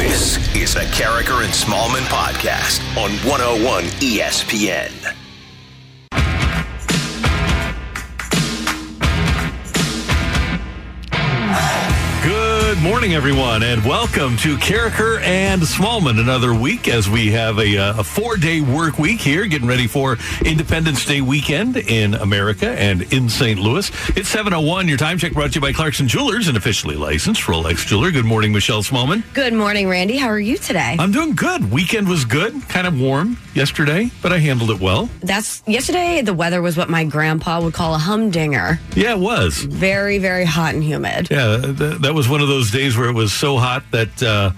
This is a Karraker and Smallman podcast on 101 ESPN. Good morning, everyone, and welcome to Karraker and Smallman. Another week as we have a, uh, a four day work week here, getting ready for Independence Day weekend in America and in St. Louis. It's 701. Your time check brought to you by Clarkson Jewelers, an officially licensed Rolex jeweler. Good morning, Michelle Smallman. Good morning, Randy. How are you today? I'm doing good. Weekend was good, kind of warm yesterday, but I handled it well. That's yesterday. The weather was what my grandpa would call a humdinger. Yeah, it was. Very, very hot and humid. Yeah, th- that was one of those days where it was so hot that uh,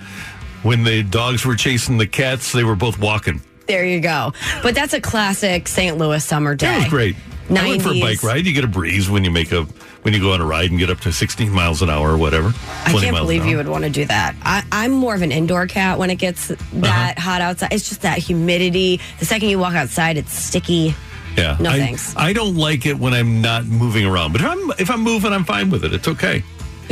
when the dogs were chasing the cats, they were both walking. There you go. But that's a classic St. Louis summer day. That was great. I went for a bike ride. You get a breeze when you make a when you go on a ride and get up to 16 miles an hour or whatever. I can't believe you would want to do that. I, I'm more of an indoor cat when it gets that Uh-huh. hot outside. It's just that humidity. The second you walk outside, it's sticky. Yeah, No I, thanks. I don't like it when I'm not moving around, but if I'm if I'm moving, I'm fine with it. It's okay.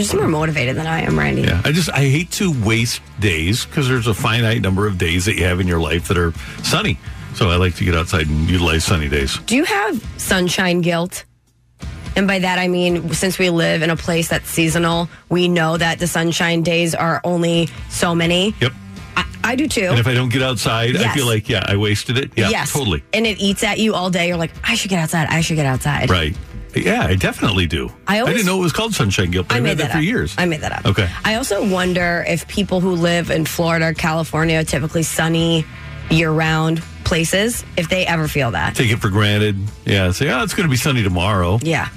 You're just more motivated than I am, Randy. Yeah, I just I hate to waste days because there's a finite number of days that you have in your life that are sunny. So I like to get outside and utilize sunny days. Do you have sunshine guilt? And by that, I mean, since we live in a place that's seasonal, we know that the sunshine days are only so many. Yep. I, I do too. And if I don't get outside, I feel like yeah, I wasted it. Yeah, yes. totally. And it eats at you all day. You're like, I should get outside. I should get outside. Right. Yeah, I definitely do. I always- didn't know it was called sunshine guilt. But I I've made that, that for years. I made that up. Okay. I also wonder if people who live in Florida, or California, typically sunny year round places, if they ever feel that. Take it for granted. Yeah. Say, oh, it's going to be sunny tomorrow. Yeah.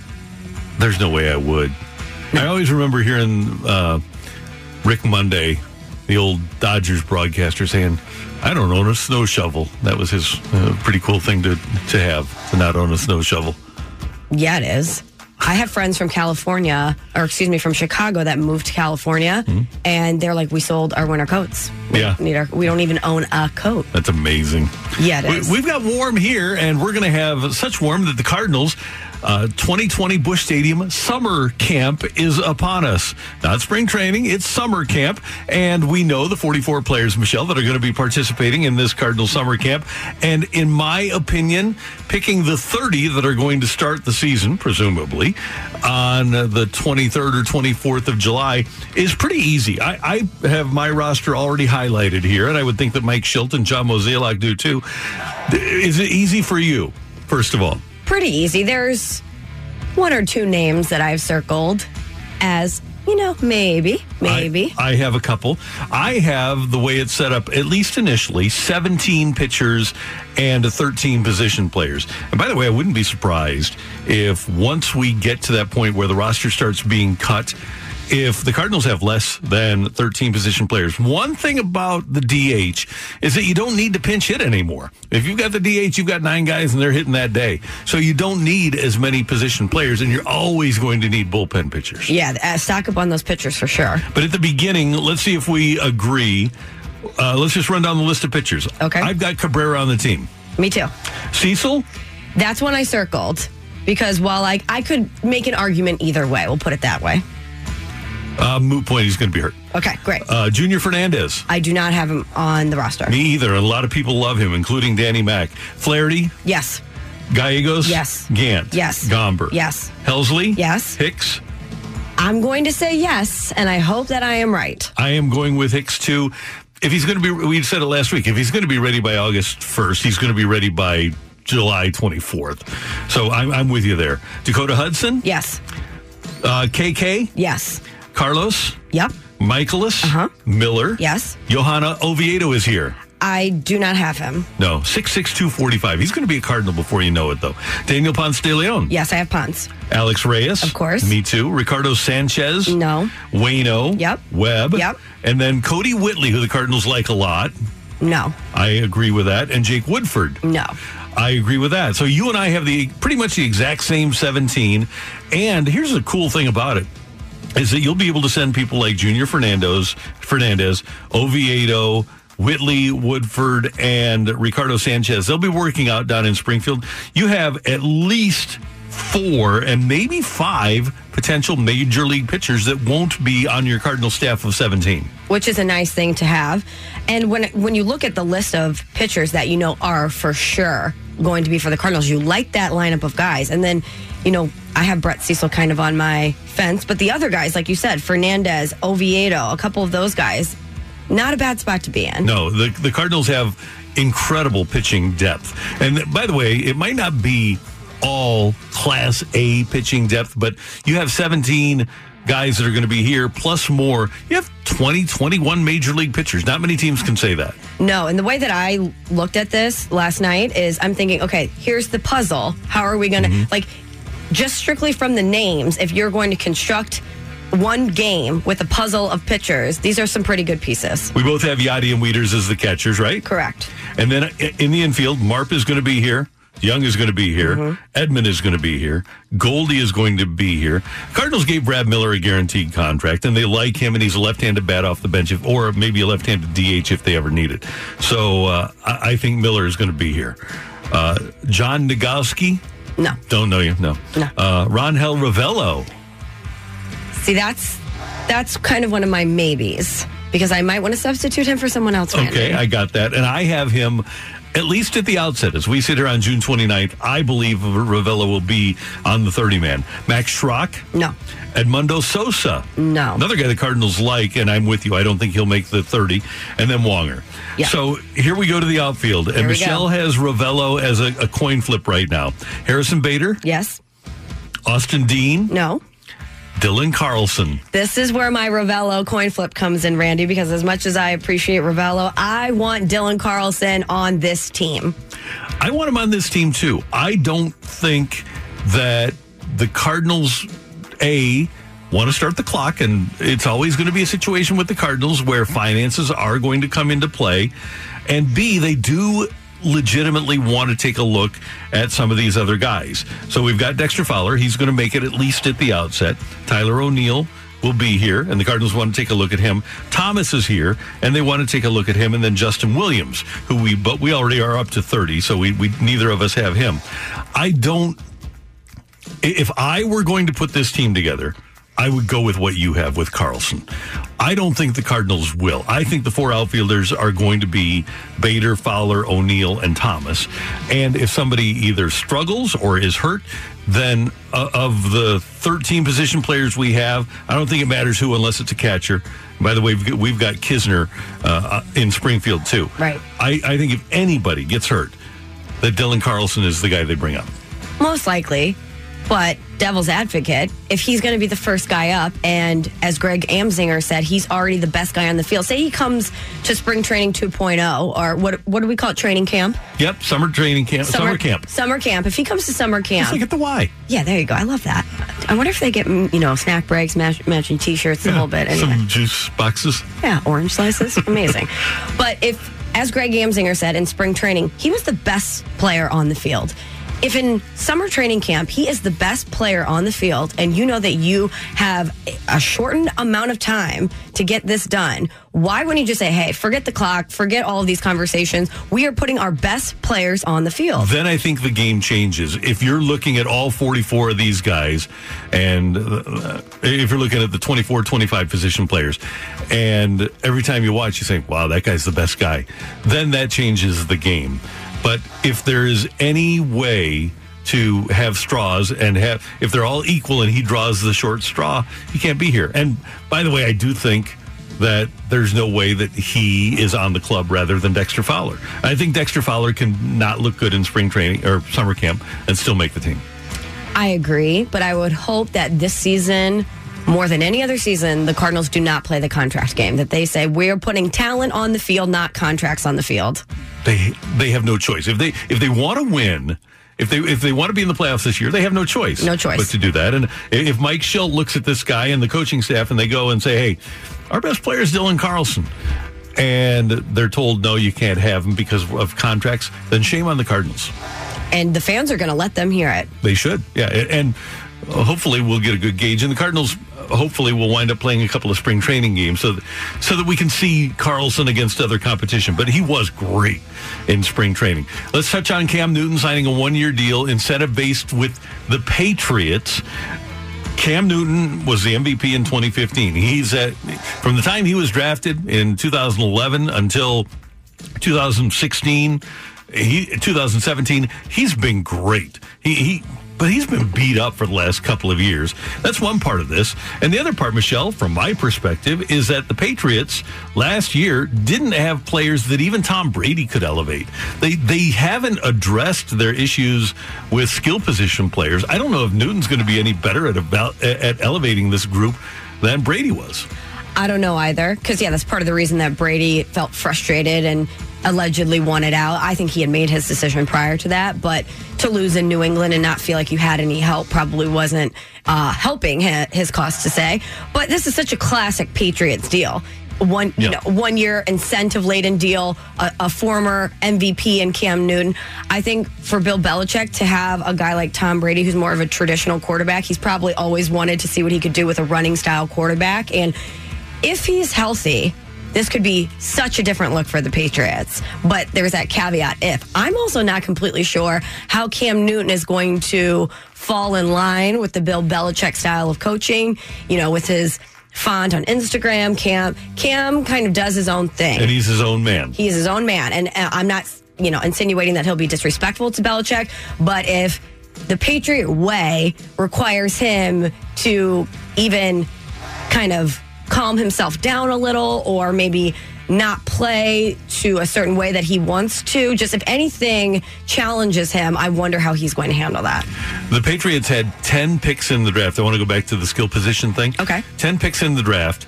There's no way I would. I always remember hearing uh, Rick Monday, the old Dodgers broadcaster, saying, "I don't own a snow shovel." That was his uh, pretty cool thing to to have to not own a snow shovel. Yeah, it is. I have friends from California, or excuse me, from Chicago that moved to California, hmm? and they're like, "We sold our winter coats. We. Yeah. don't need our, we don't even own a coat." That's amazing. Yeah, it is. We, have got warm here, and we're going to have such warm that the Cardinals. Uh, 2020 Busch Stadium summer camp is upon us. Not spring training, it's summer camp. And we know the 44 players, Michelle, that are going to be participating in this Cardinal summer camp. And in my opinion, picking the 30 that are going to start the season, presumably, on the 23rd or 24th of July is pretty easy. I, I have my roster already highlighted here, and I would think that Mike Shildt and John Mozeliak do too. Is it easy for you, first of all? Pretty easy. There's one or two names that I've circled as, you know, maybe, maybe. I, I have a couple. I have the way it's set up, at least initially, 17 pitchers and 13 position players. And by the way, I wouldn't be surprised if once we get to that point where the roster starts being cut, if the Cardinals have less than 13 position players. One thing about the DH is that you don't need to pinch hit anymore. If you've got the DH, you've got nine guys and they're hitting that day. So you don't need as many position players, and you're always going to need bullpen pitchers. yeah, uh, stock up on those pitchers for sure. But at the beginning, let's see if we agree. Uh, let's just run down the list of pitchers. Okay. I've got Cabrera on the team. Me too. Cecil, That's one I circled because while like I could make an argument either way, we'll put it that way. Uh, moot point, he's going to be hurt. Okay, great. Uh, Junior Fernandez, I do not have him on the roster. me either. A lot of people love him, including Danny Mack. Flaherty, Yes. Gallegos, Yes. Gant, Yes. Gomber, Yes. Helsley, Yes. Hicks. I'm going to say yes, and I hope that I am right. I am going with Hicks too. If he's going to be, we said it last week. If he's going to be ready by August first, he's going to be ready by July twenty fourth. So I'm, I'm with you there. Dakota Hudson, Yes. uh, KK, Yes. Carlos, Yep. Mikolas Uh-huh. Miller. Yes. Johanna Oviedo is here. I do not have him. No, 66245. He's going to be a Cardinal before you know it, though. Daniel Ponce de Leon. Yes, I have Ponce. Alex Reyes. Of course. Me too. Ricardo Sanchez. No. Wayno. Yep. Webb. Yep. And then Kodi Whitley, who the Cardinals like a lot. No. I agree with that. And Jake Woodford. No. I agree with that. So you and I have the pretty much the exact same 17. And here's the cool thing about it is that you'll be able to send people like Junior Fernandez, Fernandez, Oviedo, Whitley, Woodford, and Ricardo Sanchez. They'll be working out down in Springfield. You have at least four and maybe five potential major league pitchers that won't be on your Cardinal staff of 17. which is a nice thing to have. And when when you look at the list of pitchers that you know are for sure going to be for the Cardinals, you like that lineup of guys. And then, you know, I have Brett Cecil kind of on my fence, but the other guys, like you said, Fernandez, Oviedo, a couple of those guys, not a bad spot to be in. No, the the Cardinals have incredible pitching depth. And by the way, it might not be all class A pitching depth, but you have 17 guys that are going to be here plus more. You have 20, 21 major league pitchers. Not many teams can say that. No, and the way that I looked at this last night is I'm thinking, okay, here's the puzzle. How are we going to, Mm-hmm. like, just strictly from the names, if you're going to construct one game with a puzzle of pitchers, these are some pretty good pieces. We both have Yadi and Wieters as the catchers, right? Correct. And then in the infield, Marp is going to be here. Young is going to be here. Mm-hmm. Edman is going to be here. Goldie is going to be here. Cardinals gave Brad Miller a guaranteed contract, and they like him, and he's a left-handed bat off the bench, if, or maybe a left-handed DH if they ever need it. So uh, I, I think Miller is going to be here. Uh, John Nogowski, No. don't know you, no. No. Uh, Rangel Ravelo, See, that's that's kind of one of my maybes because I might want to substitute him for someone else. Randy. Okay, I got that. And I have him at least at the outset. As we sit here on June 29th, I believe Ravelo will be on the 30 man. Max Schrock? No. Edmundo Sosa? No. Another guy the Cardinals like, and I'm with you. I don't think he'll make the 30. And then Wonger. Yeah. So here we go to the outfield. And Here we Michelle go. has Ravelo as a, a coin flip right now. Harrison Bader? Yes. Austin Dean? No. Dylan Carlson. This is where my Ravelo coin flip comes in, Randy, because as much as I appreciate Ravelo, I want Dylan Carlson on this team. I want him on this team too. I don't think that the Cardinals, A, want to start the clock, and it's always going to be a situation with the Cardinals where finances are going to come into play. And B, they do legitimately want to take a look at some of these other guys. So we've got Dexter Fowler. He's going to make it at least at the outset. Tyler O'Neill will be here, and the Cardinals want to take a look at him. Thomas is here, and they want to take a look at him, and then Justin Williams, who we but we already are up to thirty, so we, we neither of us have him. I don't. If I were going to put this team together, I would go with what you have with Carlson. I don't think the Cardinals will. I think the four outfielders are going to be Bader, Fowler, O'Neill, and Thomas. And if somebody either struggles or is hurt, then uh, of the 13 position players we have, I don't think it matters who unless it's a catcher. By the way, we've got, we've got Knizner uh, in Springfield too. Right. I, I think if anybody gets hurt, that Dylan Carlson is the guy they bring up. Most likely. But devil's advocate, if he's going to be the first guy up, and as Greg Amsinger said, he's already the best guy on the field. Say he comes to spring training 2.0, or what? What do we call it? Training camp. Yep, summer training camp, summer, camp. Summer camp. If he comes to summer camp, It's like at the Y. yeah, there you go. I love that. I wonder if they get mm, you know snack breaks, match, matching T-shirts, the whole bit. Anyway. Some juice boxes. Yeah, orange slices. Amazing. but if, as Greg Amsinger said in spring training, he was the best player on the field. If in summer training camp he is the best player on the field and you know that you have a shortened amount of time to get this done, why wouldn't you just say, hey, forget the clock, forget all of these conversations? We are putting our best players on the field. Then I think the game changes. If you're looking at all 44 of these guys, and uh, if you're looking at the 24, 25 position players, and every time you watch, you say, wow, that guy's the best guy, then that changes the game. But if there is any way to have straws and have, if they're all equal and he draws the short straw, he can't be here. And by the way, I do think that there's no way that he is on the club rather than Dexter Fowler. I think Dexter Fowler can not look good in spring training or summer camp and still make the team. I agree, but I would hope that this season more than any other season, the Cardinals do not play the contract game. That they say we're putting talent on the field, not contracts on the field. They they have no choice. If they if they want to win, if they if they want to be in the playoffs this year, they have no choice. No choice. but to do that. And if Mike Shildt looks at this guy and the coaching staff and they go and say, "Hey, our best player is Dylan Carlson," and they're told, "No, you can't have him because of contracts," then shame on the Cardinals. And the fans are going to let them hear it. They should, yeah, and hopefully we'll get a good gauge. And the Cardinals uh, hopefully will wind up playing a couple of spring training games so that, so that we can see Carlson against other competition. But he was great in spring training. Let's touch on Cam Newton signing a one year deal, incentive based with the Patriots. Cam Newton was the MVP in 2015. He's at from the time he was drafted in 2011 until 2016, he 2017. He's been great. He he but he's been beat up for the last couple of years. That's one part of this. And the other part, Michelle, from my perspective, is that the Patriots last year didn't have players that even Tom Brady could elevate. They they haven't addressed their issues with skill position players. I don't know if Newton's going to be any better at about at elevating this group than Brady was. I don't know either. Because, yeah, that's part of the reason that Brady felt frustrated and allegedly wanted out. I think he had made his decision prior to that, but to lose in New England and not feel like you had any help probably wasn't uh, helping his, his cause to say. But this is such a classic Patriots deal. One, you know, one year incentive laden deal, a, a former MVP in Cam Newton. I think for Bill Belichick to have a guy like Tom Brady, who's more of a traditional quarterback, he's probably always wanted to see what he could do with a running style quarterback. And if he's healthy, this could be such a different look for the Patriots. But there's that caveat if. I'm also not completely sure how Cam Newton is going to fall in line with the Bill Belichick style of coaching, you know, with his font on Instagram. Cam Cam kind of does his own thing. And he's his own man. He's his own man. And uh, I'm not, you know, insinuating that he'll be disrespectful to Belichick, but if the Patriot way requires him to even kind of calm himself down a little or maybe not play to a certain way that he wants to, just if anything challenges him, I wonder how he's going to handle that. The Patriots had 10 picks in the draft. I want to go back to the skill position thing. Okay. 10 picks in the draft.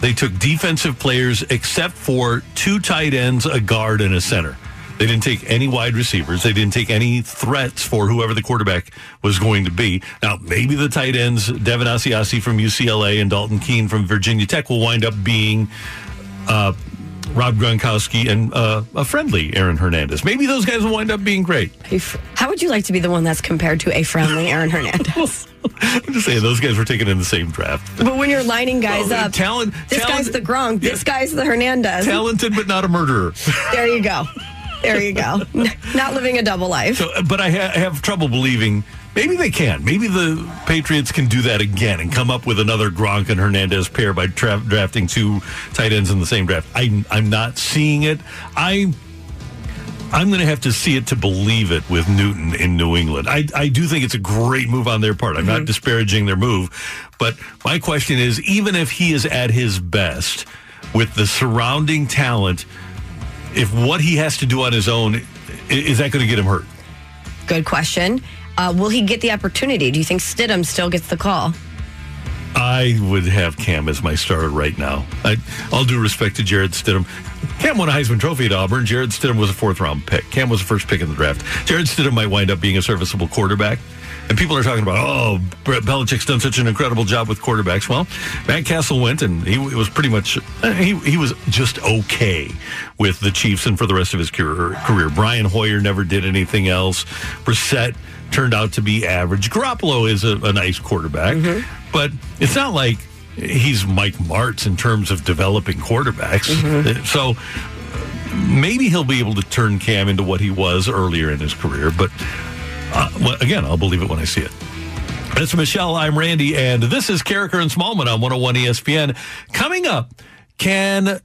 They took defensive players except for two tight ends, a guard, and a center. They didn't take any wide receivers. They didn't take any threats for whoever the quarterback was going to be. Now, maybe the tight ends, Devin Asiasi from UCLA and Dalton Keene from Virginia Tech, will wind up being uh, Rob Gronkowski and uh, a friendly Aaron Hernandez. Maybe those guys will wind up being great. How would you like to be the one that's compared to a friendly Aaron Hernandez? I'm just saying those guys were taken in the same draft. but when you're lining guys Well, up, talent- this talent- guy's the Gronk, this guy's the Hernandez. Talented but not a murderer. There you go. There you go. Not living a double life. So, but I ha- have trouble believing. Maybe they can. Maybe the Patriots can do that again and come up with another Gronk and Hernandez pair by tra- drafting two tight ends in the same draft. I, I'm not seeing it. I. I'm going to have to see it to believe it with Newton in New England. I, I do think it's a great move on their part. I'm not mm-hmm. disparaging their move. But my question is even if he is at his best with the surrounding talent, if what he has to do on his own, is that going to get him hurt? Good question. Uh, will he get the opportunity? Do you think Stidham still gets the call? I would have Cam as my starter right now. I, all due respect to Jarrett Stidham. Cam won a Heisman Trophy at Auburn. Jarrett Stidham was a fourth round pick. Cam was the first pick in the draft. Jarrett Stidham might wind up being a serviceable quarterback. And people are talking about, oh, Brett Belichick's done such an incredible job with quarterbacks. Well, Matt Cassel went, and he was pretty much uh, he he was just okay with the Chiefs and for the rest of his career. career. Brian Hoyer never did anything else. Brissett turned out to be average. Garoppolo is a, a nice quarterback, but it's not like he's Mike Martz in terms of developing quarterbacks. Uh, So maybe he'll be able to turn Cam into what he was earlier in his career. But uh, well, again, I'll believe it when I see it. That's Michelle. I'm Randy, and this is Karraker and Smallman on 101 ESPN. Coming up, can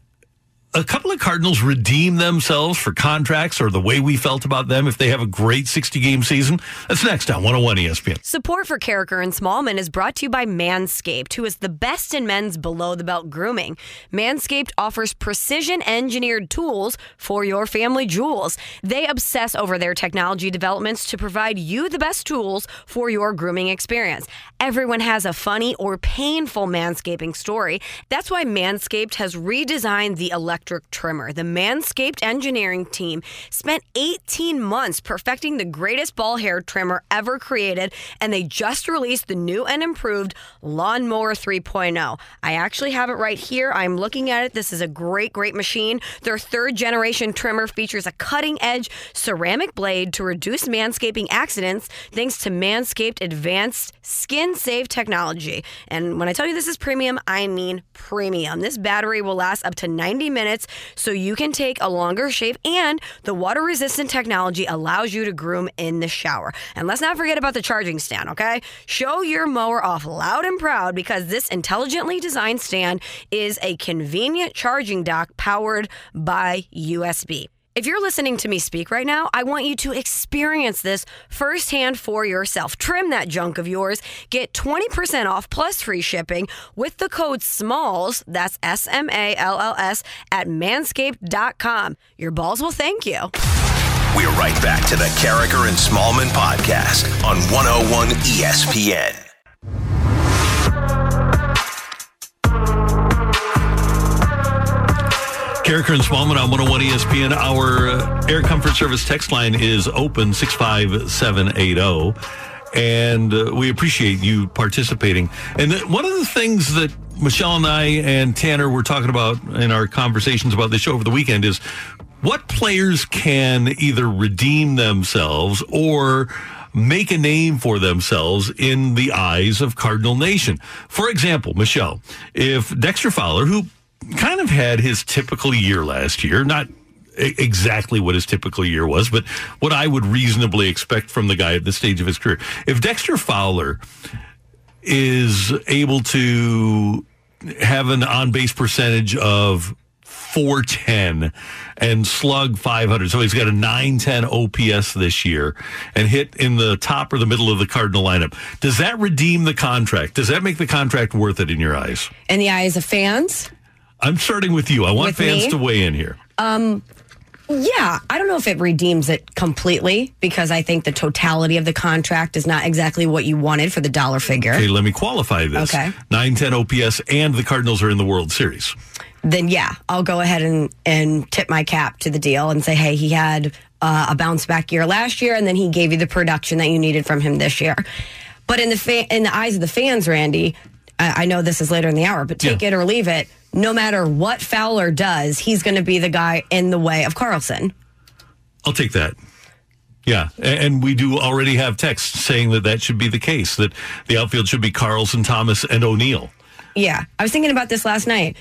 a couple of Cardinals redeem themselves for contracts or the way we felt about them if they have a great 60 game season? That's next on 101 ESPN. Support for Karraker and Smallman is brought to you by Manscaped, who is the best in men's below the belt grooming. Manscaped offers precision engineered tools for your family jewels. They obsess over their technology developments to provide you the best tools for your grooming experience. Everyone has a funny or painful manscaping story. That's why Manscaped has redesigned the electric trimmer. The Manscaped engineering team spent 18 months perfecting the greatest ball hair trimmer ever created, and they just released the new and improved Lawnmower 3.0. I actually have it right here. I'm looking at it. This is a great, great machine. Their third generation trimmer features a cutting edge ceramic blade to reduce manscaping accidents thanks to Manscaped advanced skin safe technology. And when I tell you this is premium, I mean premium. This battery will last up to 90 minutes minutes so you can take a longer shave and the water resistant technology allows you to groom in the shower. And let's not forget about the charging stand, okay? Show your mower off loud and proud because this intelligently designed stand is a convenient charging dock powered by USB. If you're listening to me speak right now, I want you to experience this firsthand for yourself. Trim that junk of yours. Get 20% off plus free shipping with the code SMALLS, that's S M A L L S, at manscaped.com. Your balls will thank you. We're right back to the Karraker and Smallman podcast on 101 ESPN. Karraker and Smallman on 101 ESPN. Our uh, Air Comfort Service text line is open 65780. And uh, we appreciate you participating. And th- one of the things that Michelle and I and Tanner were talking about in our conversations about this show over the weekend is what players can either redeem themselves or make a name for themselves in the eyes of Cardinal Nation. For example, Michelle, if Dexter Fowler, who kind of had his typical year last year. Not exactly what his typical year was, but what I would reasonably expect from the guy at this stage of his career. If Dexter Fowler is able to have an on base percentage of 410 and slug 500. So he's got a 910 OPS this year and hit in the top or the middle of the Cardinal lineup. Does that redeem the contract? Does that make the contract worth it in your eyes? In the eyes of fans? I'm starting with you. I want With fans me? to weigh in here. Um, yeah, I don't know if it redeems it completely because I think the totality of the contract is not exactly what you wanted for the dollar figure. Okay, let me qualify this. Okay. 910 OPS and the Cardinals are in the World Series. Then yeah, I'll go ahead and and tip my cap to the deal and say, hey, he had uh, a bounce back year last year, and then he gave you the production that you needed from him this year. But in the fa- in the eyes of the fans, Randy, I, I know this is later in the hour, but take Yeah. it or leave it. No matter what Fowler does, he's going to be the guy in the way of Carlson. I'll take that. Yeah, and we do already have text saying that that should be the case, that the outfield should be Carlson, Thomas, and O'Neill. Yeah, I was thinking about this last night.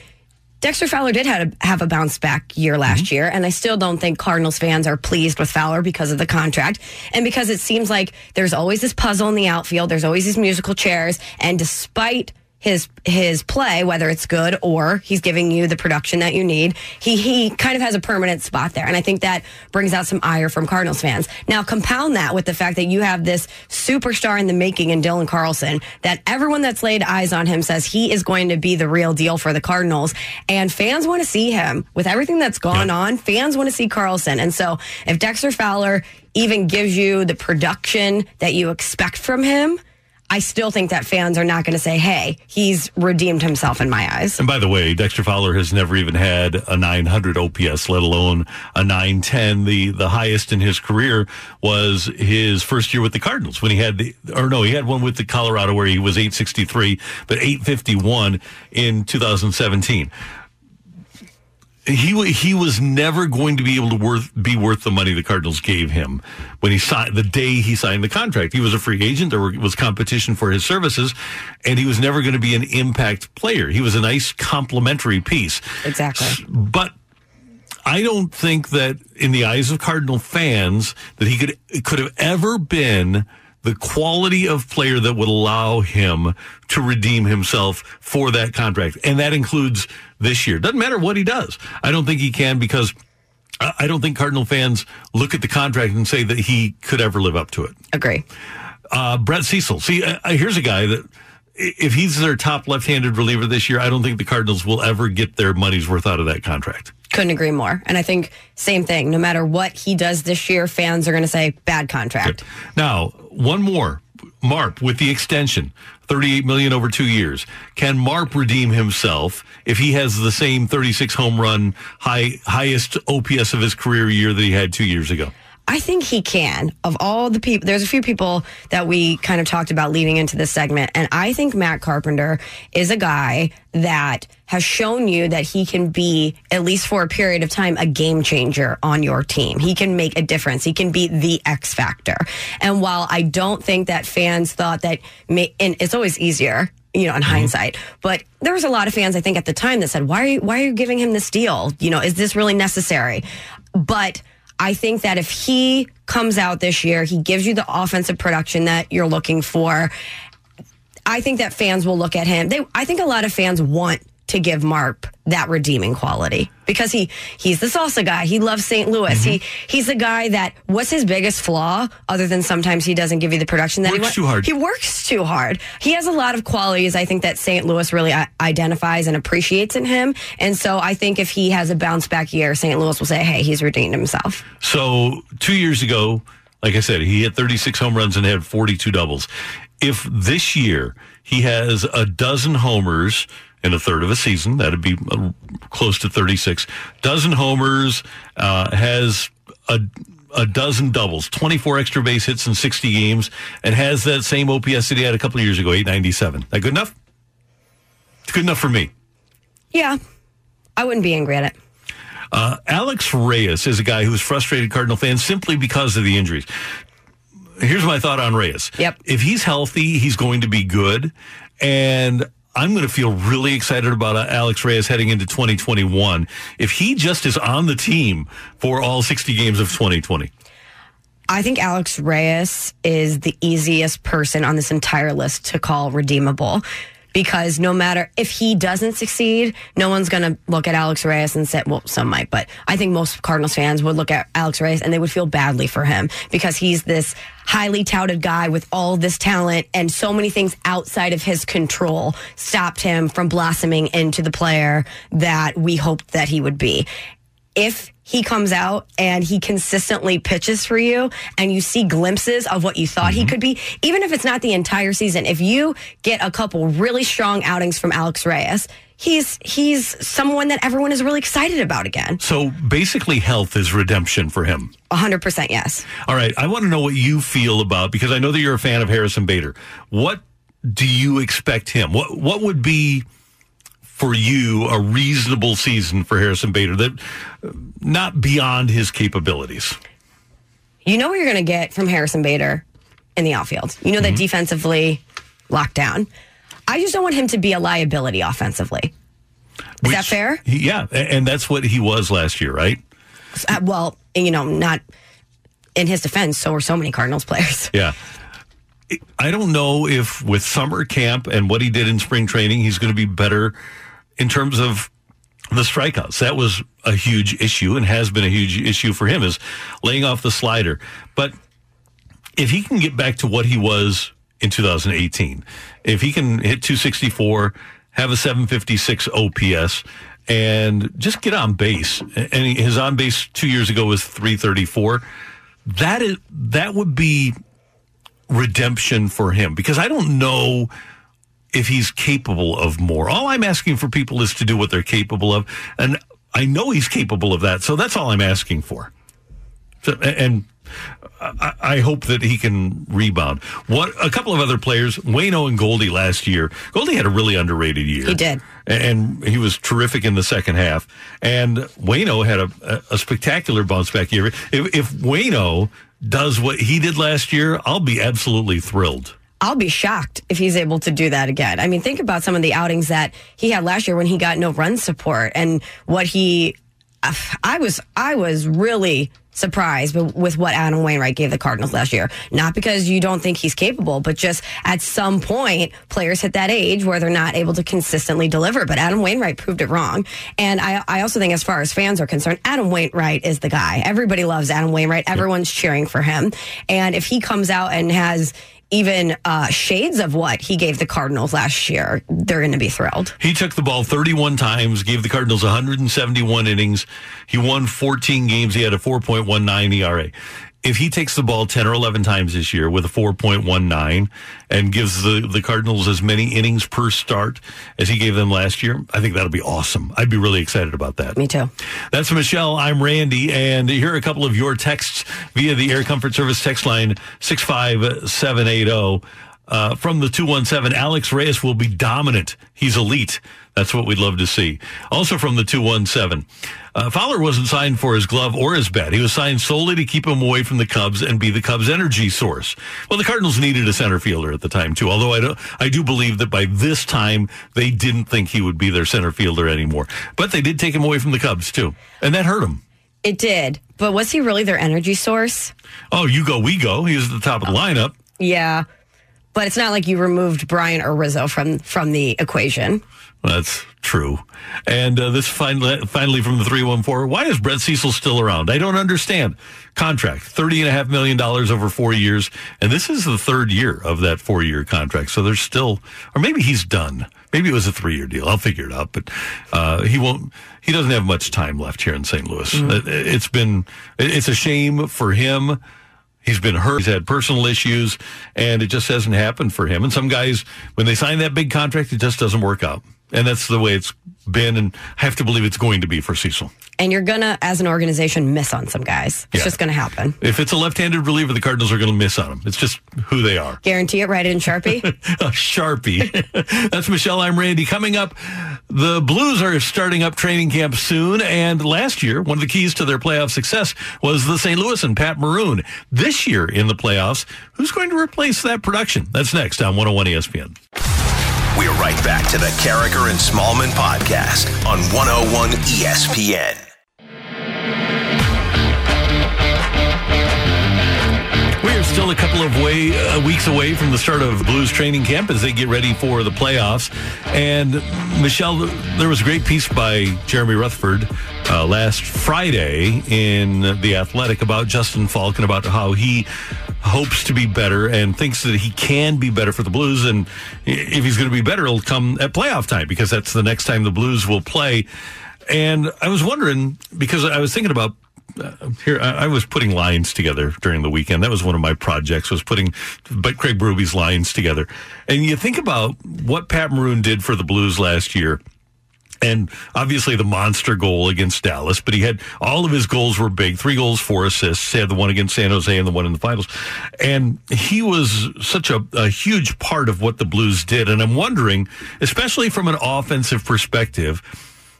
Dexter Fowler did have a, have a bounce back year last mm-hmm. year, and I still don't think Cardinals fans are pleased with Fowler because of the contract and because it seems like there's always this puzzle in the outfield. There's always these musical chairs, and despite his his play, whether it's good or he's giving you the production that you need, he he kind of has a permanent spot there, and I think that brings out some ire from Cardinals fans. Now compound that with the fact that you have this superstar in the making in Dylan Carlson, that everyone that's laid eyes on him says he is going to be the real deal for the Cardinals, and fans want to see him with everything that's gone Yeah. on. Fans want to see Carlson, and so if Dexter Fowler even gives you the production that you expect from him. I still think that fans are not going to say, hey, he's redeemed himself in my eyes. And by the way, Dexter Fowler has never even had a 900 OPS, let alone a 910. The the highest in his career was his first year with the Cardinals when he had the, or no, he had one with the Colorado where he was 863, but 851 in 2017. He he was never going to be able to worth be worth the money the Cardinals gave him when he signed the day he signed the contract. He was a free agent. There was competition for his services, and he was never going to be an impact player. He was a nice complementary piece. Exactly. But I don't think that in the eyes of Cardinal fans that he could could have ever been the quality of player that would allow him to redeem himself for that contract. And that includes this year. Doesn't matter what he does. I don't think he can because I don't think Cardinal fans look at the contract and say that he could ever live up to it. Agree. Uh, Brett Cecil. See, uh, here's a guy that if he's their top left-handed reliever this year, I don't think the Cardinals will ever get their money's worth out of that contract. Couldn't agree more. And I think same thing. No matter what he does this year, fans are going to say bad contract. Now, one more. Marp with the extension, 38 million over 2 years. Can Marp redeem himself if he has the same 36 home run high highest OPS of his career year that he had 2 years ago? I think he can. Of all the people, there's a few people that we kind of talked about leading into this segment. And I think Matt Carpenter is a guy that has shown you that he can be, at least for a period of time, a game changer on your team. He can make a difference. He can be the X factor. And while I don't think that fans thought that, may, and it's always easier you know, in mm-hmm. hindsight. But there was a lot of fans, I think, at the time that said, "Why are you, why are you giving him this deal? You know, is this really necessary?" But I think that if he comes out this year, he gives you the offensive production that you're looking for. I think that fans will look at him. They, I think a lot of fans want to give Marp that redeeming quality because he he's the salsa guy. He loves St. Louis. Mm-hmm. He he's the guy that what's his biggest flaw other than sometimes he doesn't give you the production that he Works too hard. He works too hard. He has a lot of qualities I think that St. Louis really identifies and appreciates in him. And so I think if he has a bounce back year, St. Louis will say, "Hey, he's redeemed himself." So two years ago, like I said, he hit 36 home runs and had 42 doubles. If this year he has a dozen homers in a third of a season, that'd be uh, close to 36. Dozen homers, uh, has a a dozen doubles, 24 extra base hits in 60 games, and has that same OPS that he had a couple of years ago, 897. That good enough? It's good enough for me. Yeah, I wouldn't be angry at it. Uh, Alex Reyes is a guy who's frustrated Cardinal fans simply because of the injuries. Here's my thought on Reyes. Yep. If he's healthy, he's going to be good. And I'm going to feel really excited about Alex Reyes heading into 2021 if he just is on the team for all 60 games of 2020. I think Alex Reyes is the easiest person on this entire list to call redeemable because no matter if he doesn't succeed, no one's going to look at Alex Reyes and say, well, some might, but I think most Cardinals fans would look at Alex Reyes and they would feel badly for him because he's this highly touted guy with all this talent and so many things outside of his control stopped him from blossoming into the player that we hoped that he would be. If he comes out and he consistently pitches for you and you see glimpses of what you thought he mm-hmm. could be, even if it's not the entire season, if you get a couple really strong outings from Alex Reyes, he's he's someone that everyone is really excited about again. So basically, health is redemption for him. 100% yes. All right. I want to know what you feel about because I know that you're a fan of Harrison Bader. What do you expect him? What what would be for you a reasonable season for Harrison Bader that not beyond his capabilities? You know what you're going to get from Harrison Bader in the outfield. You know that defensively locked down. I just don't want him to be a liability offensively. Is that fair? he- yeah, and that's what he was last year, right? Uh, well, you know, not in his defense, so are so many Cardinals players. Yeah. I don't know if with summer camp and what he did in spring training, he's going to be better in terms of the strikeouts. That was a huge issue and has been a huge issue for him is laying off the slider. But if he can get back to what he was in 2018, if he can hit 264, have a 756 OPS, and just get on base, and his on base two years ago was 334, that is that would be redemption for him because I don't know if he's capable of more. All I'm asking for people is to do what they're capable of, and I know he's capable of that. So that's all I'm asking for. So, and I, I hope that he can rebound. What a couple of other players, Wayno and Goldie last year. Goldie had a really underrated year. He did. and he was terrific in the second half. And Wayno had a, a spectacular bounce back year. If, if Wayno does what he did last year, I'll be absolutely thrilled. I'll be shocked if he's able to do that again. I mean, think about some of the outings that he had last year when he got no run support and what he I was I was really surprised with what Adam Wainwright gave the Cardinals last year. Not because you don't think he's capable, but just at some point, players hit that age where they're not able to consistently deliver. But Adam Wainwright proved it wrong. And I, I also think, as far as fans are concerned, Adam Wainwright is the guy. Everybody loves Adam Wainwright. Everyone's cheering for him. And if he comes out and has even uh, shades of what he gave the Cardinals last year, they're going to be thrilled. He took the ball 31 times, gave the Cardinals 171 innings. He won 14 games. He had a 4.19 ERA if he takes the ball 10 or 11 times this year with a 4.19 and gives the, the Cardinals as many innings per start as he gave them last year, I think that'll be awesome. I'd be really excited about that. Me too. That's Michelle. I'm Randy. And here are a couple of your texts via the Air Comfort Service text line 65780. Uh, from the 217, Alex Reyes will be dominant. He's elite. That's what we'd love to see. Also from the 217, uh, Fowler wasn't signed for his glove or his bat. He was signed solely to keep him away from the Cubs and be the Cubs' energy source. Well, the Cardinals needed a center fielder at the time too. Although I do, I do believe that by this time they didn't think he would be their center fielder anymore. But they did take him away from the Cubs too, and that hurt him. It did. But was he really their energy source? Oh, you go, we go. He was at the top of the lineup. Yeah. But it's not like you removed Bryant or Rizzo from from the equation. That's true. And uh, this finally, finally from the 314. Why is Brett Cecil still around? I don't understand. Contract, $30.5 million over four years. And this is the third year of that four year contract. So there's still, or maybe he's done. Maybe it was a three year deal. I'll figure it out. But uh, he won't, he doesn't have much time left here in St. Louis. Mm-hmm. It's been, it's a shame for him He's been hurt. He's had personal issues, and it just hasn't happened for him. And some guys, when they sign that big contract, it just doesn't work out. And that's the way it's been, and I have to believe it's going to be for Cecil. And you're going to, as an organization, miss on some guys. It's yeah. just going to happen. If it's a left handed reliever, the Cardinals are going to miss on them. It's just who they are. Guarantee it, write it in Sharpie. Sharpie. That's Michelle. I'm Randy. Coming up, the Blues are starting up training camp soon. And last year, one of the keys to their playoff success was the St. Louis and Pat Maroon. This year in the playoffs, who's going to replace that production? That's next on 101 ESPN. We're right back to the Karraker and Smallman podcast on 101 ESPN. We are still a couple of way, uh, weeks away from the start of Blues training camp as they get ready for the playoffs. And Michelle, there was a great piece by Jeremy Rutherford uh, last Friday in The Athletic about Justin Faulk and about how he hopes to be better and thinks that he can be better for the Blues. And if he's going to be better, it'll come at playoff time because that's the next time the Blues will play. And I was wondering because I was thinking about uh, here I, I, was putting lines together during the weekend. That was one of my projects was putting but Craig Berube's lines together. And you think about what Pat Maroon did for the Blues last year and obviously the monster goal against Dallas, but he had all of his goals were big three goals, four assists. He had the one against San Jose and the one in the finals. And he was such a, a huge part of what the Blues did. And I'm wondering, especially from an offensive perspective,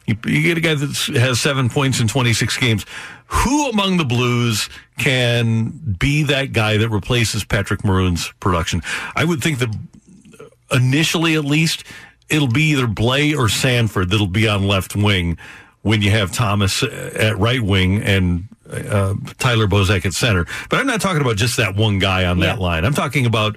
you, you get a guy that has seven points in 26 games. Who among the Blues can be that guy that replaces Patrick Maroon's production? I would think that initially, at least, it'll be either Blais or Sanford that'll be on left wing when you have Thomas at right wing and uh, Tyler Bozak at center. But I'm not talking about just that one guy on that line. I'm talking about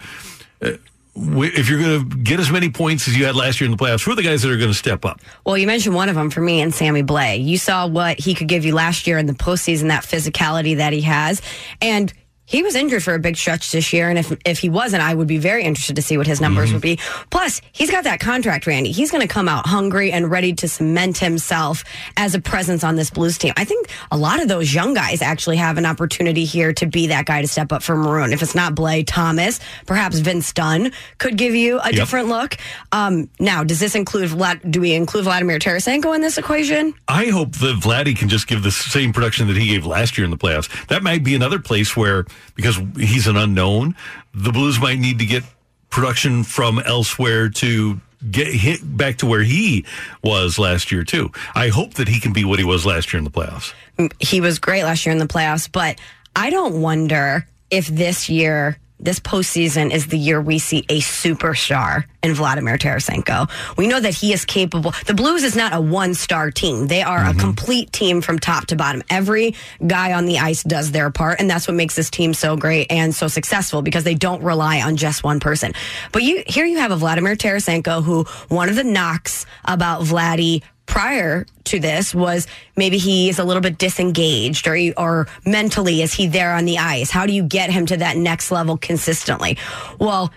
uh, if you're going to get as many points as you had last year in the playoffs, who are the guys that are going to step up? Well, you mentioned one of them for me and Sammy Blay. You saw what he could give you last year in the postseason, that physicality that he has. And he was injured for a big stretch this year, and if if he wasn't, I would be very interested to see what his numbers mm-hmm. would be. Plus, he's got that contract, Randy. He's going to come out hungry and ready to cement himself as a presence on this Blues team. I think a lot of those young guys actually have an opportunity here to be that guy to step up for Maroon. If it's not Blay Thomas, perhaps Vince Dunn could give you a yep. different look. Um, now, does this include Vlad? Do we include Vladimir Tarasenko in this equation? I hope that Vladdy can just give the same production that he gave last year in the playoffs. That might be another place where because he's an unknown. The Blues might need to get production from elsewhere to get hit back to where he was last year too. I hope that he can be what he was last year in the playoffs. He was great last year in the playoffs, but I don't wonder if this year this postseason is the year we see a superstar in Vladimir Tarasenko. We know that he is capable. The Blues is not a one star team. They are a mm-hmm. complete team from top to bottom. Every guy on the ice does their part, and that's what makes this team so great and so successful because they don't rely on just one person. But you here you have a Vladimir Tarasenko who one of the knocks about Vladdy prior to this was maybe he is a little bit disengaged or or mentally is he there on the ice? How do you get him to that next level consistently? Well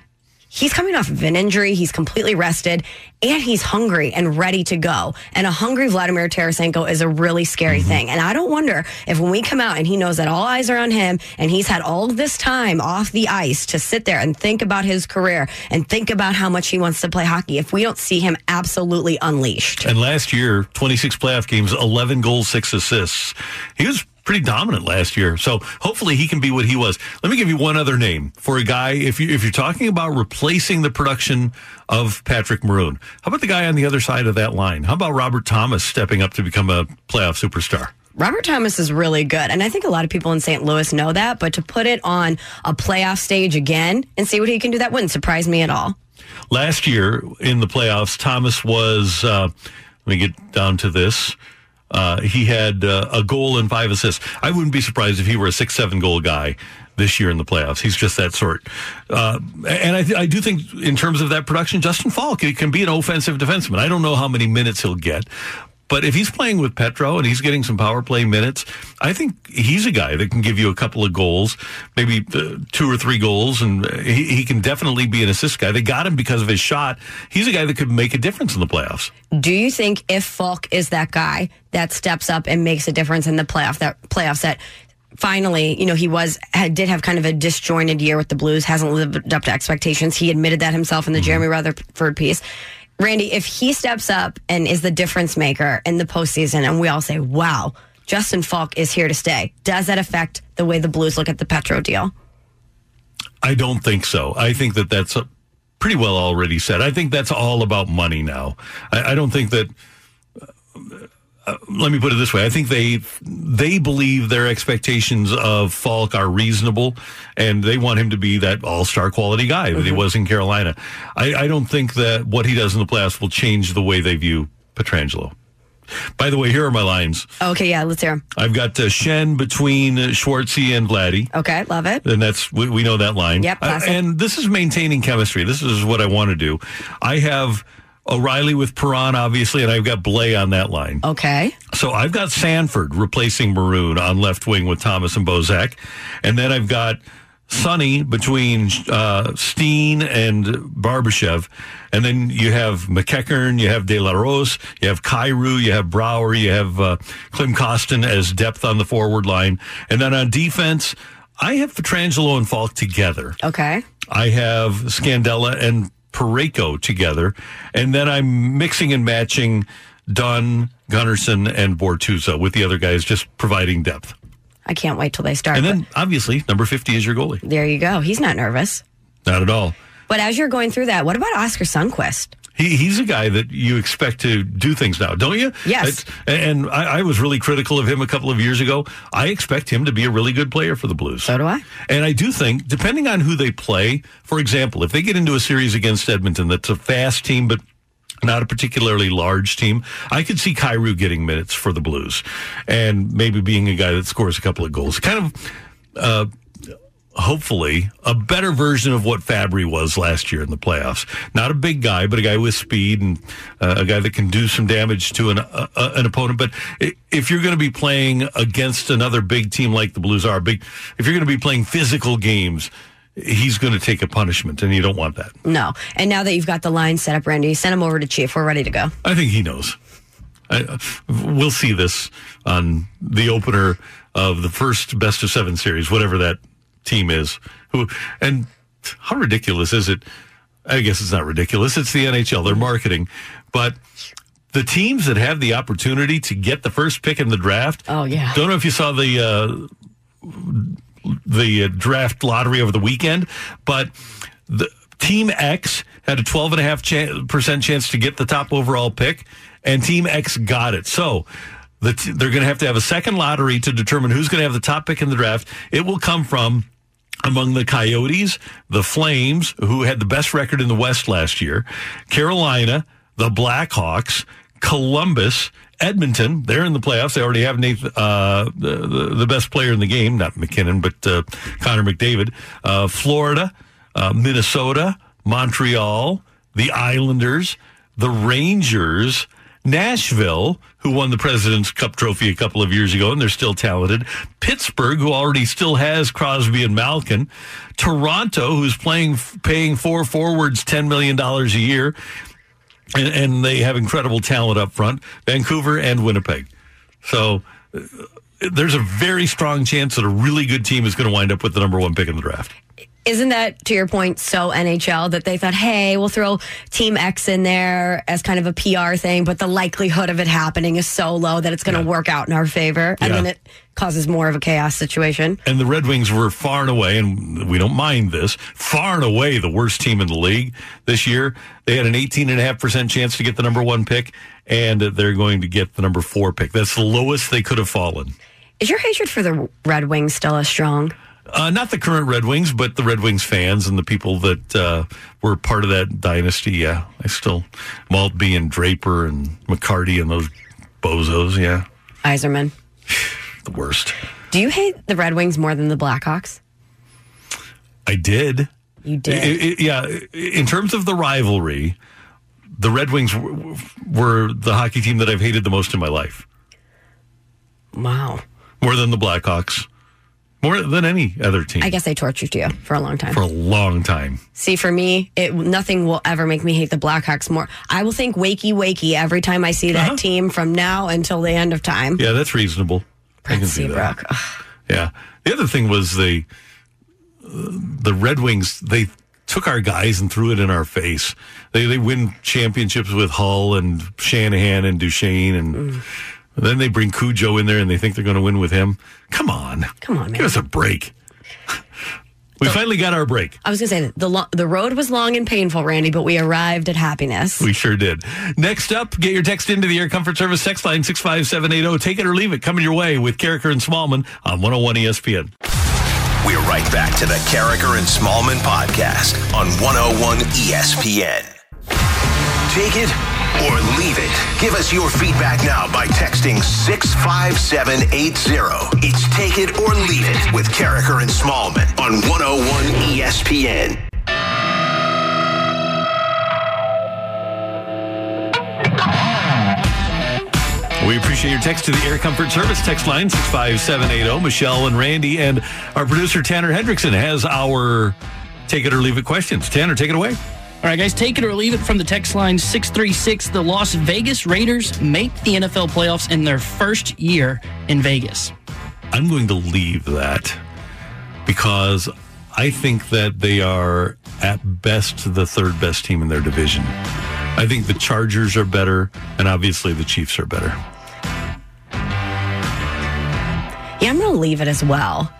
he's coming off of an injury. He's completely rested and he's hungry and ready to go. And a hungry Vladimir Tarasenko is a really scary mm-hmm. thing. And I don't wonder if when we come out and he knows that all eyes are on him and he's had all this time off the ice to sit there and think about his career and think about how much he wants to play hockey if we don't see him absolutely unleashed. And last year, 26 playoff games, 11 goals, six assists. He was pretty dominant last year. So hopefully he can be what he was. Let me give you one other name for a guy. If you if you're talking about replacing the production of Patrick Maroon, how about the guy on the other side of that line? How about Robert Thomas stepping up to become a playoff superstar? Robert Thomas is really good. And I think a lot of people in St. Louis know that. But to put it on a playoff stage again and see what he can do, that wouldn't surprise me at all. Last year in the playoffs, Thomas was. Uh, let me get down to this. Uh, he had uh, a goal and five assists. I wouldn't be surprised if he were a six, seven goal guy this year in the playoffs. He's just that sort. Uh, and I, th- I do think, in terms of that production, Justin Faulk can be an offensive defenseman. I don't know how many minutes he'll get. But if he's playing with Petro and he's getting some power play minutes, I think he's a guy that can give you a couple of goals, maybe uh, two or three goals, and he, he can definitely be an assist guy. They got him because of his shot. He's a guy that could make a difference in the playoffs. Do you think if Faulk is that guy that steps up and makes a difference in the playoff that playoffs that finally, you know, he was had, did have kind of a disjointed year with the Blues, hasn't lived up to expectations. He admitted that himself in the Jeremy Rutherford piece. Randy, if he steps up and is the difference maker in the postseason, and we all say, "Wow, Justin Faulk is here to stay," does that affect the way the Blues look at the Petro deal? I don't think so. I think that that's pretty well already said. I think that's all about money now. I, I don't think that. Uh, let me put it this way: I think they they believe their expectations of Faulk are reasonable, and they want him to be that all star quality guy that he was in Carolina. I, I don't think that what he does in the playoffs will change the way they view Pietrangelo. By the way, here are my lines. Okay, yeah, let's hear them. I've got uh, Schenn between uh, Schwartzy and Vladdy. Okay, love it. And that's we, we know that line. Yep, Uh, and this is maintaining chemistry. This is what I want to do. I have O'Reilly with Perron, obviously, and I've got Blais on that line. Okay, So I've got Sanford replacing Maroon on left wing with Thomas and Bozak, and then I've got Sonny between uh, Steen and Barbashev, and then you have MacEachern, you have De La Rose, you have Kyrou, you have Brouwer, you have uh, Klim Kostin as depth on the forward line, and then on defense, I have Pietrangelo and Faulk together. okay. I have Scandella and Parayko together, and then I'm mixing and matching Dunn, Gunnarsson, and Bortuzzo with the other guys, just providing depth. I can't wait till they start. And then, obviously, number 50 is your goalie. there you go. He's not nervous. Not at all. But as you're going through that, what about Oskar Sundqvist? He, he's a guy that you expect to do things now, don't you? Yes. It's- and I, I was really critical of him a couple of years ago. I expect him to be a really good player for the Blues. So do I. And I do think, depending on who they play, for example, if they get into a series against Edmonton that's a fast team, but not a particularly large team, I could see Kyrou getting minutes for the Blues and maybe being a guy that scores a couple of goals. Kind of, uh, hopefully, a better version of what Fabbri was last year in the playoffs. Not a big guy, but a guy with speed and uh, a guy that can do some damage to an, uh, uh, an opponent. But if you're going to be playing against another big team like the Blues are, big, if you're going to be playing physical games, he's going to take a punishment, and you don't want that. No. And now that you've got the line set up, Randy, send him over to Chief. We're ready to go. I think he knows. I, we'll see this on the opener of the first best of seven series, whatever that team is. Who and how ridiculous is it? I guess it's not ridiculous. It's the NHL. They're marketing, but the teams that have the opportunity to get the first pick in the draft. Oh, yeah. Don't know if you saw the uh, the uh, draft lottery over the weekend, but the Team X had a 12.5% chan- percent chance to get the top overall pick, and Team X got it. So the t- they're going to have to have a second lottery to determine who's going to have the top pick in the draft. It will come from among the Coyotes, the Flames, who had the best record in the West last year, Carolina, the Blackhawks, Columbus, Edmonton. They're in the playoffs. They already have Nathan, uh, the, the, best player in the game, not MacKinnon, but uh, Connor McDavid. Uh, Florida, uh, Minnesota, Montreal, the Islanders, the Rangers, Nashville, who won the President's Cup trophy a couple of years ago, and they're still talented. Pittsburgh, who already still has Crosby and Malkin. Toronto, who's playing, paying four forwards $10 million a year. And, and they have incredible talent up front. Vancouver and Winnipeg. So uh, there's a very strong chance that a really good team is going to wind up with the number one pick in the draft. Isn't that, to your point, so NHL that they thought, hey, we'll throw Team X in there as kind of a PR thing, but the likelihood of it happening is so low that it's going to Yeah. work out in our favor. And Yeah. then it causes more of a chaos situation. And the Red Wings were far and away, and we don't mind this, far and away the worst team in the league this year. They had an 18.5% chance to get the number one pick, and they're going to get the number four pick. That's the lowest they could have fallen. Is your hatred for the Red Wings still as strong? Uh, not the current Red Wings, but the Red Wings fans and the people that uh, were part of that dynasty. Yeah, I still, Maltby and Draper and McCarty and those bozos. Yeah, Yzerman. the worst. Do you hate the Red Wings more than the Blackhawks? I did. You did. I- I- yeah, in terms of the rivalry, the Red Wings w- were the hockey team that I've hated the most in my life, wow. more than the Blackhawks, more than any other team I guess they tortured you for a long time. for a long time. See, for me, it nothing will ever make me hate the Blackhawks more. I will think wakey wakey every time I see that Uh-huh. team from now until the end of time. Yeah, that's reasonable. I can Brent see that. Yeah. The other thing was they, the Red Wings, they took our guys and threw it in our face. They they win championships with Hull and Shanahan and Duchesne, and then they bring Cujo in there and they think they're going to win with him. Come on, Come on, man. give us a break. We finally got our break. I was going to say that the lo- the road was long and painful, Randy, but we arrived at happiness. We sure did. Next up, get your text into the Air Comfort Service text line 65780. Take it or leave it. Coming your way with Karraker and Smallman on 101 ESPN. We're right back to the Karraker and Smallman podcast on 101 ESPN. Take it or leave it. Give us your feedback now by texting 65780. It's Take It or Leave It with Karraker and Smallman on 101 ESPN. We appreciate your text to the Air Comfort Service text line 65780. Michelle and Randy and our producer Tanner Hendrickson has our take it or leave it questions. Tanner, take it away. All right, guys, take it or leave it from the text line 636. The Las Vegas Raiders make the NFL playoffs in their first year in Vegas. I'm going to leave that because I think that they are at best the third best team in their division. I think the Chargers are better and obviously the Chiefs are better. Yeah, I'm going to leave it as well.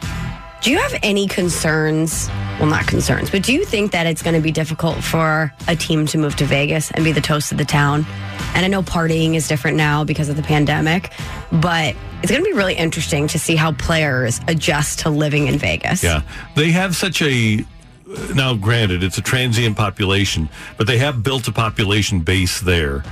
Do you have any concerns? Well, not concerns, but do you think that it's going to be difficult for a team to move to Vegas and be the toast of the town? And I know partying is different now because of the pandemic, but it's going to be really interesting to see how players adjust to living in Vegas. Yeah. They have such a now granted it's a transient population, but they have built a population base there.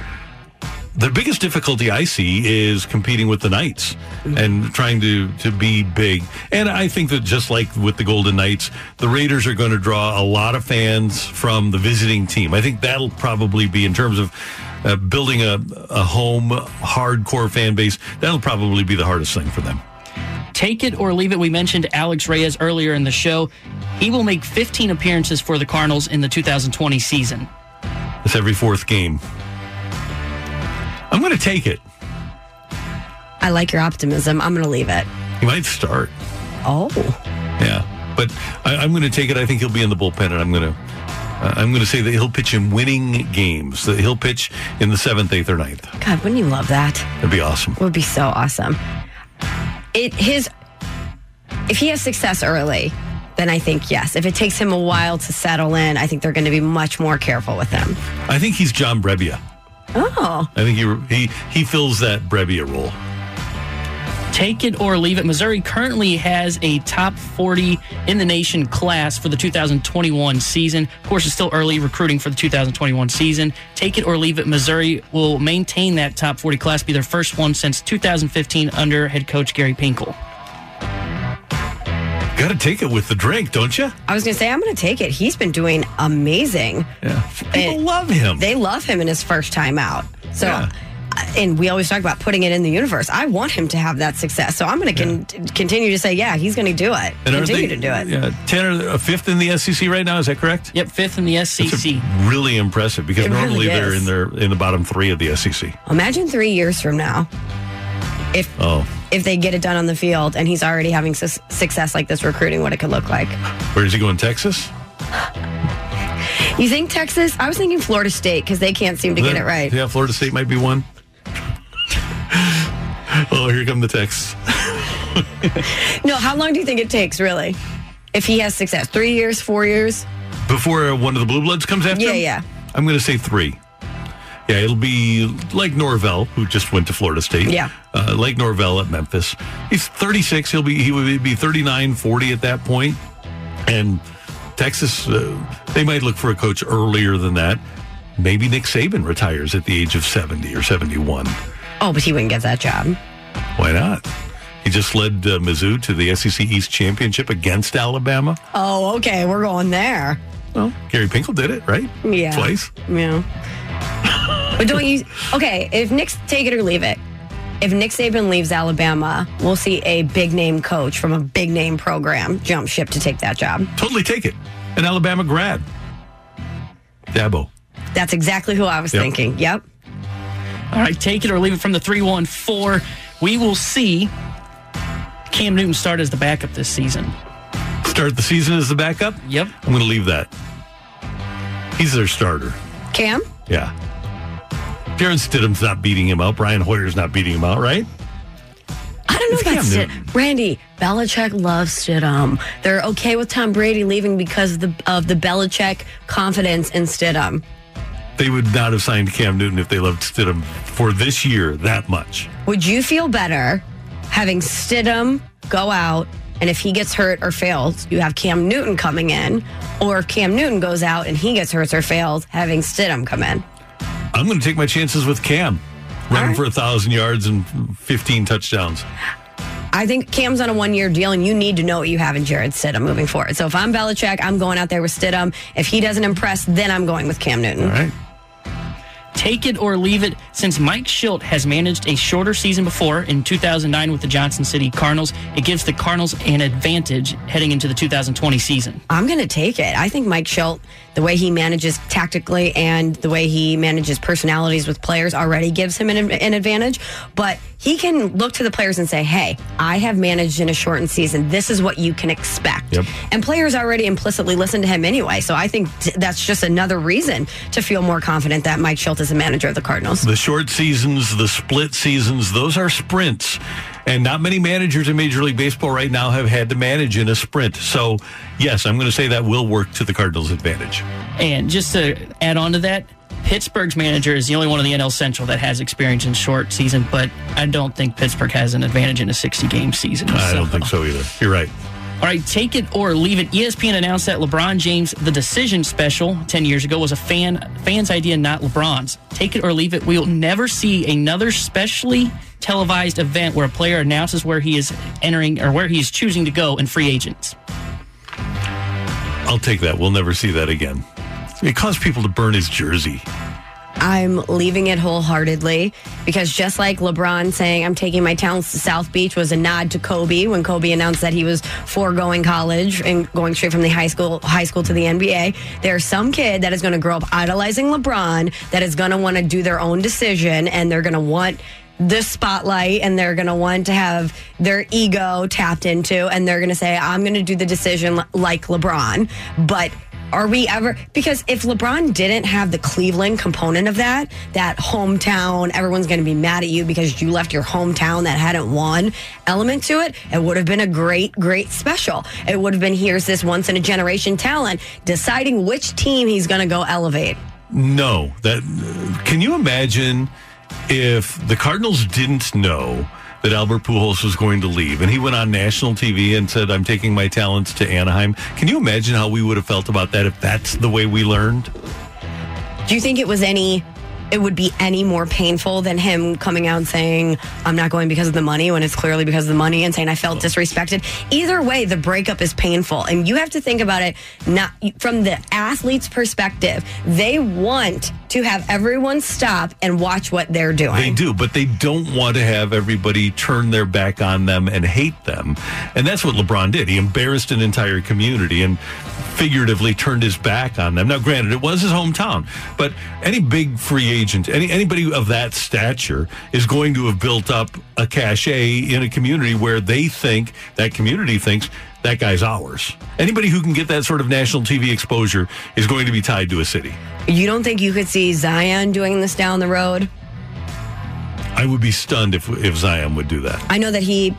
The biggest difficulty I see is competing with the Knights and trying to to be big. And I think that just like with the Golden Knights, the Raiders are going to draw a lot of fans from the visiting team. I think that'll probably be in terms of uh, building a, a home hardcore fan base. That'll probably be the hardest thing for them. Take it or leave it. We mentioned Alex Reyes earlier in the show. He will make 15 appearances for the Cardinals in the 2020 season. It's every fourth game. I'm going to take it. I like your optimism. I'm going to leave it. He might start. Oh, Yeah, but I, I'm going to take it. I think he'll be in the bullpen, and I'm going to. Uh, I'm going to say that he'll pitch in winning games. That he'll pitch in the seventh, eighth, or ninth. God, wouldn't you love that? That'd be awesome. It would be so awesome. It his if he has success early, then I think yes. If it takes him a while to settle in, I think they're going to be much more careful with him. I think he's John Brebbia. Oh, I think he he he fills that Brebbia role. Take it or leave it. Missouri currently has a top 40 in the nation class for the 2021 season. Of course, it's still early recruiting for the 2021 season. Take it or leave it. Missouri will maintain that top 40 class, be their first one since 2015 under head coach Gary Pinkel. Got to take it with the drink, don't you? I was going to say, I'm going to take it. He's been doing amazing. Yeah. People And love him. They love him in his first time out. So, Yeah. Uh, and we always talk about putting it in the universe. I want him to have that success. So I'm going to con- continue to say, yeah, he's going to do it. and continue they, to do it. Yeah, ten or a fifth in the SEC right now. Is that correct? Yep, fifth in the SEC. really impressive because It really normally they're in their in the bottom three of the SEC. Imagine three years from now, if Oh, if they get it done on the field and he's already having su- success like this recruiting, what it could look like. where is he going? Texas? You think Texas? I was thinking Florida State because they can't seem to get it right. Yeah, Florida State might be one. oh, here come the texts. No, how long do you think it takes, really? If he has success, three years, four years? Before one of the Blue Bloods comes after Yeah, him? yeah. I'm going to say three. Yeah, it'll be like Norvell, who just went to Florida State. Yeah. Uh, like Norvell at Memphis. He's 36. He'll be he would be 39, 40 at that point. And Texas, uh, they might look for a coach earlier than that. Maybe Nick Saban retires at the age of 70 or 71. Oh, but he wouldn't get that job. Why not? He just led uh, Mizzou to the SEC East Championship against Alabama. Oh, okay. We're going there. Well, Gary Pinkel did it, right? Yeah. Twice. Yeah. But don't you? Okay, if Nick's take it or leave it. If Nick Saban leaves Alabama, we'll see a big name coach from a big name program jump ship to take that job. Totally take it. An Alabama grad. Dabo. That's exactly who I was Yep. thinking. Yep. All right, take it or leave it from the 314. We will see Cam Newton start as the backup this season. Start the season as the backup? Yep. I'm going to leave that. He's their starter. Cam? Yeah. Darren Stidham's not beating him out. Brian Hoyer's not beating him out, right? I don't know It's about Cam Stid- Newton. Randy. Belichick loves Stidham. They're okay with Tom Brady leaving because of the of the Belichick confidence in Stidham. They would not have signed Cam Newton if they loved Stidham for this year that much. Would you feel better having Stidham go out and if he gets hurt or fails, you have Cam Newton coming in, or if Cam Newton goes out and he gets hurt or fails, having Stidham come in? I'm going to take my chances with Cam, running right. for a thousand yards and 15 touchdowns. I think Cam's on a one year deal, and you need to know what you have in Jarrett Stidham moving forward. So if I'm Belichick, I'm going out there with Stidham. If he doesn't impress, then I'm going with Cam Newton. All right. Take it or leave it. Since Mike Shildt has managed a shorter season before in 2009 with the Johnson City Cardinals, it gives the Cardinals an advantage heading into the 2020 season. I'm going to take it. I think Mike Shildt, the way he manages tactically and the way he manages personalities with players already gives him an, an advantage. But he can look to the players and say, hey, I have managed in a shortened season. This is what you can expect. Yep. And players already implicitly listen to him anyway. So I think t- that's just another reason to feel more confident that Mike Shildt is a manager of the Cardinals. The short seasons, the split seasons, those are sprints. And not many managers in Major League Baseball right now have had to manage in a sprint. So, yes, I'm going to say that will work to the Cardinals' advantage. And just to add on to that, Pittsburgh's manager is the only one in the NL Central that has experience in short season, but I don't think Pittsburgh has an advantage in a 60 game season. I So- don't think so either. You're right. All right, take it or leave it. ESPN announced that LeBron James The Decision special 10 years ago was a fan fan's idea, not LeBron's. Take it or leave it. We'll never see another specially televised event where a player announces where he is entering or where he is choosing to go in free agents. I'll take that. We'll never see that again. It caused people to burn his jersey. I'm leaving it wholeheartedly because just like LeBron saying I'm taking my talents to South Beach was a nod to Kobe when Kobe announced that he was foregoing college and going straight from the high school high school to the NBA. There's some kid that is going to grow up idolizing LeBron that is going to want to do their own decision and they're going to want the spotlight and they're going to want to have their ego tapped into and they're going to say I'm going to do the decision like LeBron but are we ever because if LeBron didn't have the Cleveland component of that, that hometown, everyone's going to be mad at you because you left your hometown that hadn't won element to it, it would have been a great, great special. It would have been here's this once in a generation talent deciding which team he's going to go elevate. No, that can you imagine if the Cardinals didn't know that Albert Pujols was going to leave, and he went on national TV and said, "I'm taking my talents to Anaheim." Can you imagine how we would have felt about that if that's the way we learned? Do you think it was any? It would be any more painful than him coming out and saying, I'm not going because of the money when it's clearly because of the money and saying I felt disrespected. Either way, the breakup is painful. And you have to think about it not from the athlete's perspective. They want to have everyone stop and watch what they're doing. They do, but they don't want to have everybody turn their back on them and hate them. And that's what LeBron did. He embarrassed an entire community and figuratively turned his back on them. Now, granted, it was his hometown, but any big free agent, any anybody of that stature is going to have built up a cachet in a community where they think that community thinks that guy's ours. Anybody who can get that sort of national TV exposure is going to be tied to a city. You don't think you could see Zion doing this down the road? I would be stunned if if Zion would do that. I know that he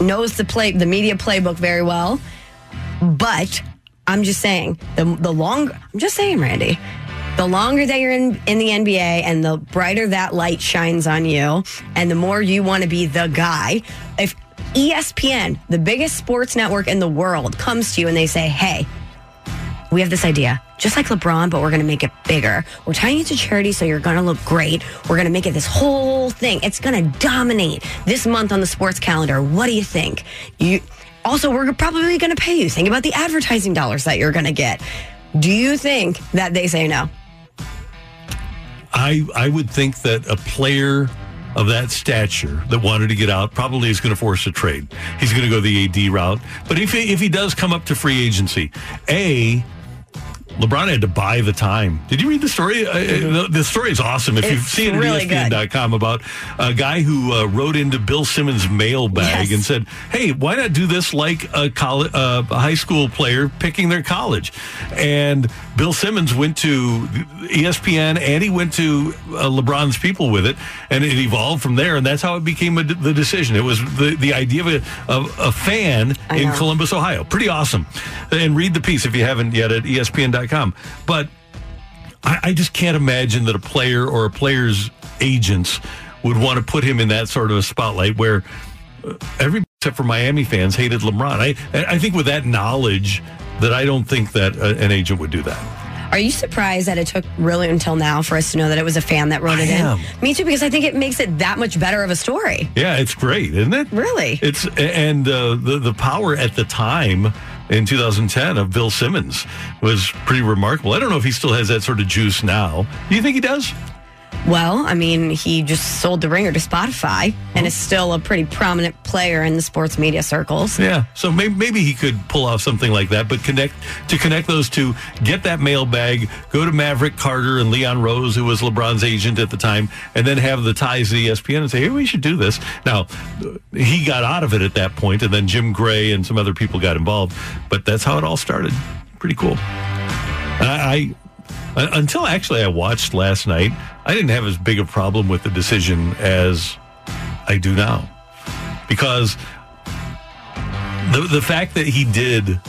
knows the play, the media playbook very well, but I'm just saying the the longer. I'm just saying, Randy. The longer that you're in, in the NBA and the brighter that light shines on you, and the more you want to be the guy. If ESPN, the biggest sports network in the world, comes to you and they say, hey, we have this idea, just like LeBron, but we're going to make it bigger. We're tying it to charity, so you're going to look great. We're going to make it this whole thing. It's going to dominate this month on the sports calendar. What do you think? You also, we're probably going to pay you. Think about the advertising dollars that you're going to get. Do you think that they say no? I I would think that a player of that stature that wanted to get out probably is going to force a trade. He's going to go the AD route. But if he, if he does come up to free agency, a LeBron had to buy the time. Did you read the story? Uh, the, the story is awesome. If you It's see it at E really good. ESPN.com about a guy who uh, wrote into Bill Simmons' mailbag Yes. and said, "Hey, why not do this like a, college, uh, a high school player picking their college?" And Bill Simmons went to ESPN and he went to uh, LeBron's people with it, and it evolved from there. And that's how it became a, the decision. It was the, the idea of a, of a fan in. Columbus, Ohio. Pretty awesome. And read the piece if you haven't yet at E ESPN.com. But I, I just can't imagine that a player or a player's agents would want to put him in that sort of a spotlight where uh, everybody except for Miami fans hated LeBron. I I think with that knowledge that I don't think that uh, an agent would do that. Are you surprised that it took really until now for us to know that it was a fan that wrote I it am. in? Me too, because I think it makes it that much better of a story. Yeah, it's great, isn't it? Really? It's and uh, the the power at the time in 2010 of Bill Simmons was pretty remarkable. I don't know if he still has that sort of juice now. Do you think he does? Well, I mean, he just sold the ringer to Spotify and is still a pretty prominent player in the sports media circles. Yeah, so maybe, maybe he could pull off something like that. But connect to connect those two, get that mailbag, go to Maverick Carter and Leon Rose, who was LeBron's agent at the time, and then have the ties to ESPN and say, "Hey, we should do this." Now, he got out of it at that point, and then Jim Gray and some other people got involved. But that's how it all started. Pretty cool. I, I until actually I watched last night, I didn't have as big a problem with the decision as I do now, because the the fact that he did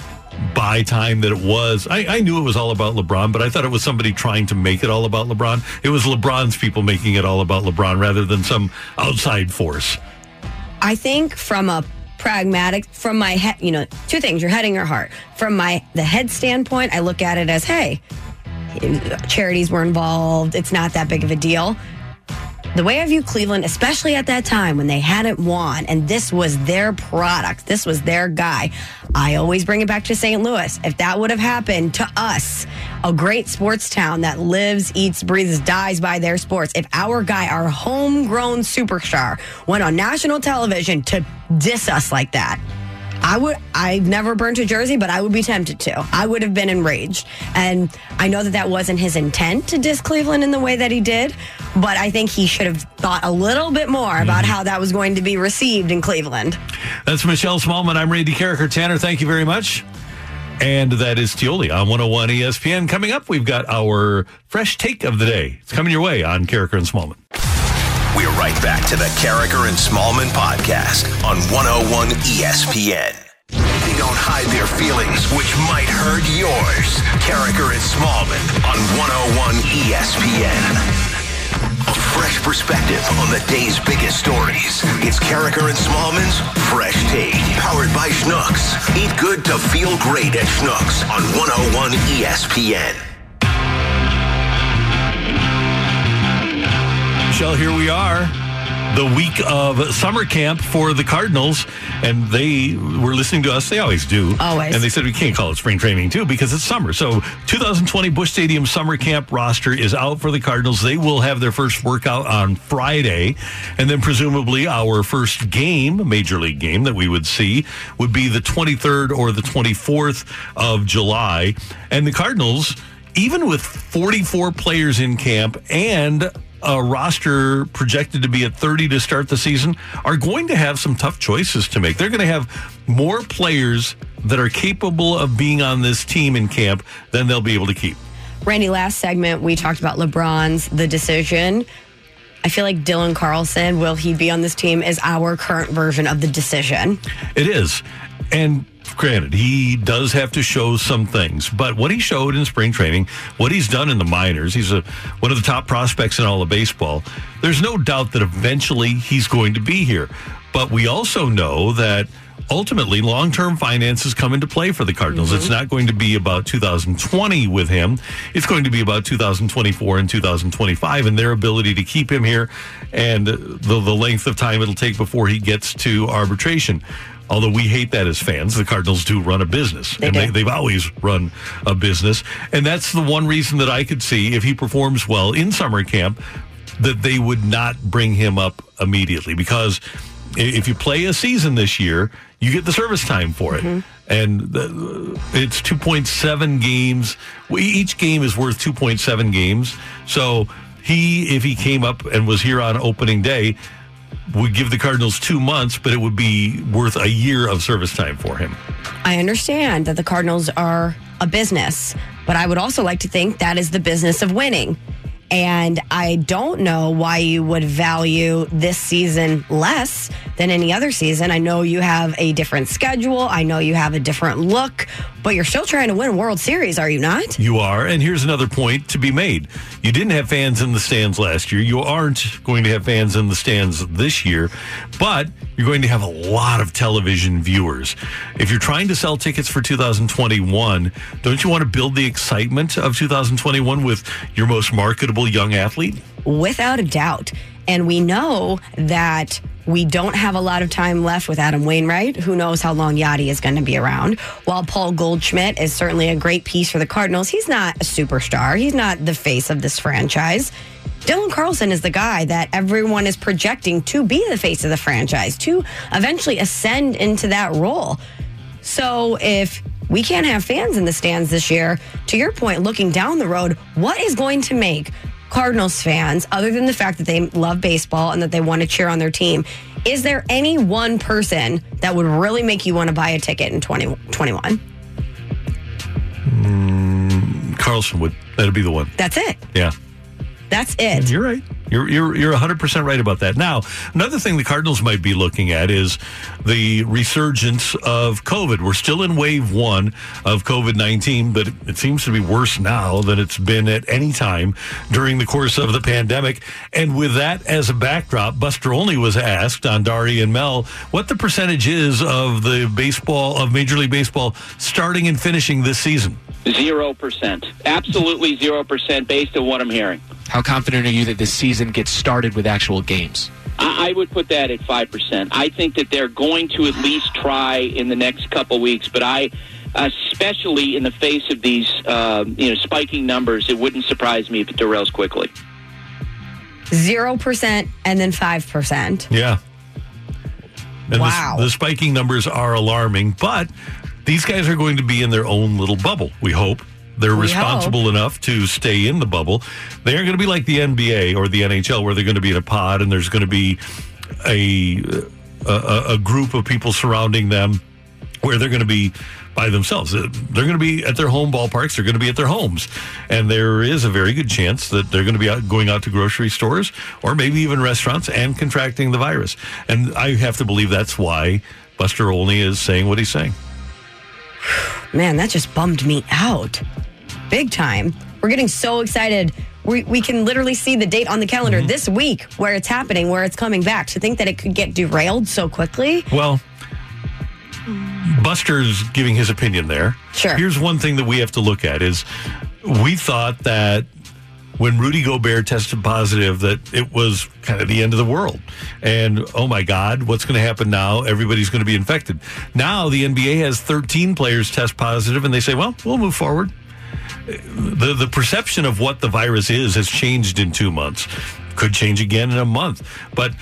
buy time that it was I, I knew it was all about LeBron, but I thought it was somebody trying to make it all about LeBron. It was LeBron's people making it all about LeBron rather than some outside force. I think from a pragmatic, from my head, you know, two things: your head and your heart. From my the head standpoint, I look at it as, hey, charities were involved. It's not that big of a deal. The way I view Cleveland, especially at that time when they hadn't won and this was their product, this was their guy, I always bring it back to St. Louis. If that would have happened to us, a great sports town that lives, eats, breathes, dies by their sports, if our guy, our homegrown superstar, went on national television to diss us like that, I would I've never burned a jersey, but I would be tempted to. I would have been enraged. And I know that that wasn't his intent to diss Cleveland in the way that he did, but I think he should have thought a little bit more about mhm. how that was going to be received in Cleveland. That's Michelle Smallman. I'm Randy Karraker. Tanner, thank you very much. And that is Tioli on 101 ESPN. Coming up, we've got our fresh take of the day. It's coming your way on Karraker and Smallman. We're right back to the Karraker and Smallman podcast on 101 ESPN. They don't hide their feelings, which might hurt yours. Karraker and Smallman on 101 ESPN. A fresh perspective on the day's biggest stories. It's Karraker and Smallman's Fresh Take, powered by Schnucks. Eat good to feel great at Schnucks on 101 ESPN. Michelle, here we are. The week of summer camp for the Cardinals, and they were listening to us. They always do. Always. And they said we can't call it spring training, too, because it's summer. So 2020 Busch Stadium summer camp roster is out for the Cardinals. They will have their first workout on Friday. And then presumably our first game, major league game that we would see, would be the 23rd or the 24th of July. And the Cardinals, even with 44 players in camp and a roster projected to be at 30 to start the season are going to have some tough choices to make. They're going to have more players that are capable of being on this team in camp than they'll be able to keep. Randy, last segment we talked about LeBron's the decision. I feel like Dylan Carlson, will he be on this team, is our current version of the decision. It is. And granted, he does have to show some things, but what he showed in spring training, what he's done in the minors, he's a, one of the top prospects in all of baseball. There's no doubt that eventually he's going to be here. But we also know that ultimately long-term finances come into play for the Cardinals. Mm-hmm. It's not going to be about 2020 with him. It's going to be about 2024 and 2025 and their ability to keep him here and the, the length of time it'll take before he gets to arbitration. Although we hate that as fans, the Cardinals do run a business, they and do. they, have always run a business, and that's the one reason that I could see if he performs well in summer camp, that they would not bring him up immediately because if you play a season this year, you get the service time for it. Mm-hmm. And the, it's 2.7 games. Each game is worth 2.7 games. So he, if he came up and was here on opening day, would give the Cardinals two months, but it would be worth a year of service time for him. I understand that the Cardinals are a business, but I would also like to think that is the business of winning. And I don't know why you would value this season less than any other season. I know you have a different schedule. I know you have a different look, but you're still trying to win a World Series, are you not? You are. And here's another point to be made. You didn't have fans in the stands last year. You aren't going to have fans in the stands this year, but you're going to have a lot of television viewers. If you're trying to sell tickets for 2021, don't you want to build the excitement of 2021 with your most marketable young athlete? Without a doubt. And we know that we don't have a lot of time left with Adam Wainwright. Who knows how long Yadi is going to be around? While Paul Goldschmidt is certainly a great piece for the Cardinals, he's not a superstar. He's not the face of this franchise. Dylan Carlson is the guy that everyone is projecting to be the face of the franchise, to eventually ascend into that role. So if we can't have fans in the stands this year, to your point, looking down the road, what is going to make Cardinals fans, other than the fact that they love baseball and that they want to cheer on their team, is there any one person that would really make you want to buy a ticket in 2021? Mm, Carlson would. That'd be the one. That's it. Yeah. That's it. You're right. You're you're you're 100% right about that. Now, another thing the Cardinals might be looking at is the resurgence of COVID. We're still in wave 1 of COVID-19, but it seems to be worse now than it's been at any time during the course of the pandemic. And with that as a backdrop, Buster Olney was asked on Dari and Mel what the percentage is of the baseball of Major League Baseball starting and finishing this season. Zero percent. Absolutely zero percent based on what I'm hearing. How confident are you that this season gets started with actual games? I, I would put that at 5%. I think that they're going to at least try in the next couple weeks, but I, especially in the face of these uh, you know, spiking numbers, it wouldn't surprise me if it derails quickly. 0% and then 5%. Yeah. And wow. The, the spiking numbers are alarming, but these guys are going to be in their own little bubble. we hope. They're We responsible enough to stay in the bubble. They aren't going to be like the NBA or the NHL where they're going to be in a pod and there's going to be a, a, a group of people surrounding them where they're going to be by themselves. Uh, they're going to be at their home ballparks. They're going to be at their homes. And there is a very good chance that they're going to be out, going out to grocery stores or maybe even restaurants and contracting the virus. And I have to believe that's why Buster Olney is saying what he's saying. Man, that just bummed me out. Big time. We're getting so excited we, we can literally see the date on the calendar Mm-hmm. this week where it's happening, where it's coming back. To think that it could get derailed so quickly, Well, Buster's giving his opinion there. Sure. Here's one thing that we have to look at is we thought that when Rudy Gobert tested positive that it was kind of the end of the world. And oh my God, what's going to happen now? Everybody's going to be infected. Now the NBA has 13 players test positive and they say, well, we'll move forward. The the perception of what the virus is has changed in 2 months. Could change again in a month. But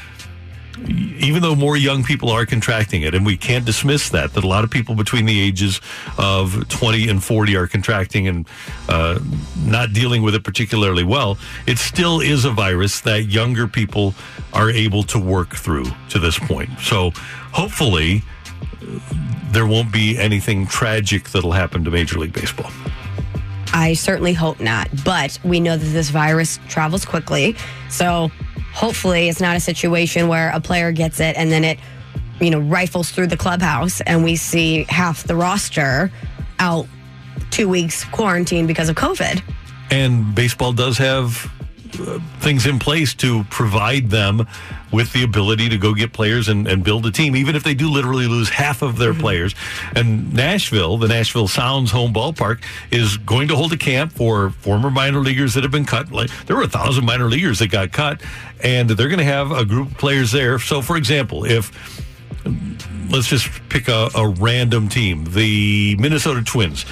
even though more young people are contracting it, and we can't dismiss that, that a lot of people between the ages of 20 and 40 are contracting and uh, not dealing with it particularly well, it still is a virus that younger people are able to work through to this point. So hopefully, uh, there won't be anything tragic that'll happen to Major League Baseball. I certainly hope not. But we know that this virus travels quickly. So hopefully it's not a situation where a player gets it and then it, you know, rifles through the clubhouse and we see half the roster out two weeks quarantine because of COVID. And baseball does have uh, things in place to provide them with the ability to go get players and, and build a team, even if they do literally lose half of their players. And Nashville, the Nashville Sounds home ballpark, is going to hold a camp for former minor leaguers that have been cut. Like there were a thousand minor leaguers that got cut, and they're going to have a group of players there. So, for example, if let's just pick a, a random team, the Minnesota Twins.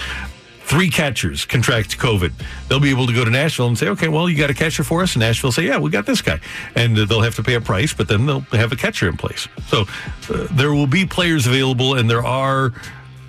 Three catchers contract COVID. They'll be able to go to Nashville and say, okay, well, you got a catcher for us. And Nashville say, yeah, we got this guy. And they'll have to pay a price, but then they'll have a catcher in place. So uh, there will be players available, and there are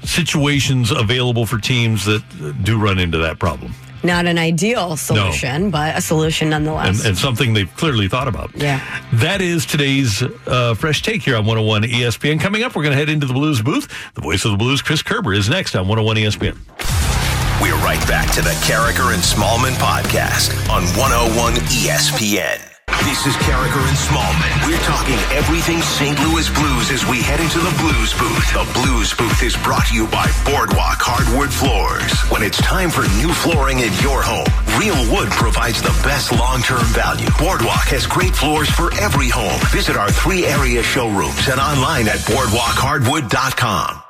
situations available for teams that uh, do run into that problem. Not an ideal solution, but a solution nonetheless. and, and something they've clearly thought about. Yeah. That is today's uh, fresh take here on 101 ESPN. Coming up, we're going to head into the Blues booth. The voice of the Blues, Chris Kerber, is next on 101 ESPN. We're right back to the Karraker and Smallman podcast on 101 ESPN. This is Karraker and Smallman. We're talking everything St. Louis Blues as we head into the Blues booth. The Blues booth is brought to you by Boardwalk Hardwood Floors. When it's time for new flooring in your home, Real Wood provides the best long-term value. Boardwalk has great floors for every home. Visit our three area showrooms and online at boardwalkhardwood.com.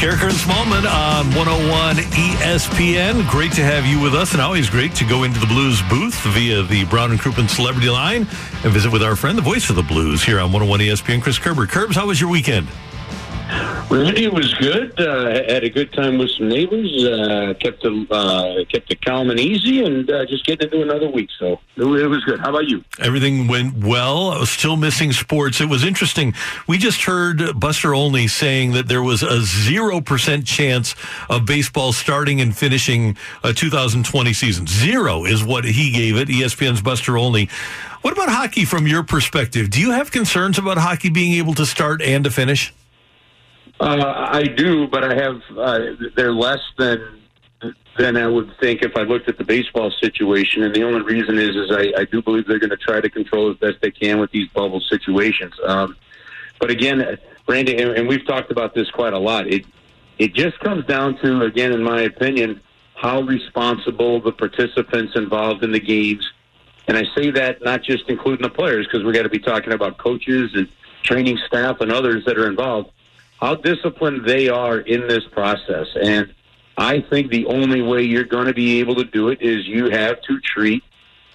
Karraker and Smallman on 101 ESPN. Great to have you with us, and always great to go into the Blues booth via the Brown and Crouppen Celebrity Line and visit with our friend, the voice of the Blues, here on 101 ESPN, Chris Kerber. Kerbs, how was your weekend? Really, it was good. Uh, had a good time with some neighbors. Uh, kept the uh, kept it calm and easy, and uh, just getting into another week. So it, it was good. How about you? Everything went well. I was still missing sports. It was interesting. We just heard Buster Olney saying that there was a 0% chance of baseball starting and finishing a 2020 season. Zero is what he gave it, ESPN's Buster Olney. What about hockey from your perspective? Do you have concerns about hockey being able to start and to finish? Uh, I do, but I have uh, they're less than than I would think if I looked at the baseball situation. And the only reason is is I, I do believe they're going to try to control as best they can with these bubble situations. Um, but again, Randy, and, and we've talked about this quite a lot. It it just comes down to again, in my opinion, how responsible the participants involved in the games. And I say that not just including the players, because we got to be talking about coaches and training staff and others that are involved how disciplined they are in this process. And I think the only way you're going to be able to do it is you have to treat,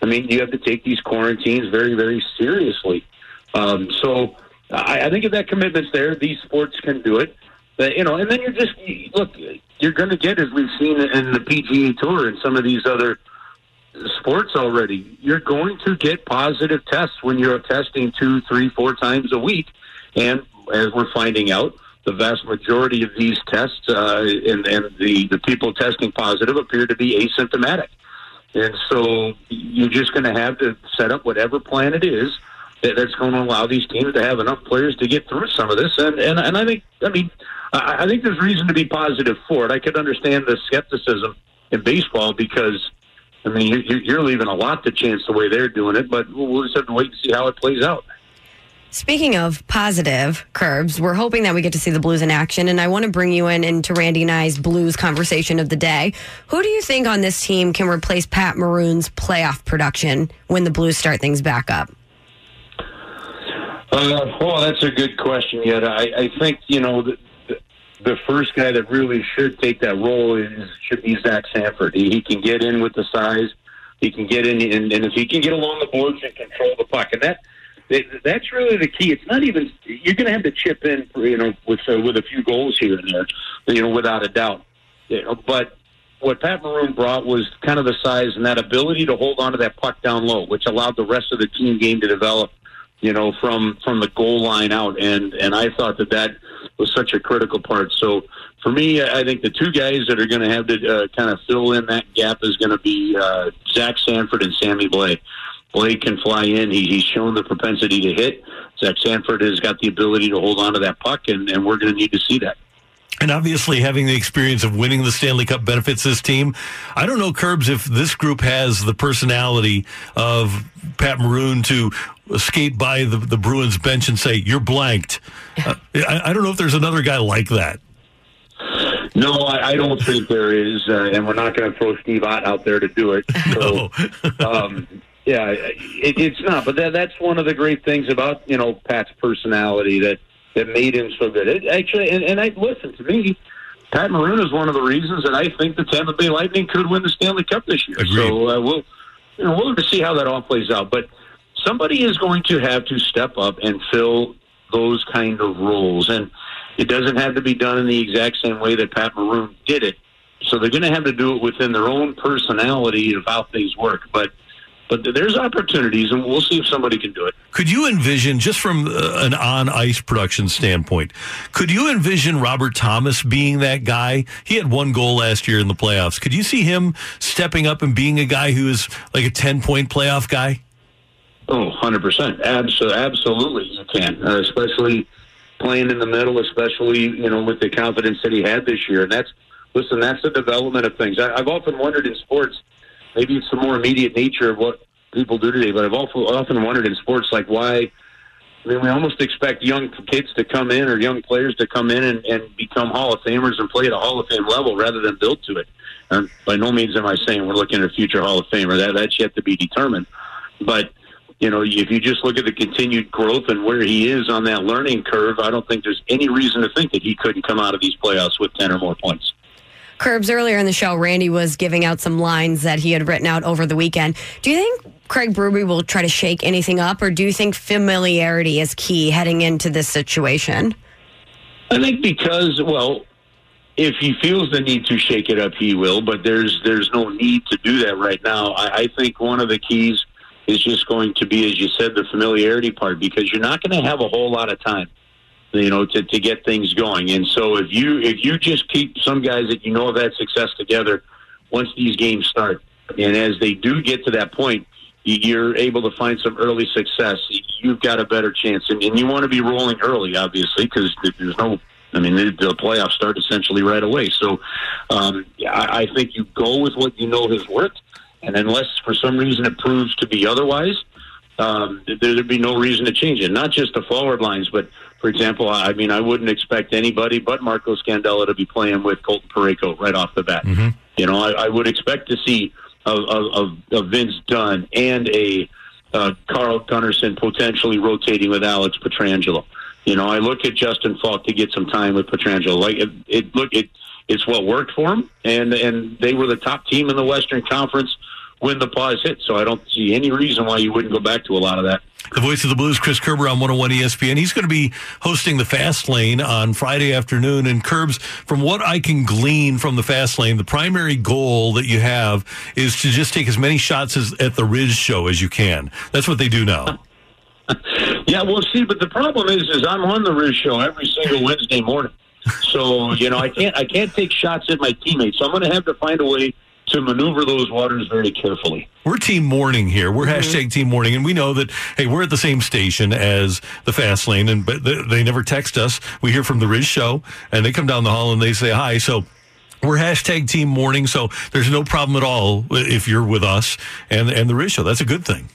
I mean, you have to take these quarantines very, very seriously. Um, so I, I think if that commitment's there, these sports can do it. But, you know, and then you're just, look, you're going to get, as we've seen in the PGA Tour and some of these other sports already, you're going to get positive tests when you're testing two, three, four times a week. And as we're finding out, the vast majority of these tests uh, and, and the, the people testing positive appear to be asymptomatic. And so you're just going to have to set up whatever plan it is that, that's going to allow these teams to have enough players to get through some of this. And, and, and I think, I mean, I, I think there's reason to be positive for it. I could understand the skepticism in baseball because, I mean, you, you're leaving a lot to chance the way they're doing it, but we'll just have to wait and see how it plays out. Speaking of positive Kerbs, we're hoping that we get to see the Blues in action, and I want to bring you in into Randy and I's Blues conversation of the day. Who do you think on this team can replace Pat Maroon's playoff production when the Blues start things back up? Uh, well, that's a good question. Yet I, I think you know the, the, first guy that really should take that role is should be Zach Sanford. He, he can get in with the size. He can get in, and, and if he can get along the boards and control the puck, and that that's really the key. It's not even you're going to have to chip in, you know, with uh, with a few goals here and there, you know, without a doubt. You know, but what Pat Maroon brought was kind of the size and that ability to hold on to that puck down low, which allowed the rest of the team game to develop you know, from from the goal line out, and and I thought that that was such a critical part. So for me, I think the two guys that are going to have to uh, kind of fill in that gap is going to be uh, Zach Sanford and Sammy Blais. Blais can fly in; he, he's shown the propensity to hit. Zach Sanford has got the ability to hold on to that puck, and, and we're going to need to see that. And obviously, having the experience of winning the Stanley Cup benefits this team. I don't know, Kerbs, if this group has the personality of Pat Maroon to skate by the, the Bruins bench and say, You're blanked. Uh, I, I, don't know if there's another guy like that. No, I, I don't think there is. Uh, and we're not going to throw Steve Ott out there to do it. So, no. um, yeah, it, it's not. But that, that's one of the great things about, you know, Pat's personality that that made him so good. It actually, and, and I listen to me. Pat Maroon is one of the reasons that I think the Tampa Bay Lightning could win the Stanley Cup this year. Agreed. So uh, we'll, you know, we'll have to see how that all plays out. But somebody is going to have to step up and fill those kind of roles, and it doesn't have to be done in the exact same way that Pat Maroon did it. So they're going to have to do it within their own personality of how things work. But but there's opportunities, and we'll see if somebody can do it. Could you envision, just from uh, an on ice production standpoint, could you envision Robert Thomas being that guy? He had one goal last year in the playoffs. Could you see him stepping up and being a guy who is like a 10 point playoff guy? Oh, 100%. Absolutely, absolutely you can, uh, especially playing in the middle, especially, you know, with the confidence that he had this year. And that's, listen, that's the development of things. I, I've often wondered in sports – maybe it's the more immediate nature of what people do today. But I've also often wondered in sports, like why. I mean, we almost expect young kids to come in or young players to come in and, and become Hall of Famers and play at a Hall of Fame level rather than build to it. And by no means am I saying we're looking at a future Hall of Famer. That that's yet to be determined. But you know, if you just look at the continued growth and where he is on that learning curve, I don't think there's any reason to think that he couldn't come out of these playoffs with ten or more points. Kerbs, earlier in the show, Randy was giving out some lines that he had written out over the weekend. Do you think Craig Berube will try to shake anything up, or do you think familiarity is key heading into this situation? I think because, well, if he feels the need to shake it up, he will. But there's there's no need to do that right now. I, I think one of the keys is just going to be, as you said, the familiarity part, because you're not going to have a whole lot of time you know, to, to get things going. And so if you if you just keep some guys that you know have had success together, once these games start, and as they do get to that point, you're able to find some early success. You've got a better chance, and, and you want to be rolling early, obviously, because there's no. I mean, the, playoffs start essentially right away. So, um, I, I think you go with what you know has worked, and unless for some reason it proves to be otherwise, um, there'd be no reason to change it. Not just the forward lines, but for example, I mean, I wouldn't expect anybody but Marco Scandella to be playing with Colton Parayko right off the bat. Mm-hmm. You know, I, I would expect to see a, a, a Vince Dunn and a uh, Carl Gunnarsson potentially rotating with Alex Pietrangelo. You know, I look at Justin Faulk to get some time with Pietrangelo. Like it, it look it, it's what worked for him, and and they were the top team in the Western Conference when the pause hit. So I don't see any reason why you wouldn't go back to a lot of that. The voice of the Blues, Chris Kerber on 101 ESPN. He's going to be hosting the Fast Lane on Friday afternoon. And Kerbs, from what I can glean from the Fast Lane, the primary goal that you have is to just take as many shots as, at the Riz show as you can. That's what they do now. yeah, we'll see. But the problem is, is I'm on the Riz show every single Wednesday morning. So you know, I can't I can't take shots at my teammates. So I'm going to have to find a way to maneuver those waters very carefully. We're team morning here. We're mm-hmm. hashtag team morning, and we know that hey, we're at the same station as the fast lane, and but they, they never text us. We hear from the Riz show, and they come down the hall and they say hi. So we're hashtag team morning, so there's no problem at all if you're with us and and the Riz show. That's a good thing.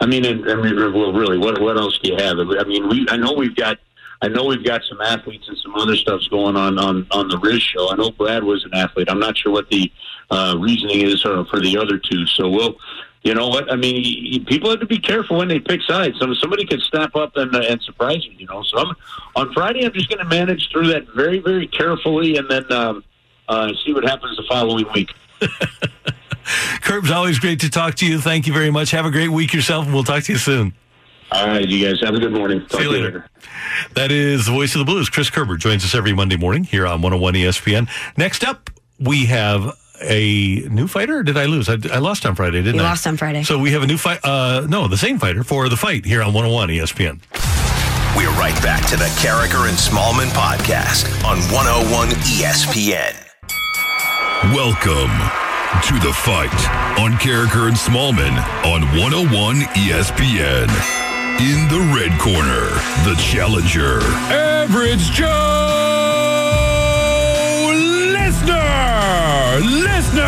I mean, and, I mean, well, really, what what else do you have? I mean, we I know we've got. I know we've got some athletes and some other stuff's going on on on the Riz show. I know Brad was an athlete. I'm not sure what the uh, reasoning is for, for the other two. So we'll, you know what? I mean, people have to be careful when they pick sides. Some somebody could snap up and uh, and surprise you. You know. So I'm, on Friday, I'm just going to manage through that very very carefully, and then um, uh, see what happens the following week. Kerbs, always great to talk to you. Thank you very much. Have a great week yourself, and we'll talk to you soon. All right, you guys have a good morning. Talk See you to later. That is the voice of the blues. Chris Kerber joins us every Monday morning here on 101 ESPN. Next up, we have a new fighter. Or did I lose? I, I lost on Friday, didn't You I? lost on Friday. So we have a new fight. Uh, no, the same fighter for the fight here on 101 ESPN. We're right back to the Karraker and Smallmon podcast on 101 ESPN. Welcome to the fight on Karraker and Smallmon on 101 ESPN. In the red corner, the challenger, Average Joe Listener!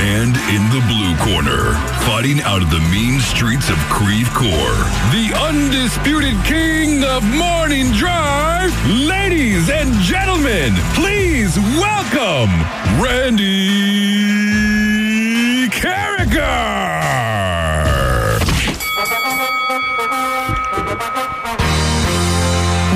And in the blue corner, fighting out of the mean streets of Creve Coeur, the undisputed king of morning drive, ladies and gentlemen, please welcome Randy Karraker!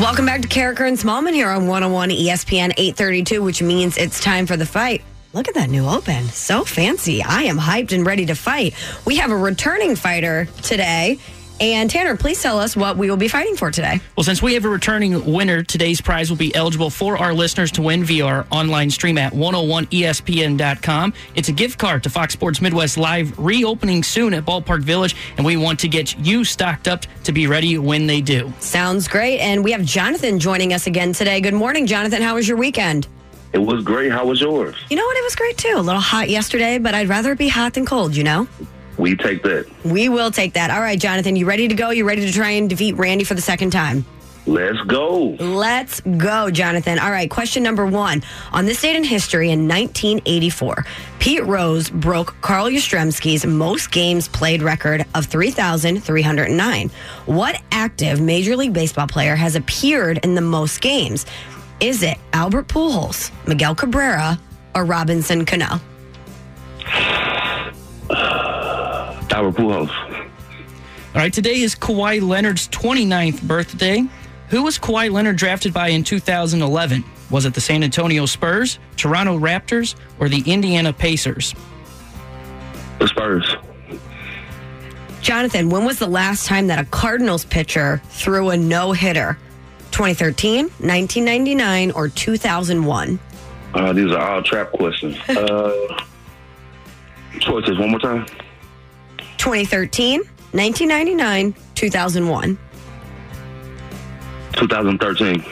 Welcome back to Karraker and Smallmon here on 101 ESPN 832, which means it's time for the fight. Look at that new open. So fancy. I am hyped and ready to fight. We have a returning fighter today. And Tanner, please tell us what we will be fighting for today. Well, since we have a returning winner, today's prize will be eligible for our listeners to win via our online stream at 101ESPN.com. It's a gift card to Fox Sports Midwest Live, reopening soon at Ballpark Village, and we want to get you stocked up to be ready when they do. Sounds great. And we have Jonathan joining us again today. Good morning, Jonathan. How was your weekend? It was great. How was yours? You know what? It was great too. A little hot yesterday, but I'd rather be hot than cold, you know? We take that. We will take that. All right, Jonathan, you ready to go? You ready to try and defeat Randy for the second time? Let's go. Let's go, Jonathan. All right, question number one. On this date in history in 1984, Pete Rose broke Carl Yastrzemski's most games played record of 3,309. What active Major League Baseball player has appeared in the most games? Is it Albert Pujols, Miguel Cabrera, or Robinson Cano? Albert Pujols. All right, today is Kawhi Leonard's 29th birthday. Who was Kawhi Leonard drafted by in 2011? Was it the San Antonio Spurs, Toronto Raptors, or the Indiana Pacers? The Spurs. Jonathan, when was the last time that a Cardinals pitcher threw a no hitter? 2013, 1999, or 2001? Uh, these are all trap questions. Uh, choices one more time. 2013, 1999, 2001. 2013.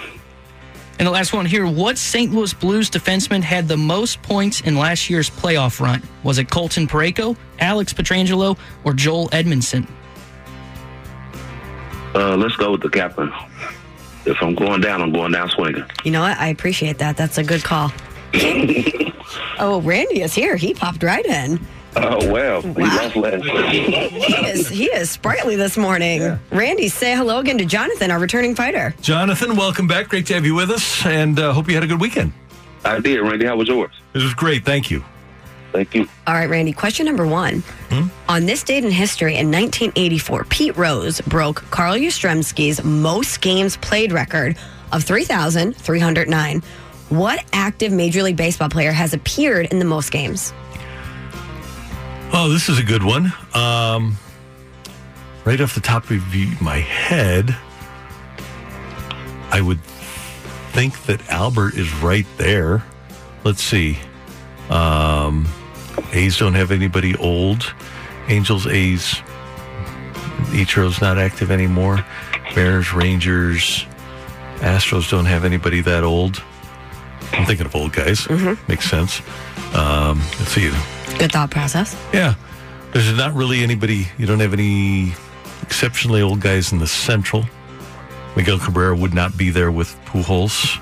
And the last one here what St. Louis Blues defenseman had the most points in last year's playoff run? Was it Colton Parayko, Alex Pietrangelo, or Joel Edmundson? Uh, let's go with the captain. If I'm going down, I'm going down swinging. You know what? I appreciate that. That's a good call. oh, Randy is here. He popped right in. Oh well, we lost last. He is he is sprightly this morning. Randy, say hello again to Jonathan, our returning fighter. Jonathan, welcome back. Great to have you with us, and uh, hope you had a good weekend. I did, Randy. How was yours? It was great. Thank you. Thank you. All right, Randy, question number one. On this date in history in 1984, Pete Rose broke Carl Yastrzemski's most games played record of 3,309. What active Major League Baseball player has appeared in the most games? Oh, this is a good one. Um, right off the top of my head, I would think that Albert is right there. Let's see. Um, A's don't have anybody old. Angels, A's, Ichiro's not active anymore. Bears, Rangers, Astros don't have anybody that old. I'm thinking of old guys. Makes sense. Um, let's see. Good thought process. Yeah. There's not really anybody, you don't have any exceptionally old guys in the Central. Miguel Cabrera would not be there with Pujols.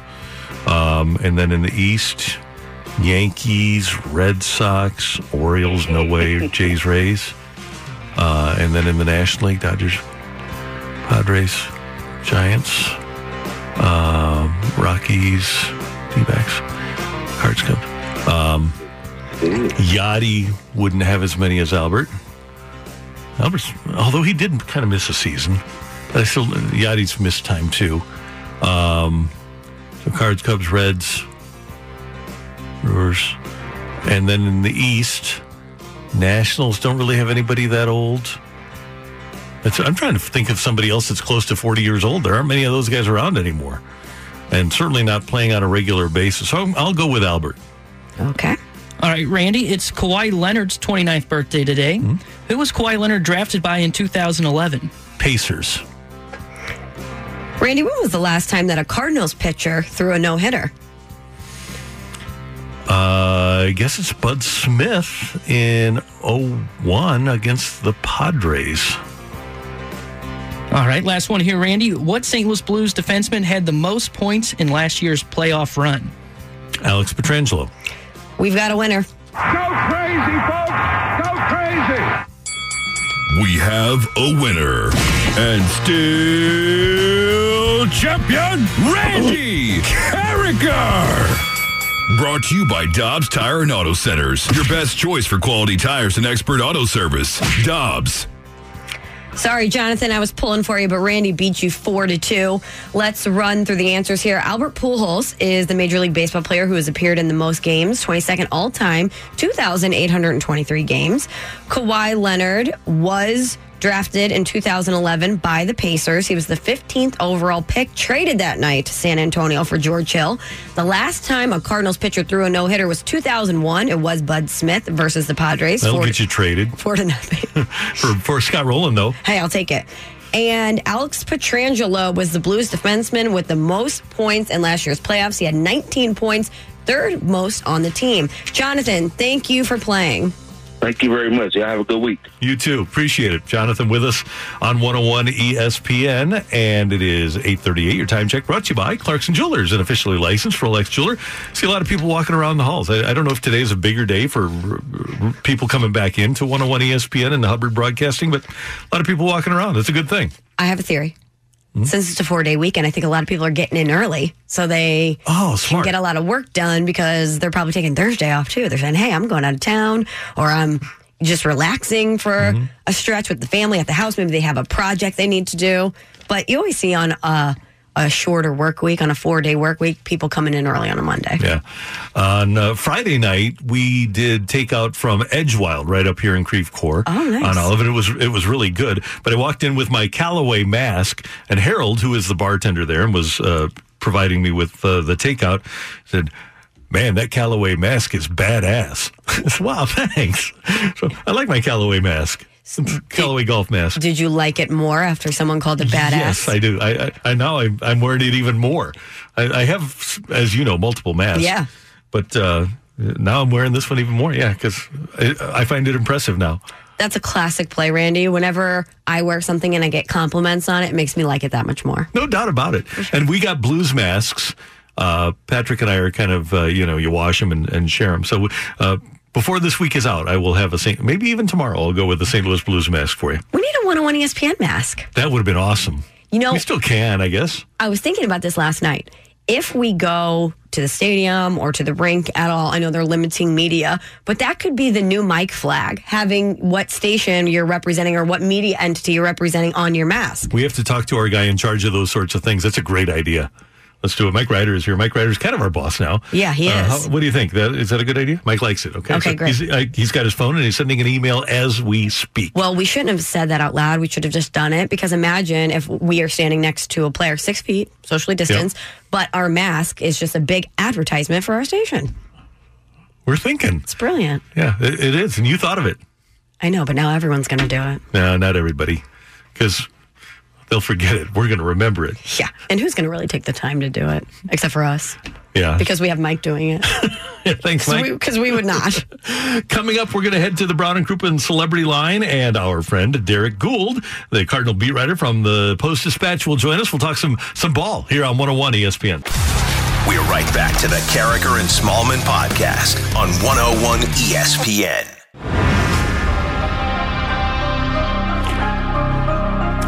Um, and then in the East, Yankees, Red Sox, Orioles, no way, Jays, Rays. Uh, and then in the National League, Dodgers, Padres, Giants, um, Rockies, D-backs, Cards Cubs. Um, Yadi wouldn't have as many as Albert. Albert's, although he did kind of miss a season, but I still Yadi's missed time too. Um, so Cards, Cubs, Reds, Brewers, and then in the East, Nationals don't really have anybody that old. It's, I'm trying to think of somebody else that's close to 40 years old. There aren't many of those guys around anymore, and certainly not playing on a regular basis. So I'll, I'll go with Albert. Okay. All right, Randy, it's Kawhi Leonard's 29th birthday today. Who was Kawhi Leonard drafted by in 2011? Pacers. Randy, when was the last time that a Cardinals pitcher threw a no hitter? Uh, I guess it's Bud Smith in 01 against the Padres. All right, last one here, Randy. What St. Louis Blues defenseman had the most points in last year's playoff run? Alex Pietrangelo. We've got a winner. Go crazy, folks! Go crazy! We have a winner. And still champion, Randy Karraker. Brought to you by Dobbs Tire and Auto Centers. Your best choice for quality tires and expert auto service. Dobbs. Sorry, Jonathan, I was pulling for you, but Randy beat you four to two. Let's run through the answers here. Albert Pujols is the Major League Baseball player who has appeared in the most games, 22nd all time, 2,823 games. Kawhi Leonard was drafted in 2011 by the Pacers. He was the 15th overall pick, traded that night to San Antonio for George Hill. The last time a Cardinals pitcher threw a no hitter was 2001. It was Bud Smith versus the Padres. That'll Four- get you traded. Four to nothing. for, for Scott Rolen, though. Hey, I'll take it. And Alex Pietrangelo was the Blues defenseman with the most points in last year's playoffs. He had 19 points, third most on the team. Jonathan, thank you for playing. Thank you very much. Y'all have a good week. You too. Appreciate it. Jonathan with us on 101 ESPN, and it is 838. Your time check brought to you by Clarkson Jewelers, an officially licensed Rolex jeweler. See a lot of people walking around the halls. I, I don't know if today's a bigger day for r- r- people coming back into 101 ESPN and the Hubbard Broadcasting, but a lot of people walking around. That's a good thing. I have a theory. Mm-hmm. Since it's a four day weekend, I think a lot of people are getting in early so they oh, can get a lot of work done because they're probably taking Thursday off too. They're saying, hey, I'm going out of town or I'm just relaxing for mm-hmm. a stretch with the family at the house. Maybe they have a project they need to do. But you always see on a, a shorter work week, on a four day work week, people coming in early on a Monday. Yeah. On uh, Friday night, we did takeout from Edgewild right up here in Creve Coeur Oh, nice. on Olive. It was it was really good. But I walked in with my Callaway mask, and Harold, who is the bartender there and was uh, providing me with uh, the takeout, said. Man, that Callaway mask is badass. Wow, thanks. So I like my Callaway mask. Callaway golf mask. Did you like it more after someone called it badass? Yes, I do. I, I, I now I'm, I'm wearing it even more. I, I have, as you know, multiple masks. Yeah. But uh, now I'm wearing this one even more. Yeah, because I, I find it impressive now. That's a classic play, Randy. Whenever I wear something and I get compliments on it, it makes me like it that much more. No doubt about it. And we got blues masks. Uh, Patrick and I are kind of, uh, you know, you wash them and, and share them. So uh, before this week is out, I will have a St. Maybe even tomorrow, I'll go with the St. Louis Blues mask for you. We need a 101 ESPN mask. That would have been awesome. You know, we still can, I guess. I was thinking about this last night. If we go to the stadium or to the rink at all, I know they're limiting media, but that could be the new mic flag, having what station you're representing or what media entity you're representing on your mask. We have to talk to our guy in charge of those sorts of things. That's a great idea. Let's do it. Mike Ryder is here. Mike Ryder's kind of our boss now. Yeah, he Uh, is. how- what do you think? That, is that a good idea? Mike likes it. Okay. Okay, great. He's, uh, he's got his phone and he's sending an email as we speak. Well, we shouldn't have said that out loud. We should have just done it because imagine if we are standing next to a player six feet, socially distanced, but our mask is just a big advertisement for our station. We're thinking. It's brilliant. Yeah, it, it is. And you thought of it. I know, but now everyone's going to do it. No, not everybody. Because they'll forget it. We're going to remember it. Yeah. And who's going to really take the time to do it except for us? Yeah. Because we have Mike doing it. Thanks, Mike. Because we, would not. Coming up, we're going to head to the Brown and Crouppen Celebrity Line, and our friend Derrick Goold, the Cardinal beat writer from the Post Dispatch, will join us. We'll talk some some ball here on 101 ESPN. We're right back to the Karraker and Smallmon podcast on 101 ESPN.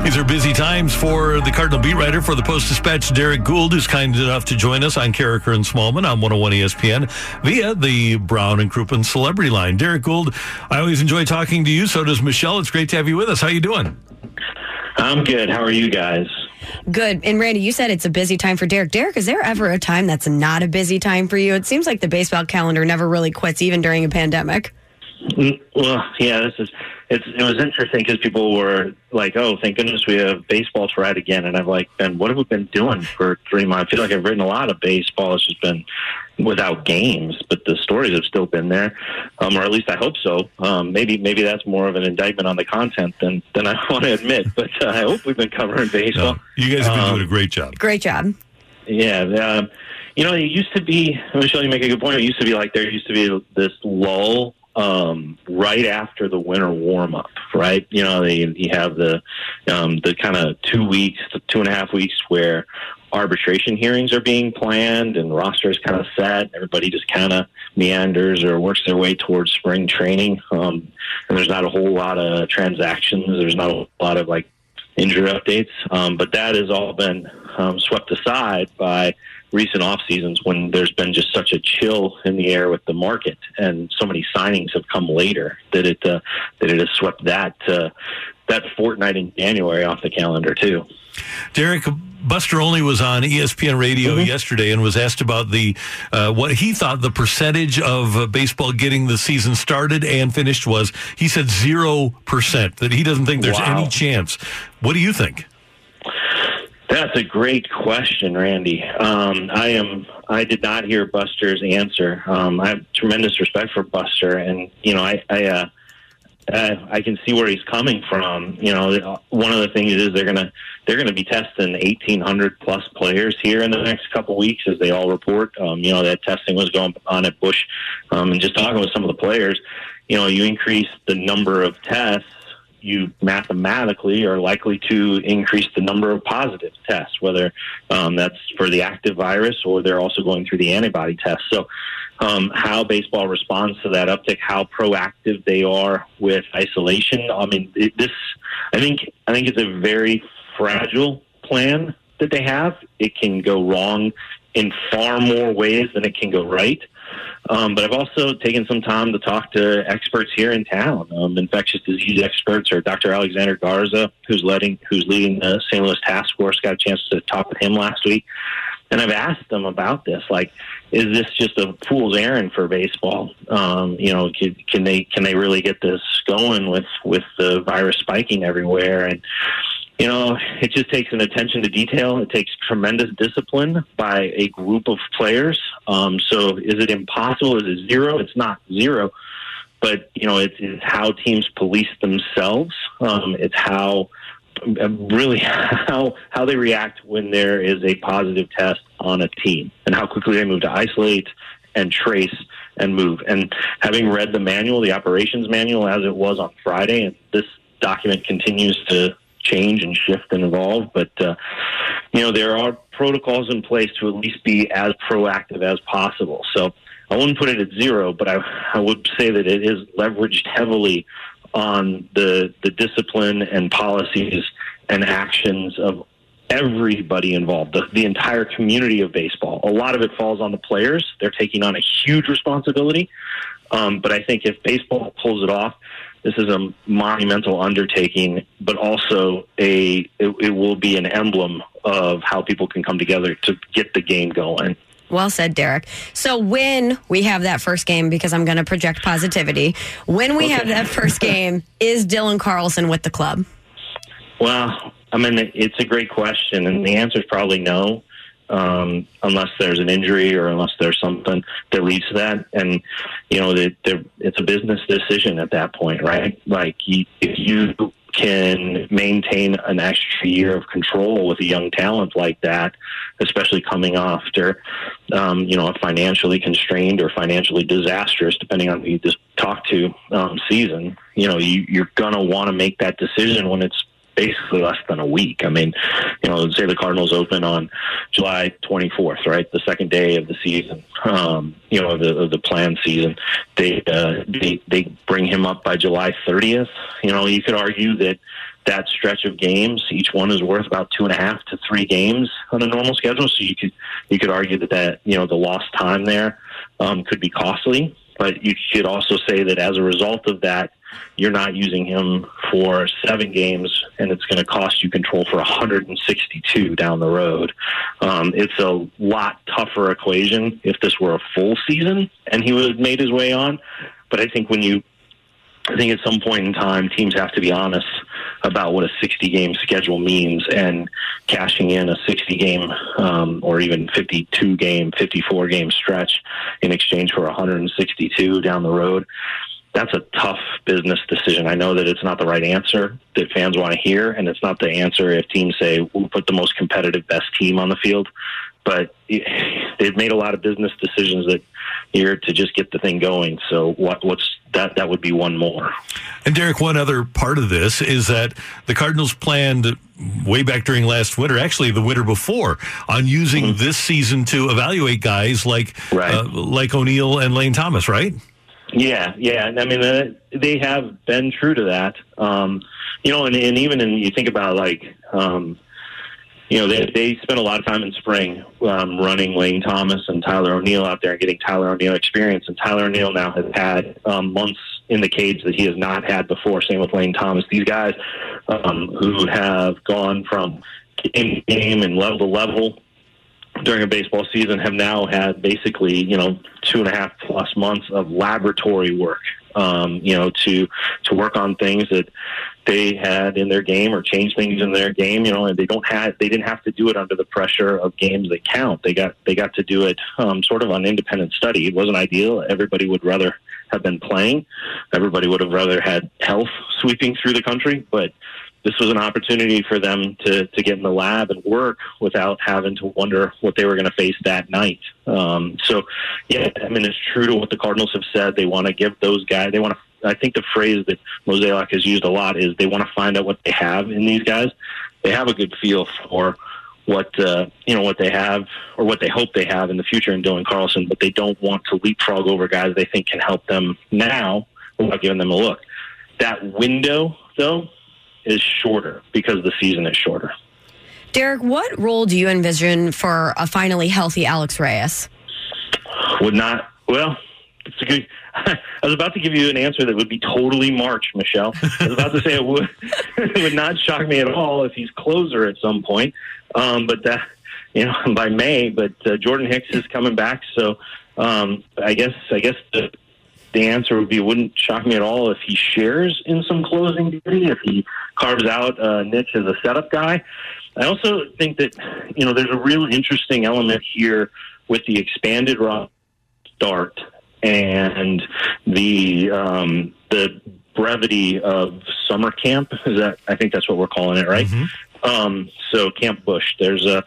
These are busy times for the Cardinal beat writer for the Post Dispatch, Derrick Goold, who's kind enough to join us on Karraker and Smallmon on 101 ESPN via the Brown and Crouppen Celebrity Line. Derrick Goold, I always enjoy talking to you. So does Michelle. It's great to have you with us. How are you doing? I'm good. How are you guys? Good. And Randy, you said it's a busy time for Derrick. Derrick, is there ever a time that's not a busy time for you? It seems like the baseball calendar never really quits, even during a pandemic. Well, yeah, this is it's it was interesting because people were like, "Oh, thank goodness we have baseball to write again," and I've like, "Ben, what have we been doing for three months?" I feel like I've written a lot of baseball. It's just been without games, but the stories have still been there, um, or at least I hope so. Um, maybe maybe that's more of an indictment on the content than than I want to admit. But uh, I hope we've been covering baseball. You guys have been Um, doing a great job. Great job. Yeah, um, you know, it used to be. Michelle, you make a good point. It used to be like there used to be this lull um, right after the winter warm up, right? You know, they, you have the um, the kind of two weeks, two and a half weeks where arbitration hearings are being planned and rosters kind of set. Everybody just kind of meanders or works their way towards spring training, um, and there's not a whole lot of transactions. There's not a lot of like injury updates. Um, but that has all been um, swept aside by recent off seasons when there's been just such a chill in the air with the market, and so many signings have come later that it uh, that it has swept that uh, that fortnight in January off the calendar too. Derrick Buster Olney was on ESPN Radio yesterday and was asked about the uh, what he thought the percentage of uh, baseball getting the season started and finished was. He said zero percent that he doesn't think there's Wow. any chance. What do you think? That's a great question, Randy. Um, I am. I did not hear Buster's answer. Um, I have tremendous respect for Buster, and you know, I, I, uh, I can see where he's coming from. You know, one of the things is they're gonna they're gonna be testing 1,800 plus players here in the next couple weeks, as they all report. Um, you know, that testing was going on at Busch, um, and just talking with some of the players. You know, you increase the number of tests you mathematically are likely to increase the number of positive tests, whether um, that's for the active virus or they're also going through the antibody test. So, um, how baseball responds to that uptick, how proactive they are with isolation. I mean, it, this, I think, I think it's a very fragile plan that they have. It can go wrong in far more ways than it can go right. Um, but I've also taken some time to talk to experts here in town, um, infectious disease experts, or Dr. Alexander Garza, who's leading who's leading the St. Louis task force. Got a chance to talk with him last week, and I've asked them about this. Like, is this just a fool's errand for baseball? Um, you know, can, can they can they really get this going with with the virus spiking everywhere and you know, it just takes an attention to detail. It takes tremendous discipline by a group of players. Um, so, is it impossible? Is it zero? It's not zero, but you know, it's, it's how teams police themselves. Um, it's how uh, really how how they react when there is a positive test on a team, and how quickly they move to isolate and trace and move. And having read the manual, the operations manual, as it was on Friday, and this document continues to change and shift and evolve. But uh, you know, there are protocols in place to at least be as proactive as possible. So I wouldn't put it at zero, but I, I would say that it is leveraged heavily on the the discipline and policies and actions of everybody involved, the, the entire community of baseball. A lot of it falls on the players; they're taking on a huge responsibility. Um, but I think if baseball pulls it off, this is a monumental undertaking, but also a it, it will be an emblem of how people can come together to get the game going. Well said, Derrick. So when we have that first game, because I'm going to project positivity, when we have that first game, is Dylan Carlson with the club? Well, I mean, it's a great question, and the answer is probably no, um, unless there's an injury or unless there's something that leads to that. And you know, there- it's a business decision at that point, right? Like, you, if you can maintain an extra year of control with a young talent like that, especially coming after, um, you know, a financially constrained or financially disastrous, depending on who you just talk to, um, season, you know, you, you're going to want to make that decision when it's basically less than a week. I mean, you know, say the Cardinals open on July 24th, right, the second day of the season, um, you know, the of the planned season. They uh, they they bring him up by July 30th. You know, you could argue that that stretch of games. Each one is worth about two and a half to three games on a normal schedule. So you could you could argue that that you know the lost time there um, could be costly. But you could also say that as a result of that, you're not using him for seven games, and it's going to cost you control for 162 down the road. Um, it's a lot tougher equation if this were a full season and he would have made his way on. But I think when you I think at some point in time, teams have to be honest about what a 60 game schedule means and cashing in a 60 game um, or even 52 game, 54 game stretch in exchange for 162 down the road. That's a tough business decision. I know that it's not the right answer that fans want to hear, and it's not the answer if teams say we'll put the most competitive, best team on the field. But they've made a lot of business decisions that here to just get the thing going. So what, what's that? That would be one more. And Derrick, one other part of this is that the Cardinals planned way back during last winter, actually the winter before, on using mm-hmm. this season to evaluate guys like right. uh, like O'Neill and Lane Thomas, right? Yeah, yeah. I mean, uh, they have been true to that. Um, you know, and, and even in you think about like. Um, you know, they, they spent a lot of time in spring um, running Lane Thomas and Tyler O'Neill out there and getting Tyler O'Neill experience. And Tyler O'Neill now has had um, months in the cage that he has not had before. Same with Lane Thomas. These guys um, who have gone from game to game and level to level during a baseball season have now had basically, you know, two and a half plus months of laboratory work um, you know, to to work on things that they had in their game or change things in their game. You know, and they don't have they didn't have to do it under the pressure of games that count. They got they got to do it um, sort of on independent study. It wasn't ideal. Everybody would rather have been playing. Everybody would have rather had health sweeping through the country, but this was an opportunity for them to, to get in the lab and work without having to wonder what they were going to face that night. Um, so, yeah, I mean, it's true to what the Cardinals have said. They want to give those guys, they want to, I think the phrase that Mozeliak has used a lot is they want to find out what they have in these guys. They have a good feel for what uh, you know what they have or what they hope they have in the future in Dylan Carlson, but they don't want to leapfrog over guys they think can help them now without giving them a look. That window, though, is shorter because the season is shorter. Derrick, what role do you envision for a finally healthy Alex Reyes? Would not, well, it's a good. I was about to give you an answer that would be totally March, Michelle. I was about to say it would it would not shock me at all if he's closer at some point. Um, but that you know by May. But uh, Jordan Hicks is coming back, so um, I guess I guess the the answer would be wouldn't shock me at all if he shares in some closing duty, if he carves out a niche as a setup guy. I also think that, you know, there's a real interesting element here with the expanded raw start and the um, the brevity of summer camp. Is that I think that's what we're calling it, right? Mm-hmm. Um, so Camp Busch. There's a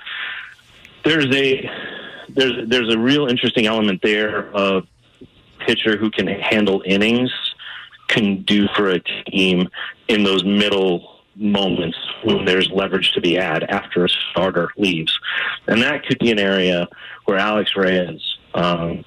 there's a there's there's a real interesting element there of pitcher who can handle innings can do for a team in those middle moments when there's leverage to be had after a starter leaves. And that could be an area where Alex Reyes, um,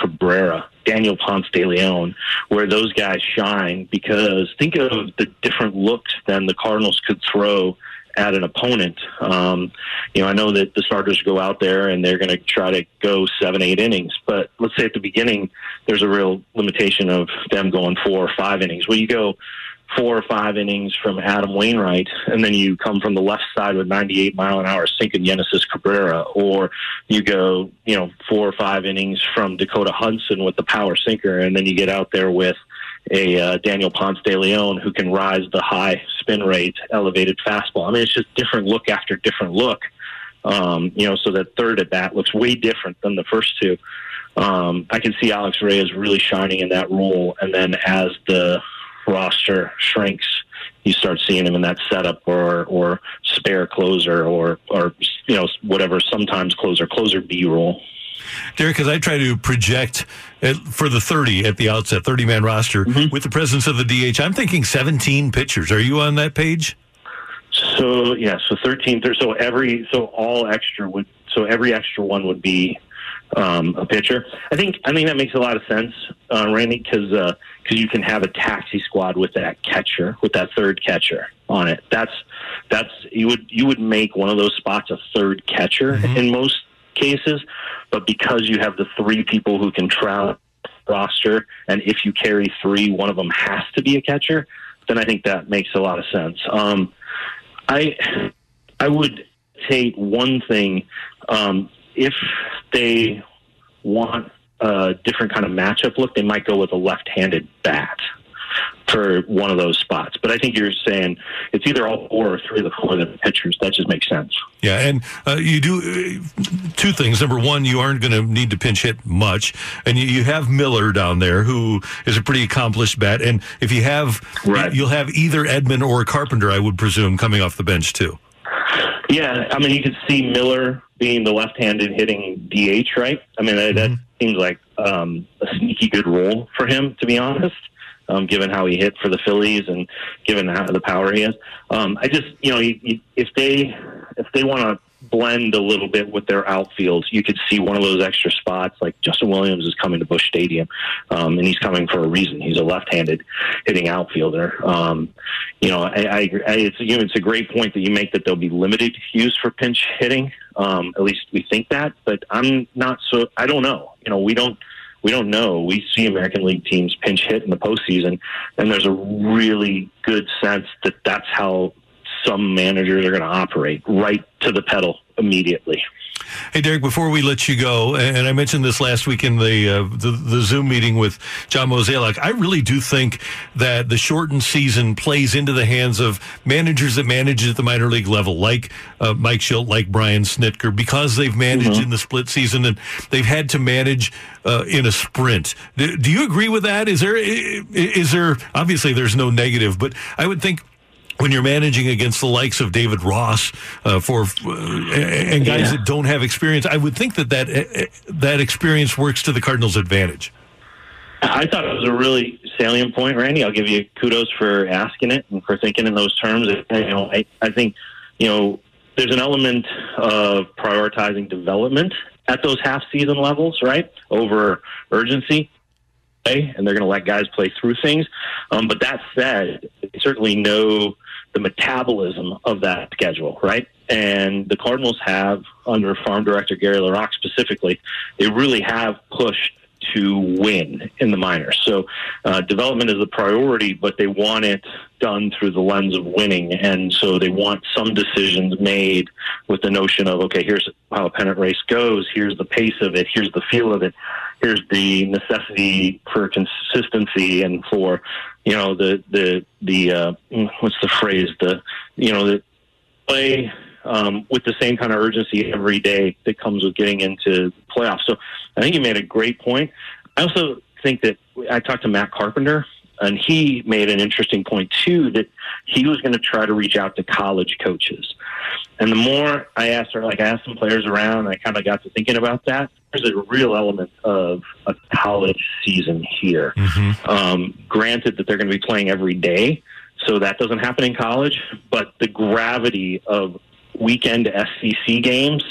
Cabrera, Daniel Ponce de Leon, where those guys shine because think of the different looks then the Cardinals could throw at an opponent. Um, you know, I know that the starters go out there and they're going to try to go seven, eight innings, but let's say at the beginning there's a real limitation of them going four or five innings. Well, you go four or five innings from Adam Wainwright, and then you come from the left side with 98 mile an hour sinking Genesis Cabrera, or you go, you know, four or five innings from Dakota Hudson with the power sinker, and then you get out there with a uh, Daniel Ponce de Leon who can rise the high spin rate, elevated fastball. I mean, it's just different look after different look. Um, you know, so that third at bat looks way different than the first two. Um, I can see Alex Reyes really shining in that role, and then as the roster shrinks, you start seeing him in that setup or or spare closer or or you know whatever sometimes closer closer B role. Derrick, because I try to project for the 30 at the outset, 30 man roster mm-hmm. with the presence of the DH, I'm thinking 17 pitchers. Are you on that page? So yeah, so 13. So every so all extra would so every extra one would be um, a pitcher. I think I think that makes a lot of sense, uh, Randy, because because uh, you can have a taxi squad with that catcher, with that third catcher. on it. That's that's you would you would make one of those spots a third catcher in most cases, but because you have the three people who can travel roster, and if you carry three, one of them has to be a catcher. Then I think that makes a lot of sense. Um, I I would take one thing um, if they want a different kind of matchup look, they might go with a left-handed bat for one of those spots. But I think you're saying it's either all four or three of the four of the pitchers. That just makes sense. Yeah, and uh, you do uh, two things. Number one, you aren't going to need to pinch hit much, and you, you have Miller down there, who is a pretty accomplished bat. And if you have, you'll have either Edman or Carpenter, I would presume, coming off the bench too. Yeah, I mean, you could see Miller being the left-handed hitting DH, right? I mean, that, that seems like um, a sneaky good role for him, to be honest. Um, given how he hit for the Phillies and given how, the power he has, um, I just you know if they if they want to blend a little bit with their outfield, you could see one of those extra spots. Like Justin Williams is coming to Busch Stadium, um, and he's coming for a reason. He's a left-handed hitting outfielder. Um, you know, I, I. I, it's you know, it's a great point that you make that there'll be limited use for pinch hitting. Um, at least we think that, but I'm not so. I don't know. You know, we don't we don't know. We see American League teams pinch hit in the postseason, and there's a really good sense that that's how some managers are going to operate right to the pedal immediately. Hey, Derrick, before we let you go, and I mentioned this last week in the uh, the, the, Zoom meeting with John Mozeliak, I really do think that the shortened season plays into the hands of managers that manage at the minor league level, like uh, Mike Shildt, like Brian Snitker, because they've managed mm-hmm. in the split season and they've had to manage uh, in a sprint. Do, do you agree with that? Is there is there obviously there's no negative, but I would think when you're managing against the likes of David Ross uh, for uh, and guys yeah. that don't have experience, I would think that that uh, that experience works to the Cardinals' advantage. I thought it was a really salient point, Randy. I'll give you kudos for asking it and for thinking in those terms. You know, I, I think you know there's an element of prioritizing development at those half season levels, right, over urgency and they're going to let guys play through things. Um, but that said, they certainly know the metabolism of that schedule, right? And the Cardinals have, under farm director Gary LaRocque specifically, they really have pushed to win in the minors. So uh, development is a priority, but they want it done through the lens of winning. And so they want some decisions made with the notion of, okay, here's how a pennant race goes. Here's the pace of it. Here's the feel of it. Here's the necessity for consistency and for you know the the the uh, what's the phrase the you know the play um, with the same kind of urgency every day that comes with getting into the playoffs. So I think you made a great point. I also think that I talked to Matt Carpenter and he made an interesting point too that he was going to try to reach out to college coaches. And the more I asked her, like I asked some players around, I kind of got to thinking about that. There's a real element of a college season here. Mm-hmm. Um, granted that they're going to be playing every day, so that doesn't happen in college. But the gravity of weekend SEC games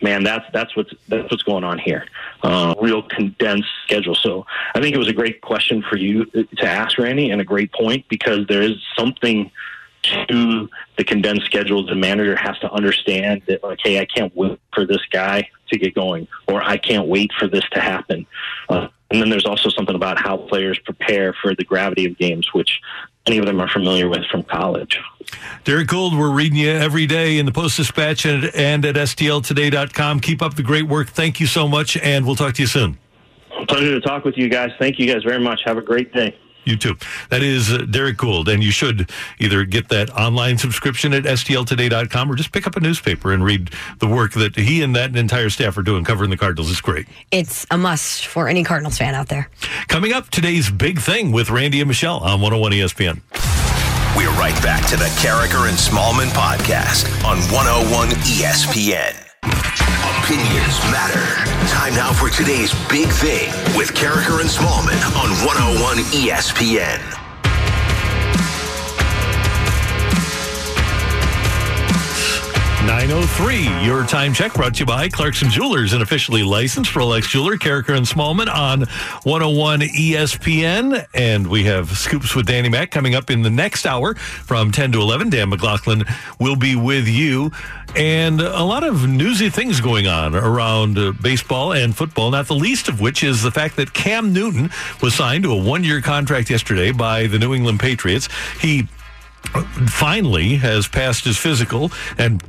man, that's that's what's that's what's going on here. Uh, real condensed schedule. So I think it was a great question for you to ask, Randy, and a great point because there is something to the condensed schedule. The manager has to understand that, like, hey, I can't wait for this guy to get going, or I can't wait for this to happen. Uh, and then there's also something about how players prepare for the gravity of games, which many of them are familiar with from college. Derrick Goold, we're reading you every day in the Post Dispatch and, and at STLtoday.com. Keep up the great work. Thank you so much, and we'll talk to you soon. Pleasure to talk with you guys. Thank you guys very much. Have a great day. You too. That is uh, Derrick Goold. And you should either get that online subscription at STLtoday.com or just pick up a newspaper and read the work that he and that entire staff are doing covering the Cardinals. It's great. It's a must for any Cardinals fan out there. Coming up, today's big thing with Randy and Michelle on 101 ESPN. We're right back to the Karraker and Smallmon podcast on 101 ESPN. Opinions matter. Time now for today's big thing with Karraker and Smallmon on 101 ESPN. 903, your time check brought to you by Clarkson Jewelers, an officially licensed Rolex jeweler, Karraker and Smallmon on 101 ESPN. And we have Scoops with Danny Mac coming up in the next hour from 10 to 11. Dan McLaughlin will be with you. And a lot of newsy things going on around uh, baseball and football, not the least of which is the fact that Cam Newton was signed to a one year contract yesterday by the New England Patriots. He finally has passed his physical and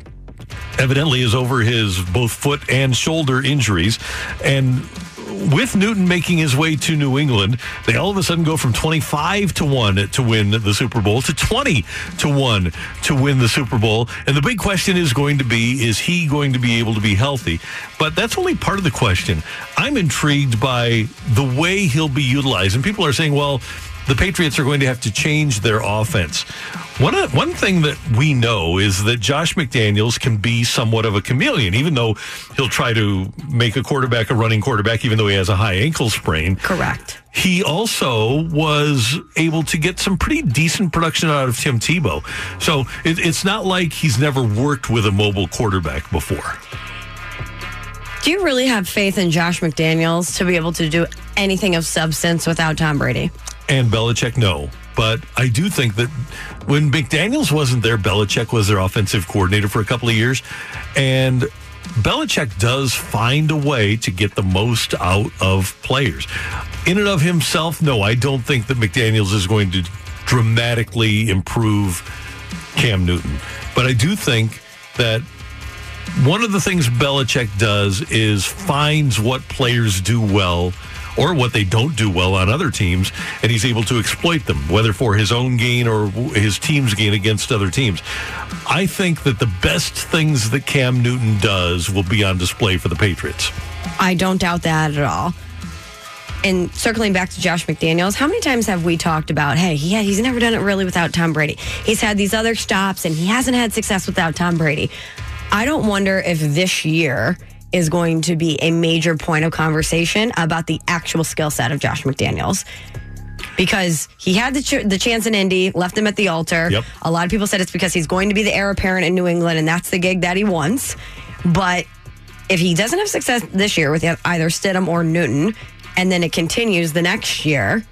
evidently is over his both foot and shoulder injuries. And with Newton making his way to New England, they all of a sudden go from 25 to 1 to win the Super Bowl to 20 to 1 to win the Super Bowl. And the big question is going to be is he going to be able to be healthy? But that's only part of the question. I'm intrigued by the way he'll be utilized. And people are saying, well, the Patriots are going to have to change their offense. One one thing that we know is that Josh McDaniels can be somewhat of a chameleon, even though he'll try to make a quarterback a running quarterback, even though he has a high ankle sprain. Correct. He also was able to get some pretty decent production out of Tim Tebow. So it, it's not like he's never worked with a mobile quarterback before. Do you really have faith in Josh McDaniels to be able to do anything of substance without Tom Brady? And Belichick, no. But I do think that when McDaniels wasn't there, Belichick was their offensive coordinator for a couple of years. And Belichick does find a way to get the most out of players. In and of himself, no, I don't think that McDaniels is going to dramatically improve Cam Newton. But I do think that one of the things Belichick does is finds what players do well or what they don't do well on other teams, and he's able to exploit them, whether for his own gain or his team's gain against other teams. I think that the best things that Cam Newton does will be on display for the Patriots. I don't doubt that at all. And circling back to Josh McDaniels, how many times have we talked about, hey, yeah, he's never done it really without Tom Brady? He's had these other stops and he hasn't had success without Tom Brady. I don't wonder if this year is going to be a major point of conversation about the actual skill set of Josh McDaniels. Because he had the, ch- the chance in Indy, left him at the altar. Yep. A lot of people said it's because he's going to be the heir apparent in New England, and that's the gig that he wants. But if he doesn't have success this year with either Stidham or Newton, and then it continues the next year,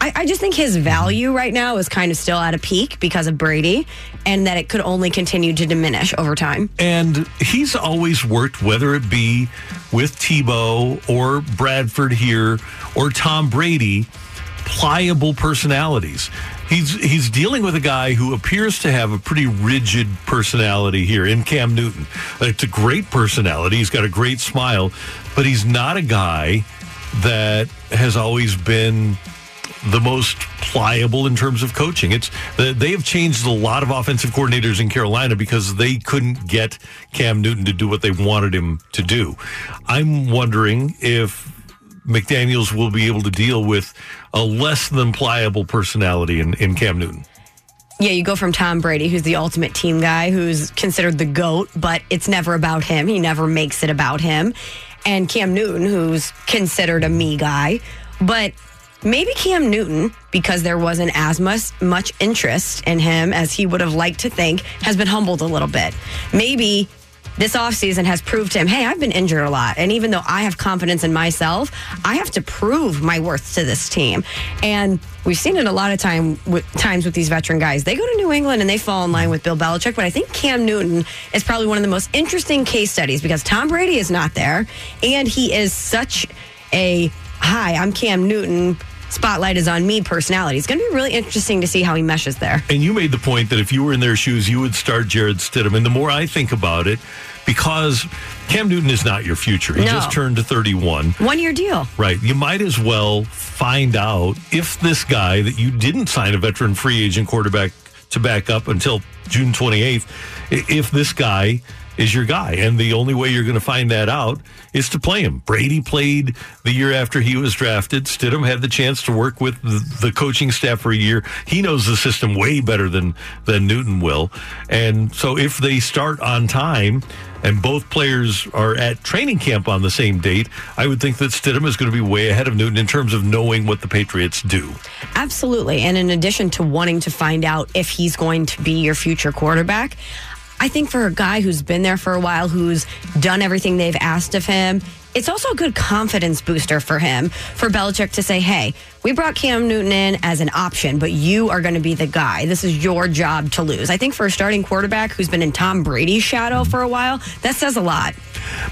I, I, just think his value right now is kind of still at a peak because of Brady, and that it could only continue to diminish over time. And he's always worked, whether it be with Tebow or Bradford here or Tom Brady, pliable personalities. He's he's dealing with a guy who appears to have a pretty rigid personality here in Cam Newton. It's a great personality. He's got a great smile, but he's not a guy that has always been the most pliable in terms of coaching. It's they have changed a lot of offensive coordinators in Carolina because they couldn't get Cam Newton to do what they wanted him to do. I'm wondering if McDaniels will be able to deal with a less than pliable personality in, in Cam Newton. Yeah, you go from Tom Brady, who's the ultimate team guy, who's considered the GOAT, but it's never about him. He never makes it about him. And Cam Newton, who's considered a me guy. But maybe Cam Newton, because there wasn't as much, much interest in him as he would have liked to think, has been humbled a little bit. Maybe this offseason has proved to him, hey, I've been injured a lot. And even though I have confidence in myself, I have to prove my worth to this team. And we've seen it a lot of time with, times with these veteran guys. They go to New England and they fall in line with Bill Belichick. But I think Cam Newton is probably one of the most interesting case studies because Tom Brady is not there. And he is such a hi, I'm Cam Newton. Spotlight is on me personality. It's going to be really interesting to see how he meshes there. And you made the point that if you were in their shoes, you would start Jarrett Stidham. And the more I think about it, because Cam Newton is not your future. He No. just turned to 31. One year deal. Right. You might as well find out if this guy that you didn't sign a veteran free agent quarterback to back up until June 28th, if this guy is your guy. And the only way you're going to find that out is to play him. Brady played the year after he was drafted. Stidham had the chance to work with the, coaching staff for a year. He knows the system way better than, than Newton will. And so if they start on time, and both players are at training camp on the same date, I would think that Stidham is going to be way ahead of Newton in terms of knowing what the Patriots do. Absolutely. And in addition to wanting to find out if he's going to be your future quarterback, I think for a guy who's been there for a while, who's done everything they've asked of him, it's also a good confidence booster for him, for Belichick to say, hey, we brought Cam Newton in as an option, but you are going to be the guy. This is your job to lose. I think for a starting quarterback who's been in Tom Brady's shadow for a while, that says a lot.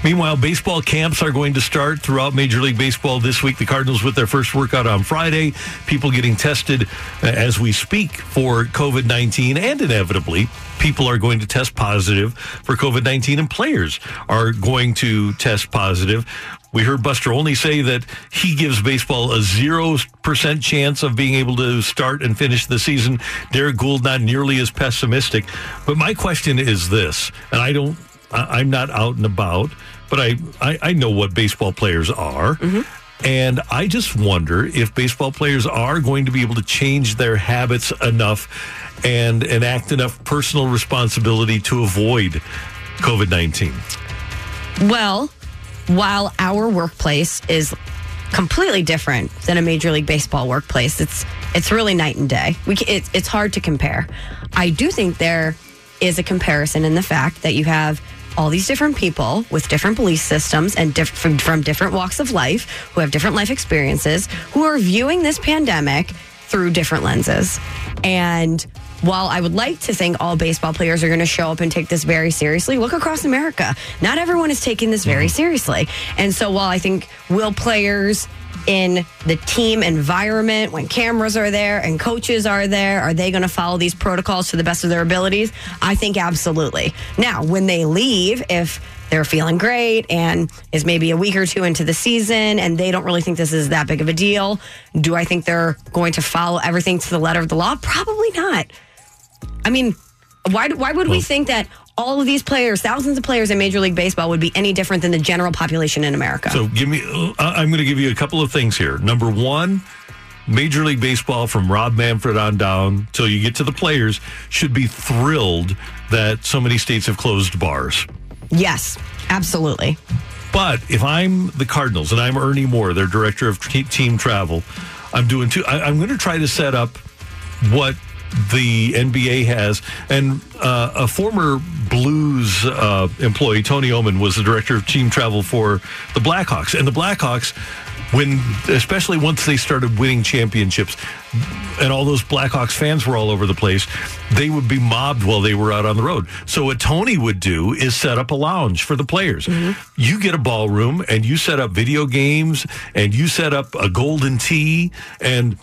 Meanwhile, baseball camps are going to start throughout Major League Baseball this week. The Cardinals with their first workout on Friday. People getting tested uh, as we speak for COVID 19, and inevitably, people are going to test positive for COVID 19, and players are going to test positive. We heard Buster Olney say that he gives baseball a 0% chance of being able to start and finish the season. Derrick Goold not nearly as pessimistic. But my question is this, and I don't I'm not out and about, but I, I, I know what baseball players are. Mm-hmm. And I just wonder if baseball players are going to be able to change their habits enough and enact enough personal responsibility to avoid COVID 19. Well, while our workplace is completely different than a major league baseball workplace, it's it's really night and day. We it's it's hard to compare. I do think there is a comparison in the fact that you have all these different people with different belief systems and diff- from, from different walks of life who have different life experiences who are viewing this pandemic through different lenses. And while I would like to think all baseball players are going to show up and take this very seriously, look across America. Not everyone is taking this very mm-hmm. seriously. And so while I think will players in the team environment when cameras are there and coaches are there are they going to follow these protocols to the best of their abilities? I think absolutely. Now when they leave if they're feeling great and is maybe a week or two into the season and they don't really think this is that big of a deal do i think they're going to follow everything to the letter of the law? Probably not i mean why, why would we think that all of these players, thousands of players in Major League Baseball, would be any different than the general population in America? So give me, I- I'm going to give you a couple of things here. Number one, Major League Baseball from Rob Manfred on down till you get to the players should be thrilled that so many states have closed bars. yes, absolutely. But if I'm the Cardinals and I'm Ernie Moore, their director of te- team travel, I'm doing two. I, I'm going to try to set up what the NBA has. And uh, a former Blues uh, employee, Tony Ommen, was the director of team travel for the Blackhawks. And the Blackhawks, when especially once they started winning championships, and all those Blackhawks fans were all over the place, they would be mobbed while they were out on the road. So what Tony would do is set up a lounge for the players. You get a ballroom and you set up video games and you set up a golden tee and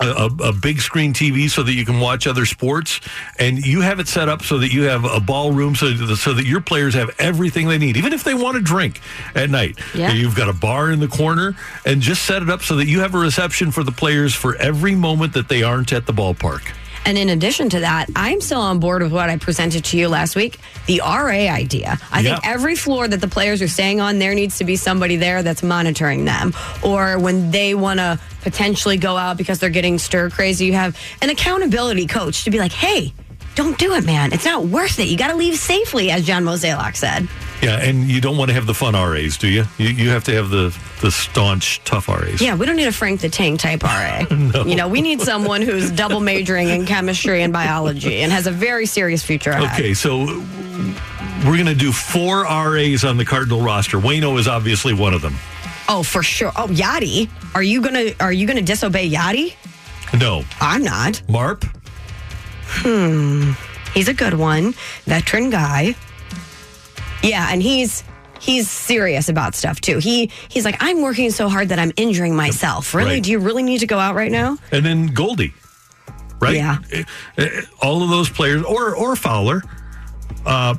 a, a, a big screen TV so that you can watch other sports, and you have it set up so that you have a ballroom so that, so that your players have everything they need, even if they want to drink at night. Yeah. You've got a bar in the corner, and just set it up so that you have a reception for the players for every moment that they aren't at the ballpark. And in addition to that, I'm still on board with what I presented to you last week the RA idea. I think every floor that the players are staying on, there needs to be somebody there that's monitoring them. Or when they want to potentially go out because they're getting stir crazy, you have an accountability coach to be like, hey, don't do it, man. It's not worth it. You got to leave safely, as John Mozeliak said. Yeah, and you don't want to have the fun RAs, do you? You, you have to have the, the staunch, tough RAs. Yeah, we don't need a Frank the Tank type RA. no. You know, we need someone who's double majoring in chemistry and biology and has a very serious future ahead. Okay, so we're going to do four RAs on the Cardinal roster. Wayno is obviously one of them. Oh, for sure. Oh, Yadi, are you gonna are you gonna disobey Yadi? No. I'm not. Marp? Hmm. He's a good one, veteran guy. Yeah, and he's he's serious about stuff too. He he's like, I'm working so hard that I'm injuring myself. Really? Right. Do you really need to go out right now? And then Goldie, right? Yeah. Eh, eh, All of those players, or or Fowler, uh,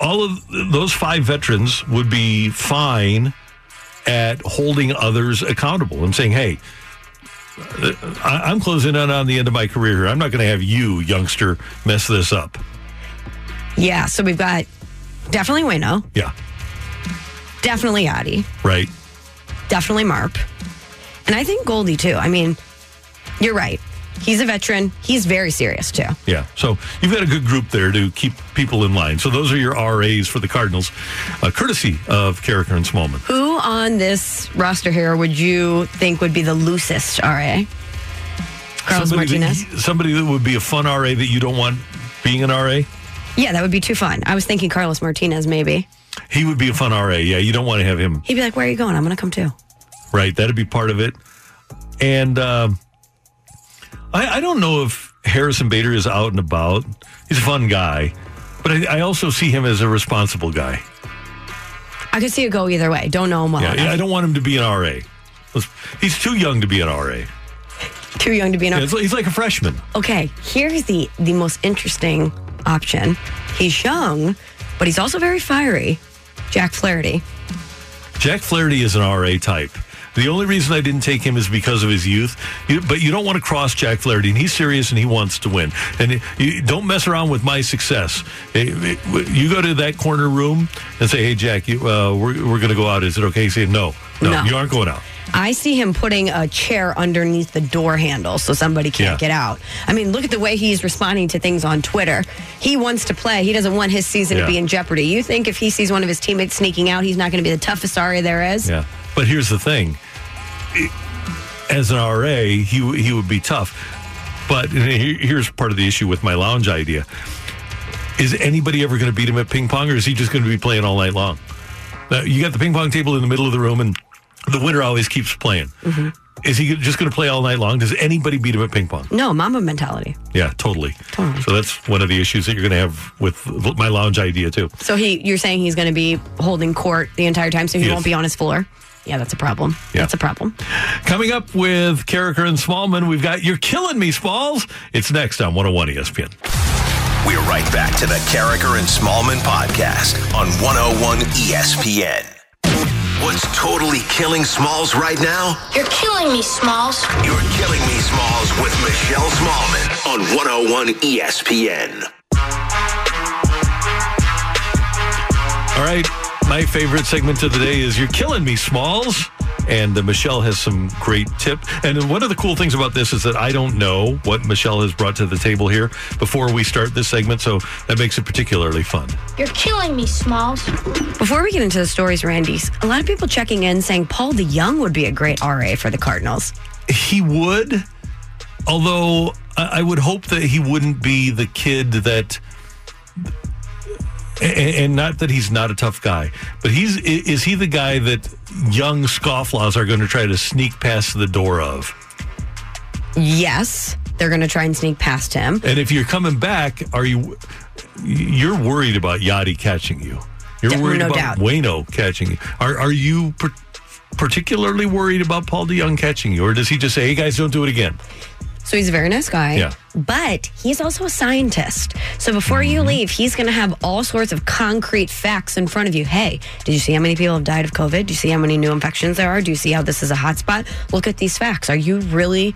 all of those five veterans would be fine at holding others accountable and saying, "Hey, uh, I'm closing in on the end of my career here. I'm not going to have you, youngster, mess this up." Yeah. So we've got definitely Wayno, Yeah, definitely Yadi, right. definitely Marp, and I think Goldie too. I mean, you're right. He's a veteran. He's very serious too. Yeah. So you've got a good group there to keep people in line. So those are your RAs for the Cardinals, uh, courtesy of Karraker and Smallmon. Who on this roster here would you think would be the loosest RA? Carlos somebody Martinez. That, somebody that would be a fun RA that you don't want being an RA? Yeah, that would be too fun. I was thinking Carlos Martinez maybe. He would be a fun RA. Yeah, you don't want to have him. He'd be like, "Where are you going? I'm going to come too." Right, that'd be part of it. And um, I, I don't know if Harrison Bader is out and about. He's a fun guy, but I, I also see him as a responsible guy. I could see it go either way. Don't know him well. Yeah, enough. I don't want him to be an RA. He's too young to be an RA. Too young to be an RA. it's- he's like a freshman. Okay, here's the the most interesting option. He's young, but he's also very fiery. Jack Flaherty. Jack Flaherty is an RA type. The only reason I didn't take him is because of his youth. You, but you don't want to cross Jack Flaherty, and he's serious and he wants to win. And you don't mess around with my success. You go to that corner room and say, "Hey, Jack, you, uh, we're we're going to go out. Is it okay?" He say, "No, no, No. you aren't going out." I see him putting a chair underneath the door handle so somebody can't Yeah. get out. I mean, look at the way he's responding to things on Twitter. He wants to play. He doesn't want his season Yeah. to be in jeopardy. You think if he sees one of his teammates sneaking out, he's not going to be the toughest RA there is? Yeah, but here's the thing: as an RA, he he would be tough. But here's part of the issue with my lounge idea: is anybody ever going to beat him at ping pong, or is he just going to be playing all night long? Now, you got the ping pong table in the middle of the room, and the winner always keeps playing. Mm-hmm. Is he just going to play all night long? Does anybody beat him at ping pong? No, Mamba mentality. Yeah, totally. So that's one of the issues that you're going to have with my lounge idea too. So he, you're saying he's going to be holding court the entire time, so he Yes. won't be on his floor. Yeah, that's a problem. Yeah. That's a problem. Coming up with Karraker and Smallmon, we've got You're Killing Me, Smalls. It's next on 101 ESPN. We're right back to the Karraker and Smallmon podcast on 101 ESPN. What's totally killing Smalls right now? You're killing me, Smalls. You're killing me, Smalls, with Michelle Smallmon on 101 ESPN. All right, my favorite segment of the day is You're Killing Me, Smalls. And uh, Michelle has some great tip. And one of the cool things about this is that I don't know what Michelle has brought to the table here before we start this segment, so that makes it particularly fun. You're killing me, Smalls. Before we get into the stories, Randy's, a lot of people checking in saying Paul DeJong would be a great RA for the Cardinals. He would, although I I would hope that he wouldn't be the kid that. And and not that he's not a tough guy, but he's is he the guy that young scofflaws are going to try to sneak past the door of? Yes, they're going to try and sneak past him. And if you're coming back, are you? You're worried about Yadi catching you. You're worried no about doubt. Wayno catching you. Are are you per- particularly worried about Paul DeJong catching you, or does he just say, "Hey guys, don't do it again"? So he's a very nice guy. Yeah. But he's also a scientist. So before you Mm-hmm. leave, he's going to have all sorts of concrete facts in front of you. Hey, did you see how many people have died of COVID? Do you see how many new infections there are? Do you see how this is a hotspot? Look at these facts. Are you really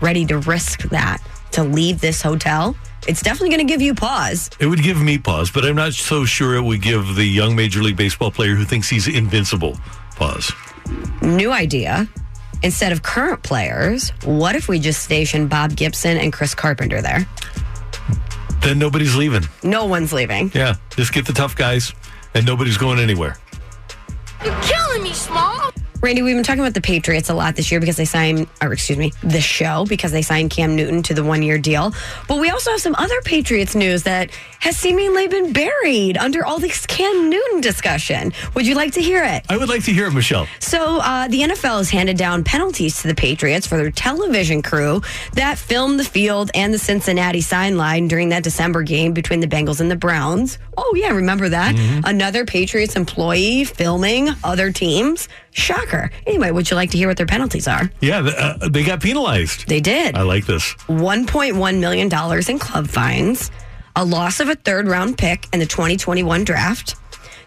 ready to risk that to leave this hotel? It's definitely going to give you pause. It would give me pause, but I'm not so sure it would give the young Major League Baseball player who thinks he's invincible pause. New idea. Instead of current players, what if we just station Bob Gibson and Chris Carpenter there? Then nobody's leaving. No one's leaving. Yeah, just get the tough guys, and nobody's going anywhere. You're killing me, Smalls. Randy, we've been talking about the Patriots a lot this year because they signed, or excuse me, the show because they signed Cam Newton to the one year deal. But we also have some other Patriots news that has seemingly been buried under all this Cam Newton discussion. Would you like to hear it? I would like to hear it, Michelle. So, uh, the NFL has handed down penalties to the Patriots for their television crew that filmed the field and the Cincinnati sideline during that December game between the Bengals and the Browns. Oh, yeah, remember that? Another Patriots employee filming other teams. Shocker. Anyway, would you like to hear what their penalties are? Yeah, uh, they got penalized. They did. I like this. $1.1 million in club fines, a loss of a third round pick in the 2021 draft.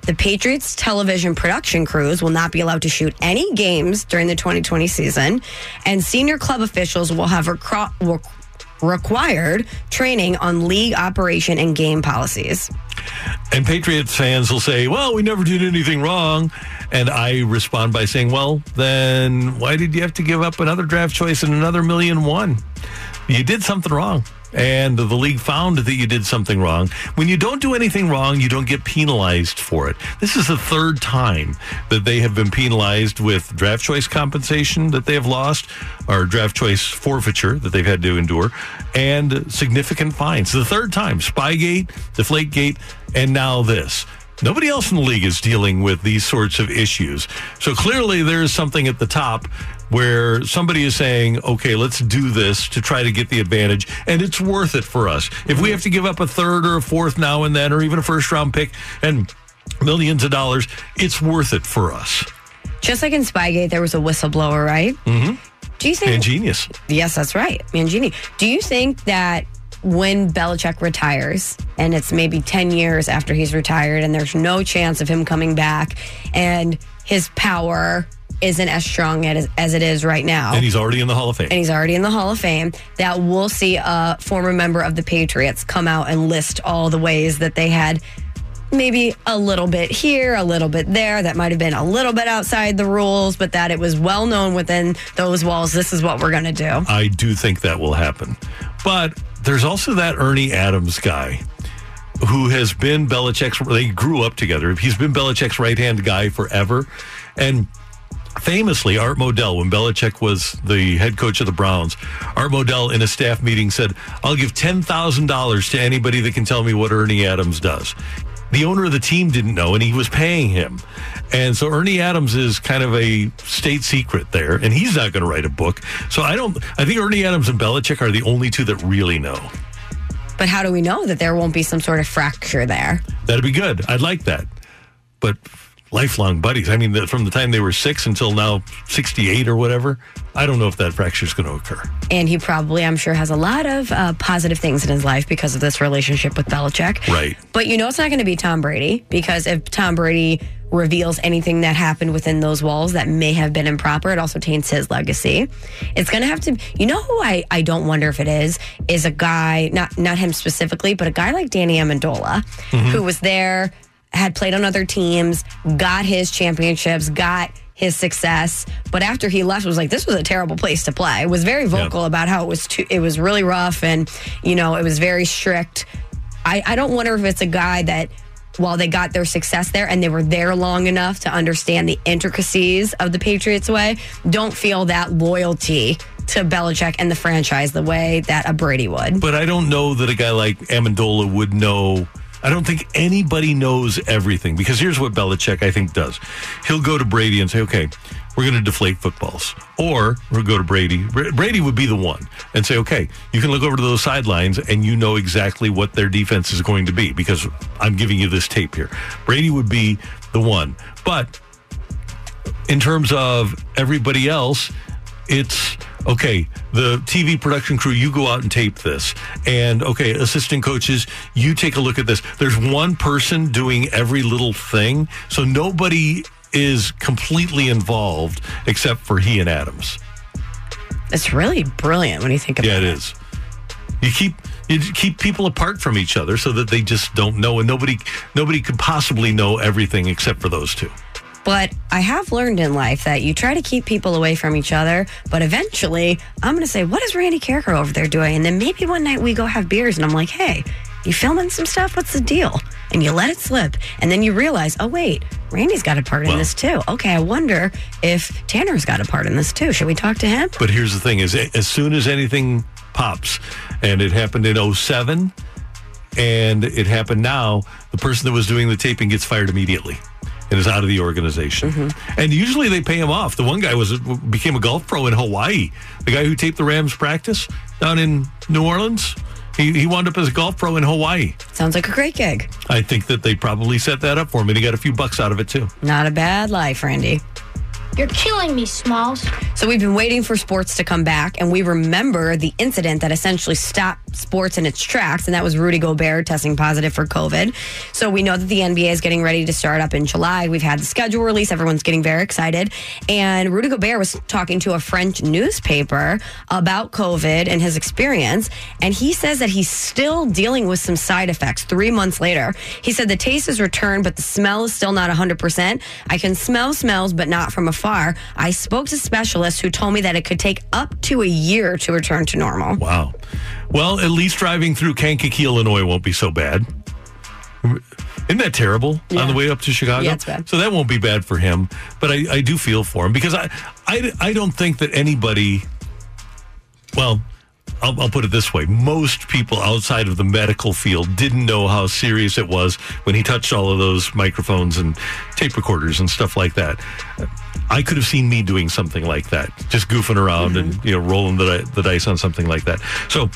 The Patriots television production crews will not be allowed to shoot any games during the 2020 season, and senior club officials will have recro- re- required training on league operation and game policies. And Patriots fans will say, well, we never did anything wrong. And I respond by saying, well, then why did you have to give up another draft choice and another million one? You did something wrong. And the league found that you did something wrong. When you don't do anything wrong, you don't get penalized for it. This is the third time that they have been penalized with draft choice compensation that they have lost, or draft choice forfeiture that they've had to endure, and significant fines. The third time, Spygate, Deflategate, and now this. Nobody else in the league is dealing with these sorts of issues. So clearly, there is something at the top where somebody is saying, okay, let's do this to try to get the advantage, and it's worth it for us. If we have to give up a third or a fourth now and then, or even a first round pick and millions of dollars, it's worth it for us. Just like in Spygate, there was a whistleblower, right? Mm-hmm. Do you think? Mangini. Yes, that's right. Mangini. Do you think that when Belichick retires and it's maybe 10 years after he's retired and there's no chance of him coming back and his power isn't as strong as, as it is right now. And he's already in the Hall of Fame. and he's already in the Hall of Fame, that we'll see a former member of the Patriots come out and list all the ways that they had maybe a little bit here, a little bit there, that might have been a little bit outside the rules, but that it was well known within those walls, this is what we're going to do. I do think that will happen. But there's also that Ernie Adams guy who has been Belichick's, they grew up together. He's been Belichick's right hand guy forever. And famously, Art Modell, when Belichick was the head coach of the Browns, Art Modell in a staff meeting said, I'll give $10,000 to anybody that can tell me what Ernie Adams does. The owner of the team didn't know, and he was paying him. And so Ernie Adams is kind of a state secret there, and he's not going to write a book. So I don't, I think Ernie Adams and Belichick are the only two that really know. But how do we know that there won't be some sort of fracture there? That'd be good. I'd like that. But lifelong buddies. I mean, the, from the time they were six until now 68 or whatever, I don't know if that fracture is going to occur. And he probably, I'm sure, has a lot of uh, positive things in his life because of this relationship with Belichick. Right. But you know it's not going to be Tom Brady because if Tom Brady reveals anything that happened within those walls that may have been improper, it also taints his legacy. It's going to have to. You know who I, I don't wonder if it is is a guy not not him specifically, but a guy like Danny Amendola Mhm. who was there, had played on other teams, got his championships, got his success, but after he left, was like this was a terrible place to play. Was very vocal about how it was too, it was really rough, and you know it was very strict. I, I don't wonder if it's a guy that while they got their success there and they were there long enough to understand the intricacies of the Patriots way, don't feel that loyalty to Belichick and the franchise the way that a Brady would. But I don't know that a guy like Amendola would know. I don't think anybody knows everything because here's what Belichick, I think, does. He'll go to Brady and say, okay, we're going to deflate footballs. Or we'll go to Brady. Brady would be the one and say, okay, you can look over to those sidelines and you know exactly what their defense is going to be because I'm giving you this tape here. Brady would be the one. But in terms of everybody else, it's okay. The TV production crew, you go out and tape this. And okay, assistant coaches, you take a look at this. There's one person doing every little thing. So nobody is completely involved except for he and Adams. It's really brilliant when you think about Yeah, it. it is. You keep you keep people apart from each other so that they just don't know and nobody nobody could possibly know everything except for those two. But I have learned in life that you try to keep people away from each other, but eventually I'm going to say, What is Randy Karraker over there doing? And then maybe one night we go have beers and I'm like, Hey, you filming some stuff? What's the deal? And you let it slip. And then you realize, Oh, wait, Randy's got a part in this too. Okay, I wonder if Tanner's got a part in this too. Should we talk to him? But here's the thing is as soon as anything pops and it happened in 07 and it happened now, the person that was doing the taping gets fired immediately and is out of the organization. Mm-hmm. And usually they pay him off. The one guy was became a golf pro in Hawaii. The guy who taped the Rams practice down in New Orleans, he, he wound up as a golf pro in Hawaii. Sounds like a great gig. I think that they probably set that up for him and he got a few bucks out of it too. Not a bad life, Randy. You're killing me, Smalls. So we've been waiting for sports to come back, and we remember the incident that essentially stopped sports in its tracks, and that was Rudy Gobert testing positive for COVID. So we know that the NBA is getting ready to start up in July. We've had the schedule release; everyone's getting very excited. And Rudy Gobert was talking to a French newspaper about COVID and his experience, and he says that he's still dealing with some side effects. Three months later, he said the taste has returned, but the smell is still not 100. percent I can smell smells, but not from afar. I spoke to specialists who told me that it could take up to a year to return to normal. Wow. Well, at least driving through Kankakee, Illinois won't be so bad. Isn't that terrible on the way up to Chicago? Yeah, it's bad. So that won't be bad for him. But I, I do feel for him because I, I, I don't think that anybody, well, I'll, I'll put it this way. Most people outside of the medical field didn't know how serious it was when he touched all of those microphones and tape recorders and stuff like that. I could have seen me doing something like that, just goofing around and mm-hmm. you know rolling the, the dice on something like that. So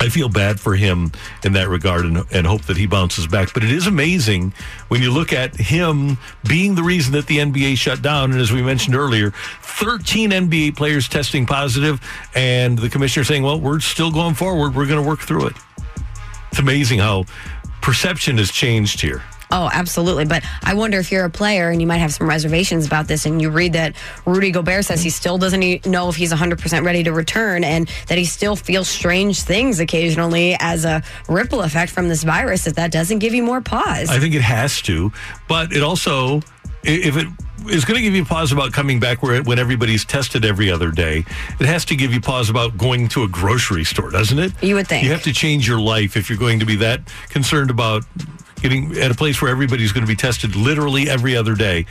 I feel bad for him in that regard and, and hope that he bounces back. But it is amazing when you look at him being the reason that the NBA shut down. And as we mentioned earlier, 13 NBA players testing positive, and the commissioner saying, well, we're still going forward. We're going to work through it. It's amazing how perception has changed here. Oh, absolutely. But I wonder if you're a player and you might have some reservations about this, and you read that Rudy Gobert says he still doesn't know if he's 100% ready to return and that he still feels strange things occasionally as a ripple effect from this virus, that that doesn't give you more pause. I think it has to, but it also, if it is going to give you pause about coming back where when everybody's tested every other day, it has to give you pause about going to a grocery store, doesn't it? You would think. You have to change your life if you're going to be that concerned about getting at a place where everybody's going to be tested literally every other day.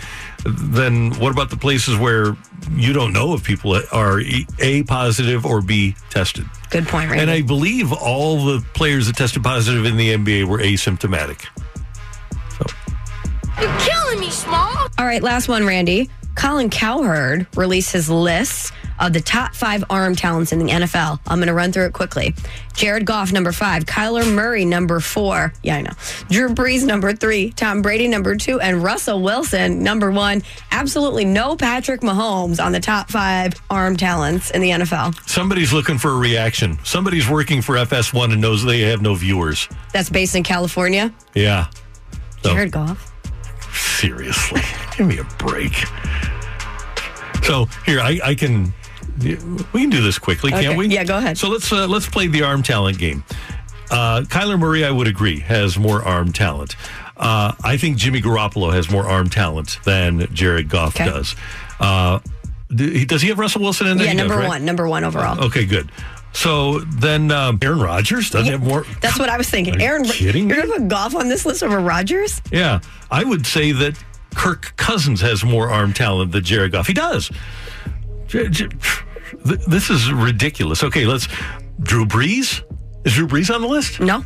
Then what about the places where you don't know if people are A, positive or B tested? Good point, Randy. And I believe all the players that tested positive in the NBA were asymptomatic. You're killing me, Small. All right, last one, Randy. Colin Cowherd released his list of the top five arm talents in the NFL. I'm going to run through it quickly. Jared Goff, number five. Kyler Murray, number four. Yeah, I know. Drew Brees, number three. Tom Brady, number two. And Russell Wilson, number one. Absolutely no Patrick Mahomes on the top five arm talents in the NFL. Somebody's looking for a reaction. Somebody's working for FS1 and knows they have no viewers. That's based in California. Yeah. So, Jared Goff. seriously, give me a break. So here, I, I can. We can do this quickly, Okay. can't we? Yeah, go ahead. So let's uh, let's play the arm talent game. Uh, Kyler Murray, I would agree, has more arm talent. Uh, I think Jimmy Garoppolo has more arm talent than Jared Goff Okay. does. Uh, does he have Russell Wilson in there? Yeah, He does, number right? one. Number one overall. Okay, good. So then um, Aaron Rodgers doesn't have more. That's what I was thinking. Are you Aaron, kidding you're going to put Goff on this list over Rodgers? Yeah, I would say that Kirk Cousins has more arm talent than Jared Goff. He does. J- j- th- This is ridiculous. Okay, let's. Drew Brees is Drew Brees on the list? No.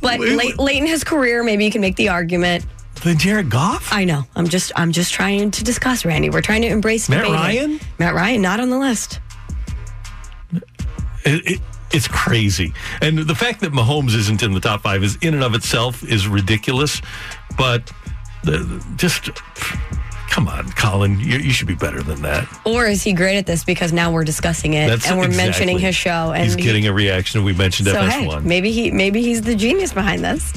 But late, late in his career, maybe you can make the argument. Then Jared Goff? I know. I'm just I'm just trying to discuss Randy. We're trying to embrace Matt. Ryan? Matt Ryan not on the list. It, it, it's crazy, and the fact that Mahomes isn't in the top five is in and of itself is ridiculous. But the, just come on, Colin, you, you should be better than that. Or is he great at this because now we're discussing it That's and we're exactly- mentioning his show and He's he- getting a reaction. We mentioned so FS1. hey, maybe he maybe he's the genius behind this.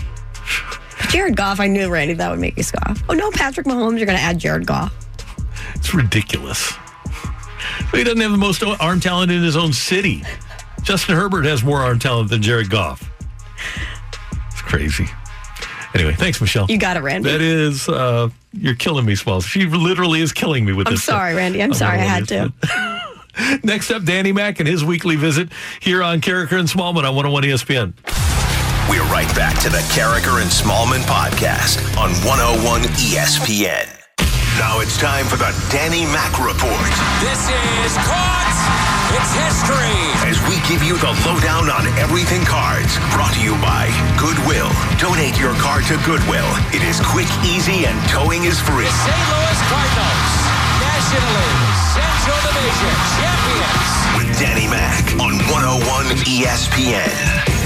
Jared Goff, I knew Randy that would make you scoff. Oh no, Patrick Mahomes, you're going to add Jared Goff. It's ridiculous. He doesn't have the most arm talent in his own city. Justin Herbert has more arm talent than Jared Goff. It's crazy. Anyway, thanks, Michelle. You got it, Randy. That is, uh, you're killing me, Smalls. She literally is killing me with I'm this. stuff. sorry, Randy. I'm On sorry I had to. Next up, Danny Mack and his weekly visit here on Karraker and Smallmon on 101 ESPN. We're right back to the Karraker and Smallmon podcast on 101 ESPN. Now it's time for the Danny Mac Report. This is caught. It's history. As we give you the lowdown on everything cards, brought to you by Goodwill. Donate your card to Goodwill. It is quick, easy, and towing is free. St. Louis Cardinals, National League Central Division champions. With Danny Mac on 101 ESPN.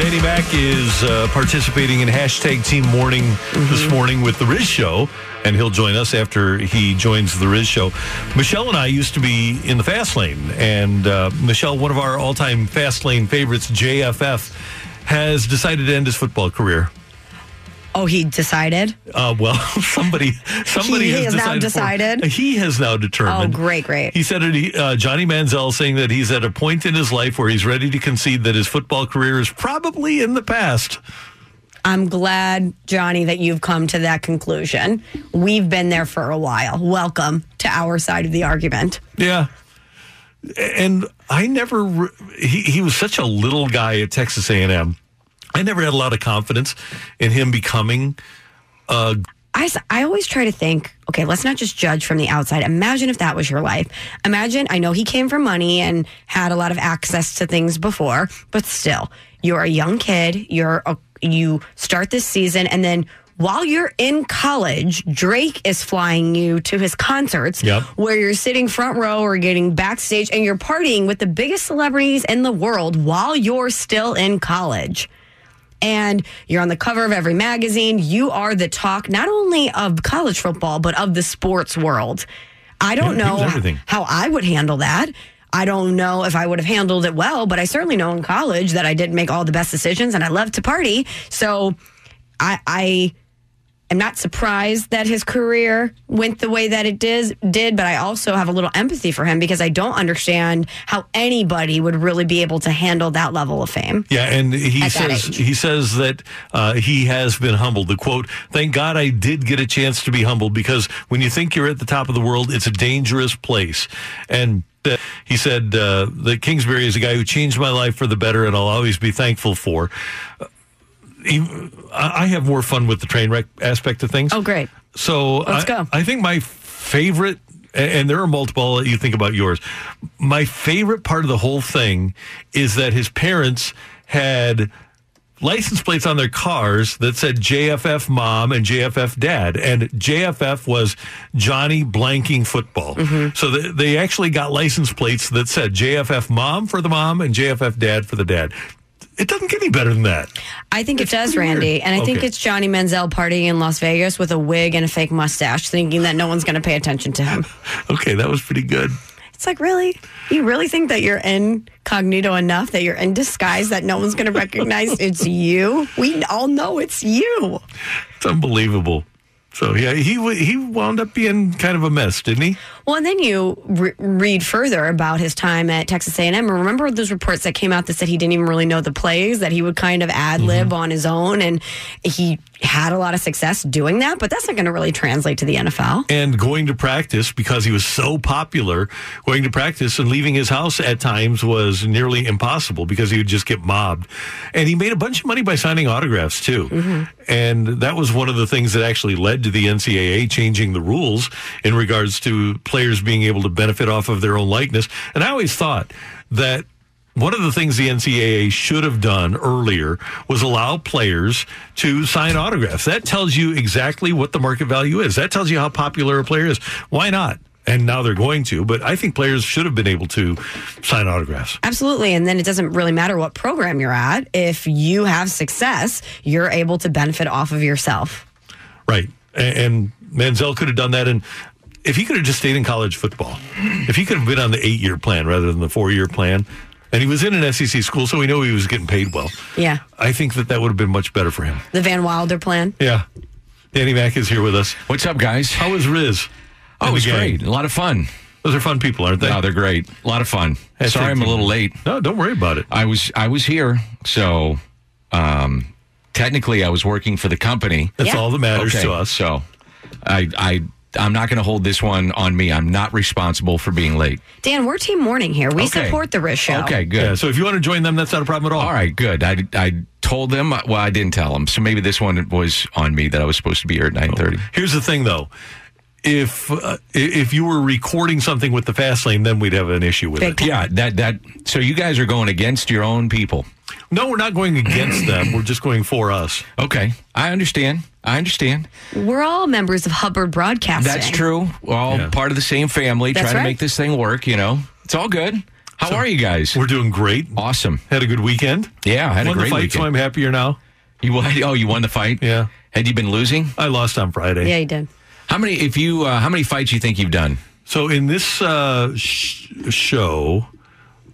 Danny Mack is uh, participating in hashtag Team Morning this Mm-hmm. morning with the Riz Show, and he'll join us after he joins the Riz Show. Michelle and I used to be in the fast lane, and uh, Michelle, one of our all-time fast lane favorites, JFF, has decided to end his football career. Oh, he decided? Uh, well, somebody, somebody He has, has now decided. for- he has now determined. Oh, great, great. He said it. Uh, Johnny Manziel saying that he's at a point in his life where he's ready to concede that his football career is probably in the past. I'm glad, Johnny, that you've come to that conclusion. We've been there for a while. Welcome to our side of the argument. Yeah. And I never he he was such a little guy at Texas A&M. I never had a lot of confidence in him becoming a I, s- I always try to think, okay, let's not just judge from the outside. Imagine if that was your life. Imagine, I know he came from money and had a lot of access to things before, but still, you're a young kid. You're a, you start this season, and then while you're in college, Drake is flying you to his concerts, Yep. where you're sitting front row or getting backstage, and you're partying with the biggest celebrities in the world while you're still in college and you're on the cover of every magazine. You are the talk not only of college football, but of the sports world. I don't Yeah, know how I would handle that. I don't know if I would have handled it well, but I certainly know in college that I didn't make all the best decisions and I love to party. So I, I am not surprised that his career went the way that it did, did, but I also have a little empathy for him because I don't understand how anybody would really be able to handle that level of fame. Yeah, and he says he says that uh, he has been humbled. The quote: "Thank God I did get a chance to be humbled because when you think you're at the top of the world, it's a dangerous place." And uh, he said uh, that Kingsbury is a guy who changed my life for the better, and I'll always be thankful for. I have more fun with the train wreck aspect of things. Oh, great. So Let's I, go. I think my favorite, and there are multiple. You think about yours. My favorite part of the whole thing is that his parents had license plates on their cars that said JFF mom and JFF dad, and JFF was Johnny blanking football. Mm-hmm. So they, they actually got license plates that said JFF mom for the mom and JFF dad for the dad. It doesn't get any better than that. I think it does, pretty weird. Randy. And I think it's Johnny Manziel partying in Las Vegas with a wig and a fake mustache, thinking that no one's going to pay attention to him. Okay, that was pretty good. It's like, really? You really think that you're incognito enough, that you're in disguise, that no one's going to recognize it's you? We all know it's you. It's unbelievable. So yeah, he he wound up being kind of a mess, didn't he? Well, and then you re- read further about his time at Texas A&M. And remember those reports that came out that said he didn't even really know the plays, that he would kind of ad lib Mm-hmm. on his own, and he had a lot of success doing that. But that's not going to really translate to the NFL. And going to practice because he was so popular, going to practice and leaving his house at times was nearly impossible because he would just get mobbed. And he made a bunch of money by signing autographs too. And that was one of the things that actually led to the NCAA changing the rules in regards to players being able to benefit off of their own likeness. And I always thought that one of the things the NCAA should have done earlier was allow players to sign autographs. That tells you exactly what the market value is. That tells you how popular a player is. Why not? And now they're going to, but I think players should have been able to sign autographs. Absolutely. And then it doesn't really matter what program you're at. If you have success, you're able to benefit off of yourself. Right. And Manziel could have done that. And if he could have just stayed in college football, if he could have been on the eight year plan rather than the four year plan, and he was in an SEC school, so we know he was getting paid well. Yeah. I think that that would have been much better for him. The Van Wilder plan. Yeah. Danny Mack is here with us. What's up, guys? How was Riz? Oh, it was great. A lot of fun. Those are fun people, aren't they? No, they're great. A lot of fun. Hey, Sorry, I'm a little late. No, don't worry about it. I was I was here, so um, technically I was working for the company. That's all that matters Okay, to us. So I I I'm not going to hold this one on me. I'm not responsible for being late. Dan, we're team morning here. We Okay. support the Riz show. Okay, good. Yeah, so if you want to join them, that's not a problem at all. All right, good. I, I told them. Well, I didn't tell them. So maybe this one was on me that I was supposed to be here at nine thirty. Here's the thing, though. If uh, if you were recording something with the fast lane, then we'd have an issue with Big it. time. Yeah, that that. So you guys are going against your own people. No, we're not going against them. We're just going for us. Okay, I understand. I understand. We're all members of Hubbard Broadcasting. That's true. We're all Yeah. part of the same family, That's trying right. to make this thing work. You know, it's all good. How are you guys? We're doing great. Awesome. Had a good weekend. Yeah, I had Won a great the fight, weekend. so I'm happier now. You won? Oh, you won the fight. Yeah, Had you been losing? I lost on Friday. Yeah, you did. How many? If you, uh, how many fights you think you've done? So in this uh, sh- show,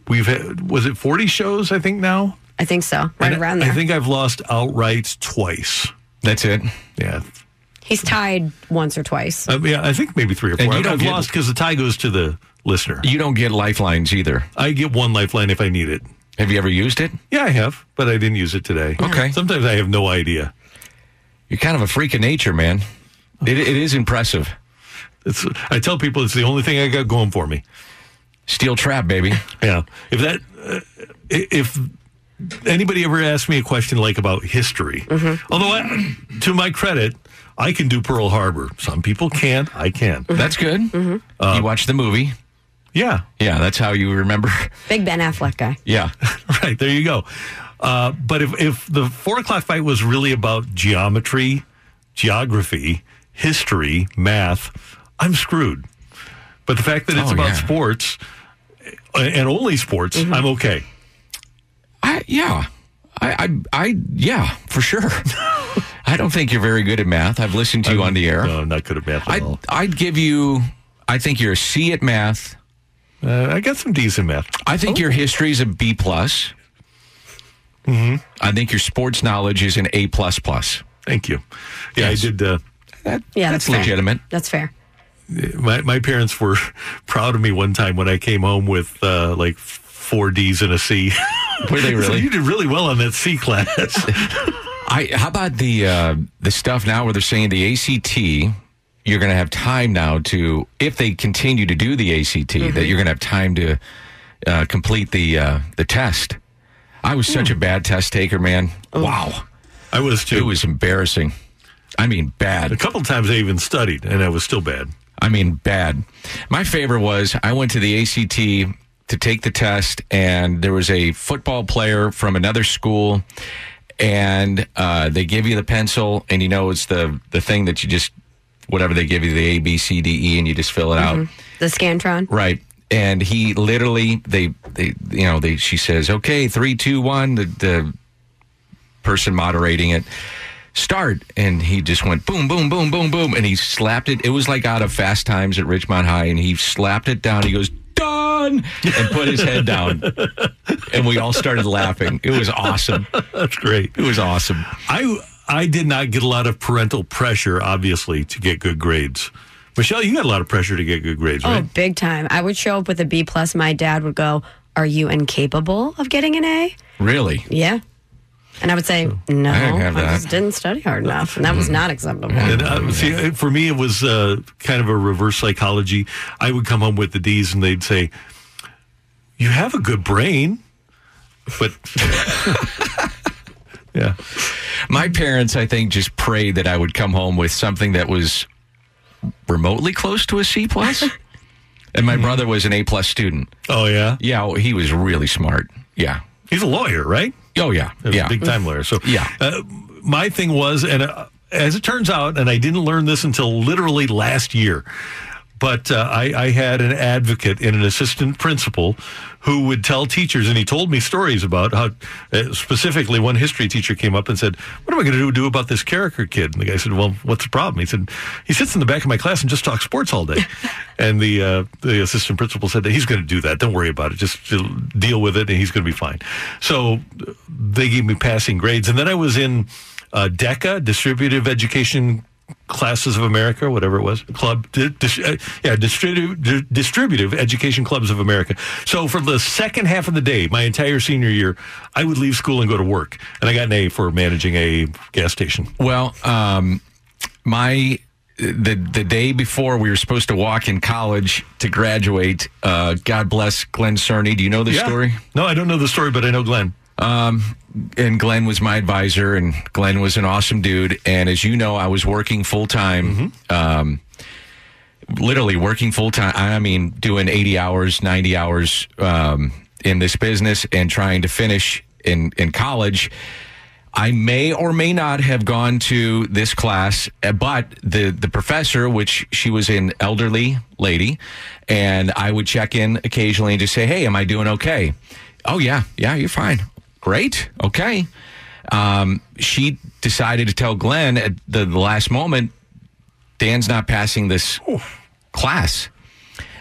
we've had was it 40 shows? I think now. I think so. Right And around there. I think I've lost outright twice. That's it. Yeah, He's tied once or twice. I, mean, I think maybe three or And four. you don't I've get- lost because the tie goes to the listener. You don't get lifelines either. I get one lifeline if I need it. Have you ever used it? Yeah, I have, but I didn't use it today. Okay. Sometimes I have no idea. You're kind of a freak of nature, man. It, it is impressive. It's, I tell people it's the only thing I got going for me. Steel trap, baby. Yeah. If that, uh, if anybody ever asks me a question like about history, although I, to my credit, I can do Pearl Harbor. Some people can't. I can. That's good. you watched the movie. Yeah. Yeah, that's how you remember. Big Ben Affleck guy. Yeah. right there you go. Uh, but if if the four o'clock fight was really about geometry, geography, history, math, I'm screwed. But the fact that it's Oh, about yeah. sports uh, and only sports, I'm okay. I yeah. I I, I yeah, for sure. I don't think you're very good at math. I've listened to you on the air. No, I'm not good at math at I'd, all. I'd give you I think you're a C at math. Uh, I got some decent math. I think your history is a B plus. Mm-hmm. I think your sports knowledge is an A plus plus. Thank you. Yeah, Yes. I did. Uh, That, Yeah, that's, that's legitimate. That's fair. my my parents were proud of me one time when I came home with uh, like four D's and a C. Were they So really? you did really well on that C class. I how about the uh, the stuff now where they're saying the ACT you're going to have time now to if they continue to do the ACT that you're going to have time to uh, complete the uh, the test. I was such a bad test taker, man. Wow, I was too. it was embarrassing. I mean, bad. a couple times I even studied, and I was still bad. I mean, bad. My favorite was I went to the ACT to take the test, and there was a football player from another school, and uh, they give you the pencil, and you know it's the the thing that you just whatever they give you the A B C D E, and you just fill it out, The Scantron. right? And he literally they they you know they she says okay three two one the the person moderating it. Start. And he just went boom boom boom boom boom. And he slapped it. It was like out of fast times at Ridgemont high and he slapped it down. He goes done and put his head down and we all started laughing it was awesome That's great. it was awesome I I did not get a lot of parental pressure, obviously, to get good grades. Michelle, you got a lot of pressure to get good grades, Oh, right? big time. I would show up with a B plus. My dad would go, "Are you incapable of getting an A?" really Yeah. And I would say, no, I I, didn't just didn't study hard enough. And that was not acceptable. And uh, see, for me, it was uh, kind of a reverse psychology. I would come home with the D's, and they'd say, "You have a good brain," but yeah, my parents i think just prayed that i would come home with something that was remotely close to a c plus plus. and my brother was an a plus student oh yeah, yeah he was really smart yeah he's a lawyer, right? Oh yeah yeah big time lawyer. So Yeah. uh, my thing was, and uh, as it turns out, and I didn't learn this until literally last year, but uh, I, I had an advocate and an assistant principal who would tell teachers, and he told me stories about how, uh, specifically, one history teacher came up and said, "What am I going to do, do about this Karraker kid?" And the guy said, "Well, what's the problem?" He said, "He sits in the back of my class and just talks sports all day." and the uh, the assistant principal said that he's going to do that. Don't worry about it. Just deal with it, and he's going to be fine. So they gave me passing grades, and then I was in uh, DECA, Distributive Education Classes of America, whatever it was, club, di- dis- uh, yeah, distributive, di- distributive education clubs of America. So for the second half of the day, my entire senior year, I would leave school and go to work, and I got an A for managing a gas station. Well, um, my the the day before we were supposed to walk in college to graduate. Uh, God bless Glenn Cerny. Do you know this Yeah. story? No, I don't know the story, but I know Glenn. Um, and Glenn was my advisor, and Glenn was an awesome dude. And as you know, I was working full time. Um, literally working full time. I mean, doing 80 hours, 90 hours um, in this business and trying to finish in, in college. I may or may not have gone to this class, uh, but the, the professor, which she was an elderly lady, and I would check in occasionally and just say, Hey, am I doing okay? Oh, yeah, yeah, you're fine. Great. Okay. Um, she decided to tell Glenn at the, the last moment, Dan's not passing this class.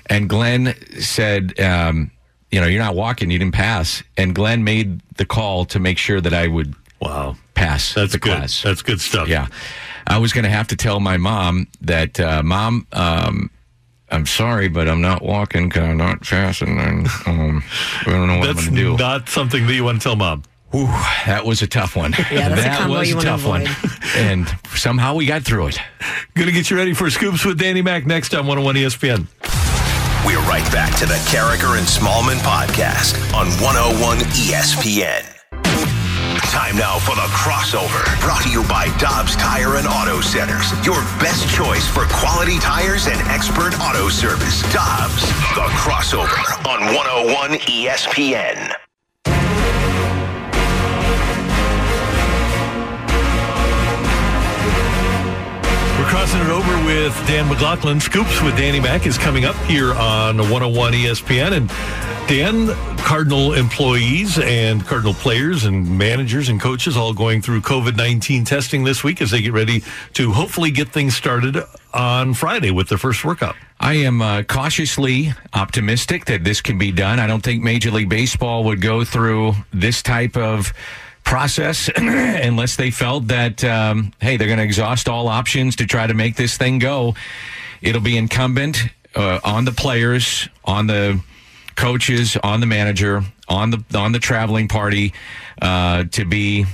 And Glenn said, um, you know, you're not walking, you didn't pass. And Glenn made the call to make sure that I would Wow. pass That's the good. class. That's good stuff. Yeah. I was going to have to tell my mom that, uh, mom, um, I'm sorry, but I'm not walking because I'm not fast, and I'm, um, I don't know what That's I'm going to do. not something that you want to tell mom. Ooh, that was a tough one. Yeah, that's a that combo was you a wanna tough one. And somehow we got through it. Going to get you ready for Scoops with Danny Mac next on 101 ESPN. We're right back to the Karraker and Smallmon podcast on 101 ESPN. Time now for the crossover. Brought to you by Dobbs Tire and Auto Centers. Your best choice for quality tires and expert auto service. Dobbs, the crossover on 101 ESPN. Crossing it over with Dan McLaughlin. Scoops with Danny Mac is coming up here on 101 ESPN. And Dan, Cardinal employees and Cardinal players and managers and coaches all going through COVID 19 testing this week as they get ready to hopefully get things started on Friday with their first workout. I am uh, cautiously optimistic that this can be done. I don't think Major League Baseball would go through this type of process unless they felt that, um, hey, they're going to exhaust all options to try to make this thing go. It'll be incumbent uh, on the players, on the coaches, on the manager, on the on the traveling party uh, to be,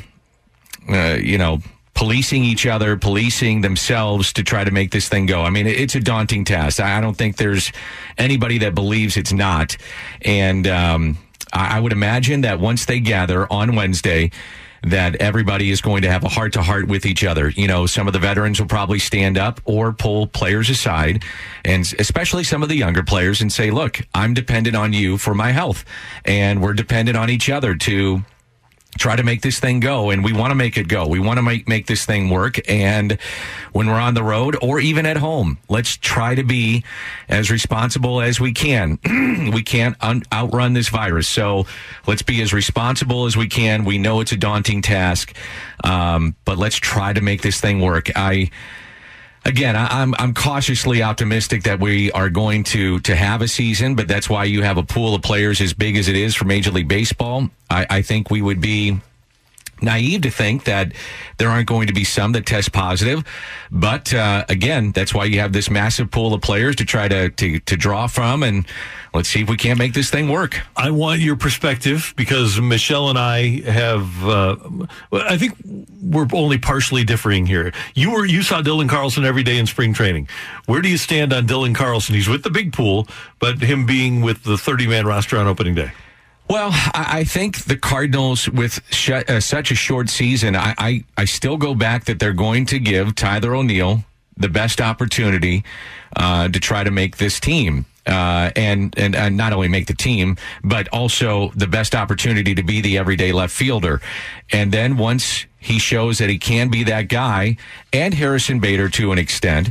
uh, you know, policing each other, policing themselves to try to make this thing go. I mean, it's a daunting task. I don't think there's anybody that believes it's not. And um, I would imagine that once they gather on Wednesday, that everybody is going to have a heart to heart with each other. You know, some of the veterans will probably stand up or pull players aside, and especially some of the younger players, and say, Look, I'm dependent on you for my health, and we're dependent on each other to try to make this thing go and we want to make it go. We want to make make this thing work and when we're on the road or even at home let's try to be as responsible as we can. We can't un- outrun this virus so let's be as responsible as we can. We know it's a daunting task um, but let's try to make this thing work. I Again, I- I'm I'm cautiously optimistic that we are going to to have a season, but that's why you have a pool of players as big as it is for Major League Baseball. I, I think we would be naive to think that there aren't going to be some that test positive. But uh, again, that's why you have this massive pool of players to try to, to to draw from, and let's see if we can't make this thing work. I want your perspective because Michelle and I have. Uh, I think we're only partially differing here. You were you saw Dylan Carlson every day in spring training. Where do you stand on Dylan Carlson? He's with the big pool, but him being with the thirty man roster on opening day. Well, I think the Cardinals, with sh- uh, such a short season, I, I, I still go back that they're going to give Tyler O'Neill the best opportunity uh, to try to make this team. Uh, and, and and not only make the team, but also the best opportunity to be the everyday left fielder. And then once he shows that he can be that guy, and Harrison Bader to an extent,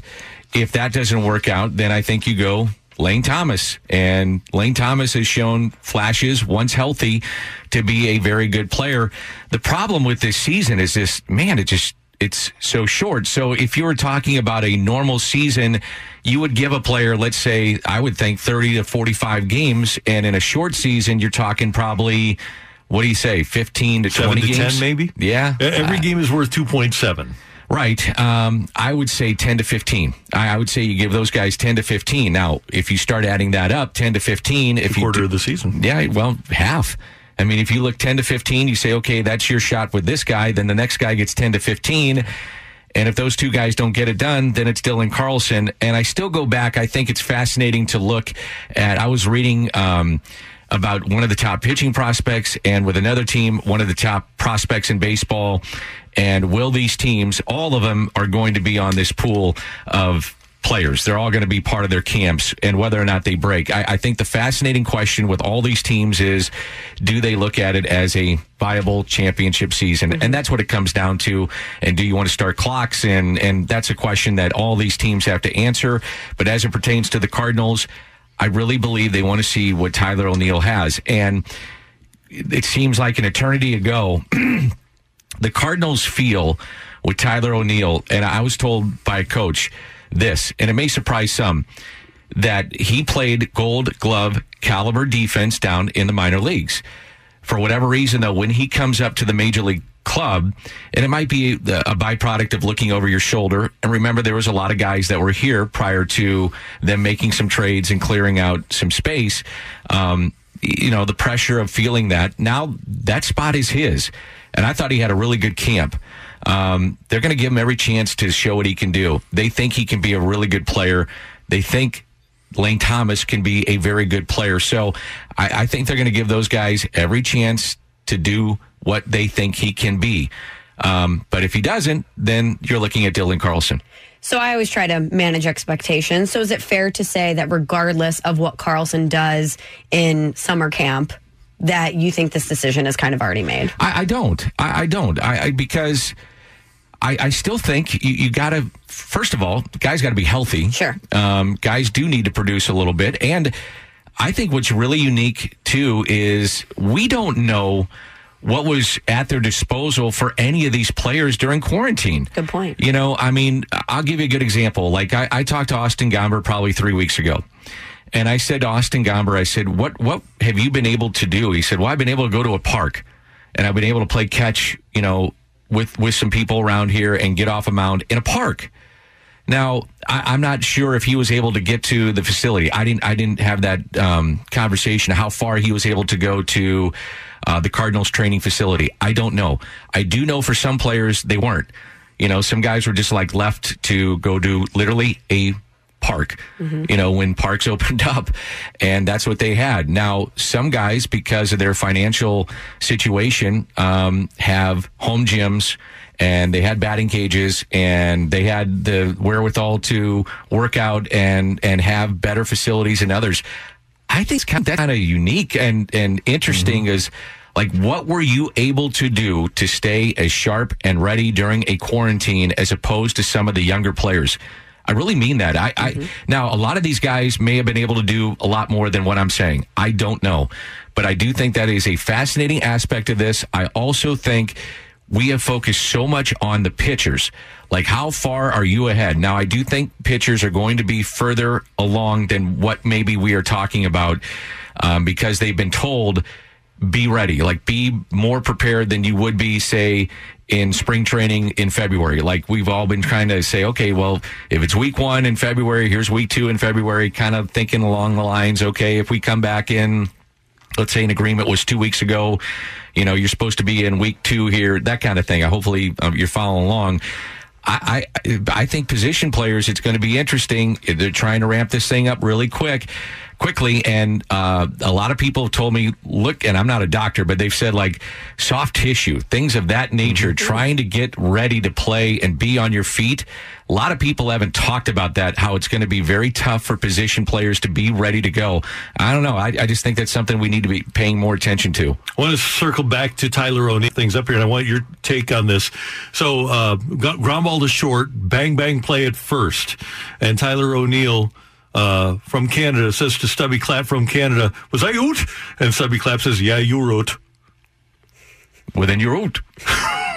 if that doesn't work out, then I think you go Lane Thomas. And Lane Thomas has shown flashes, once healthy, to be a very good player. The problem with this season is this, man, it just, it's so short. So if you were talking about a normal season, you would give a player, let's say, I would think 30 to 45 games. And in a short season, you're talking probably, what do you say, 15 to Seven 20 to games? 10 maybe? Yeah. Every Uh, game is worth two point seven. Right. Um, I would say 10 to 15. I, I would say you give those guys 10 to 15. Now, if you start adding that up, 10 to 15, if you quarter do- of the season. Yeah, well, half. I mean, if you look 10 to 15, you say, okay, that's your shot with this guy, then the next guy gets 10 to 15. And if those two guys don't get it done, then it's Dylan Carlson. And I still go back. I think it's fascinating to look at. I was reading um, about one of the top pitching prospects and with another team, one of the top prospects in baseball. And will these teams, all of them are going to be on this pool of players. They're all going to be part of their camps and whether or not they break. I, I think the fascinating question with all these teams is do they look at it as a viable championship season? Mm-hmm. And that's what it comes down to. And do you want to start clocks? And, and that's a question that all these teams have to answer. But as it pertains to the Cardinals, I really believe they want to see what Tyler O'Neill has. And it seems like an eternity ago, the Cardinals feel with Tyler O'Neill, and I was told by a coach this, and it may surprise some, that he played gold glove caliber defense down in the minor leagues. For whatever reason, though, when he comes up to the major league club, and it might be a byproduct of looking over your shoulder. And remember, there was a lot of guys that were here prior to them making some trades and clearing out some space. Um, you know, the pressure of feeling that now that spot is his, and I thought he had a really good camp. Um, they're going to give him every chance to show what he can do. They think he can be a really good player. They think Lane Thomas can be a very good player. So I, I think they're going to give those guys every chance to do what they think he can be. Um, but if he doesn't, then you're looking at Dylan Carlson. So I always try to manage expectations. So is it fair to say that regardless of what Carlson does in summer camp, that you think this decision is kind of already made? I, I don't. I, I don't. I, I because I, I still think you, you got to. First of all, guys got to be healthy. Sure. Um, guys do need to produce a little bit, and I think what's really unique too is we don't know what was at their disposal for any of these players during quarantine. Good point. You know, I mean, I'll give you a good example. Like I, I talked to Austin Gomber probably three weeks ago. And I said to Austin Gomber, I said, what, what have you been able to do? He said, well, I've been able to go to a park and I've been able to play catch, you know, with, with some people around here and get off a mound in a park. Now, I, I'm not sure if he was able to get to the facility. I didn't. I didn't have that um, conversation. How far he was able to go to uh, the Cardinals training facility, I don't know. I do know for some players they weren't. You know, some guys were just like left to go to literally a park. You know, when parks opened up, and that's what they had. Now, some guys, because of their financial situation, um, have home gyms and they had batting cages and they had the wherewithal to work out and and have better facilities than others. I think it's kind of, kind of unique and and interesting is like what were you able to do to stay as sharp and ready during a quarantine as opposed to some of the younger players? I really mean that. I, I now a lot of these guys may have been able to do a lot more than what I'm saying. I don't know, but I do think that is a fascinating aspect of this. I also think we have focused so much on the pitchers. Like, how far are you ahead? Now, I do think pitchers are going to be further along than what maybe we are talking about um, because they've been told be ready, like be more prepared than you would be, say, in spring training in February. Like we've all been trying to say, okay, well, if it's week one in February, here's week two in February, kind of thinking along the lines, okay, if we come back in let's say an agreement was two weeks ago you know you're supposed to be in week two here that kind of thing hopefully um, you're following along I, I I think position players it's going to be interesting. They're trying to ramp this thing up really quick quickly and uh, a lot of people have told me look and i'm not a doctor but they've said like soft tissue things of that nature trying to get ready to play and be on your feet a lot of people haven't talked about that how it's going to be very tough for position players to be ready to go i don't know i, I just think that's something we need to be paying more attention to I want to circle back to Tyler O'Neill things up here, and I want your take on this. So, uh, ground ball to short, bang bang play at first, and Tyler O'Neill uh, from Canada says to Stubby Clapp from Canada, "Was I out?" And Stubby Clapp says, "Yeah, you wrote." Well, then you're out.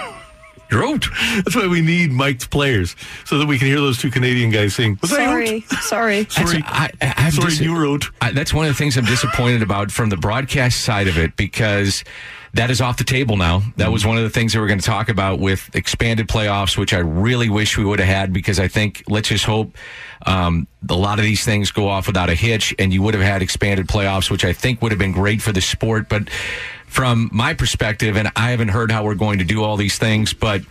you're out. That's why we need mic'd players so that we can hear those two Canadian guys sing. Was I out? Sorry, sorry. Sorry, I, I, I'm sorry, dis- you wrote. I, that's one of the things I'm disappointed about from the broadcast side of it because that is off the table now. That was one of the things that we're going to talk about with expanded playoffs, which I really wish we would have had because I think let's just hope um, a lot of these things go off without a hitch and you would have had expanded playoffs, which I think would have been great for the sport. But from my perspective, and I haven't heard how we're going to do all these things, but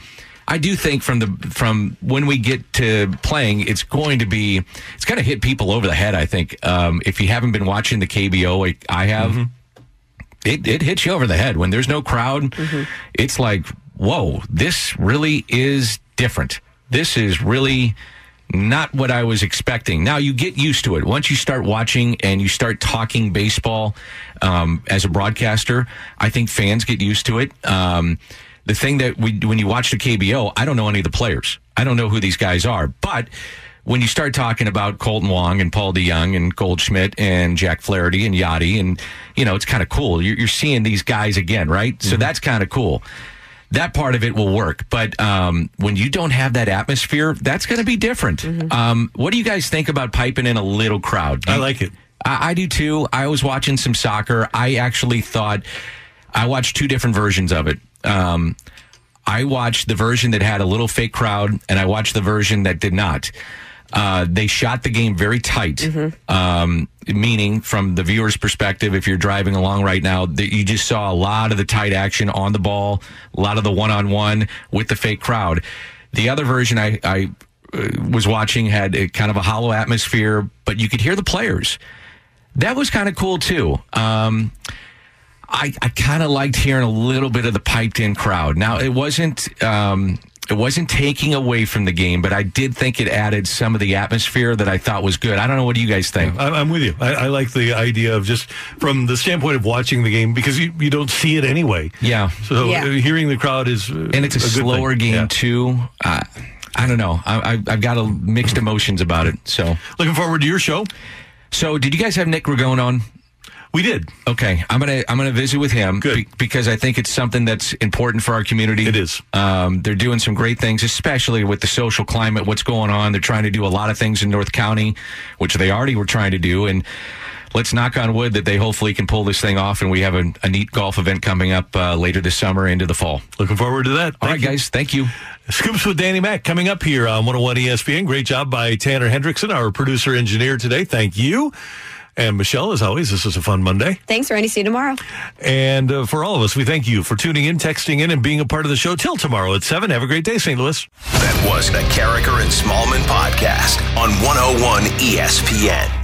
I do think from the from when we get to playing, it's going to be it's going to hit people over the head. I think um, if you haven't been watching the KBO, like I have, it it hits you over the head when there's no crowd. It's like whoa, this really is different. This is really not what I was expecting. Now you get used to it once you start watching and you start talking baseball um, as a broadcaster. I think fans get used to it. Um, the thing that we when you watch the KBO, I don't know any of the players. I don't know who these guys are, but when you start talking about Kolten Wong and Paul DeJong and Goldschmidt and Jack Flaherty and Yadi, and you know it's kind of cool. You're, you're seeing these guys again, right? So that's kind of cool that part of it will work. But um, when you don't have that atmosphere, that's going to be different. Um, what do you guys think about piping in a little crowd? I like it. I, I do too. I was watching some soccer. I actually thought I watched two different versions of it. Um, I watched the version that had a little fake crowd, and I watched the version that did not. Uh, they shot the game very tight, um, meaning from the viewer's perspective, if you're driving along right now, that you just saw a lot of the tight action on the ball, a lot of the one on one with the fake crowd. The other version I, I uh, was watching had a kind of a hollow atmosphere, but you could hear the players. That was kind of cool too. Um, I, I kind of liked hearing a little bit of the piped in crowd. Now it wasn't um, it wasn't taking away from the game, but I did think it added some of the atmosphere that I thought was good. I don't know what do you guys think. I, I'm with you. I, I like the idea of just from the standpoint of watching the game because you, you don't see it anyway. Yeah. So Yeah. uh, hearing the crowd is, uh, and it's a, good slower thing. game Yeah. too. Uh, I don't know. I, I, I've got a mixed emotions about it. So looking forward to your show. So did you guys have Nick Ragone on? We did. Okay, I'm gonna I'm gonna visit with him be- because I think it's something that's important for our community. It is. Um, they're doing some great things, especially with the social climate. What's going on? They're trying to do a lot of things in North County, which they already were trying to do, and let's knock on wood that they hopefully can pull this thing off, and we have a, a neat golf event coming up uh, later this summer into the fall. Looking forward to that. All right, guys. Thank you. Scoops with Danny Mac coming up here on 101 ESPN. Great job by Tanner Hendrickson, our producer engineer today. Thank you. And Michelle, as always, this is a fun Monday. Thanks, Randy. See you tomorrow. And uh, for all of us, we thank you for tuning in, texting in, and being a part of the show. Till tomorrow at 7. Have a great day, St. Louis. That was the Karraker and Smallmon podcast on 101 ESPN.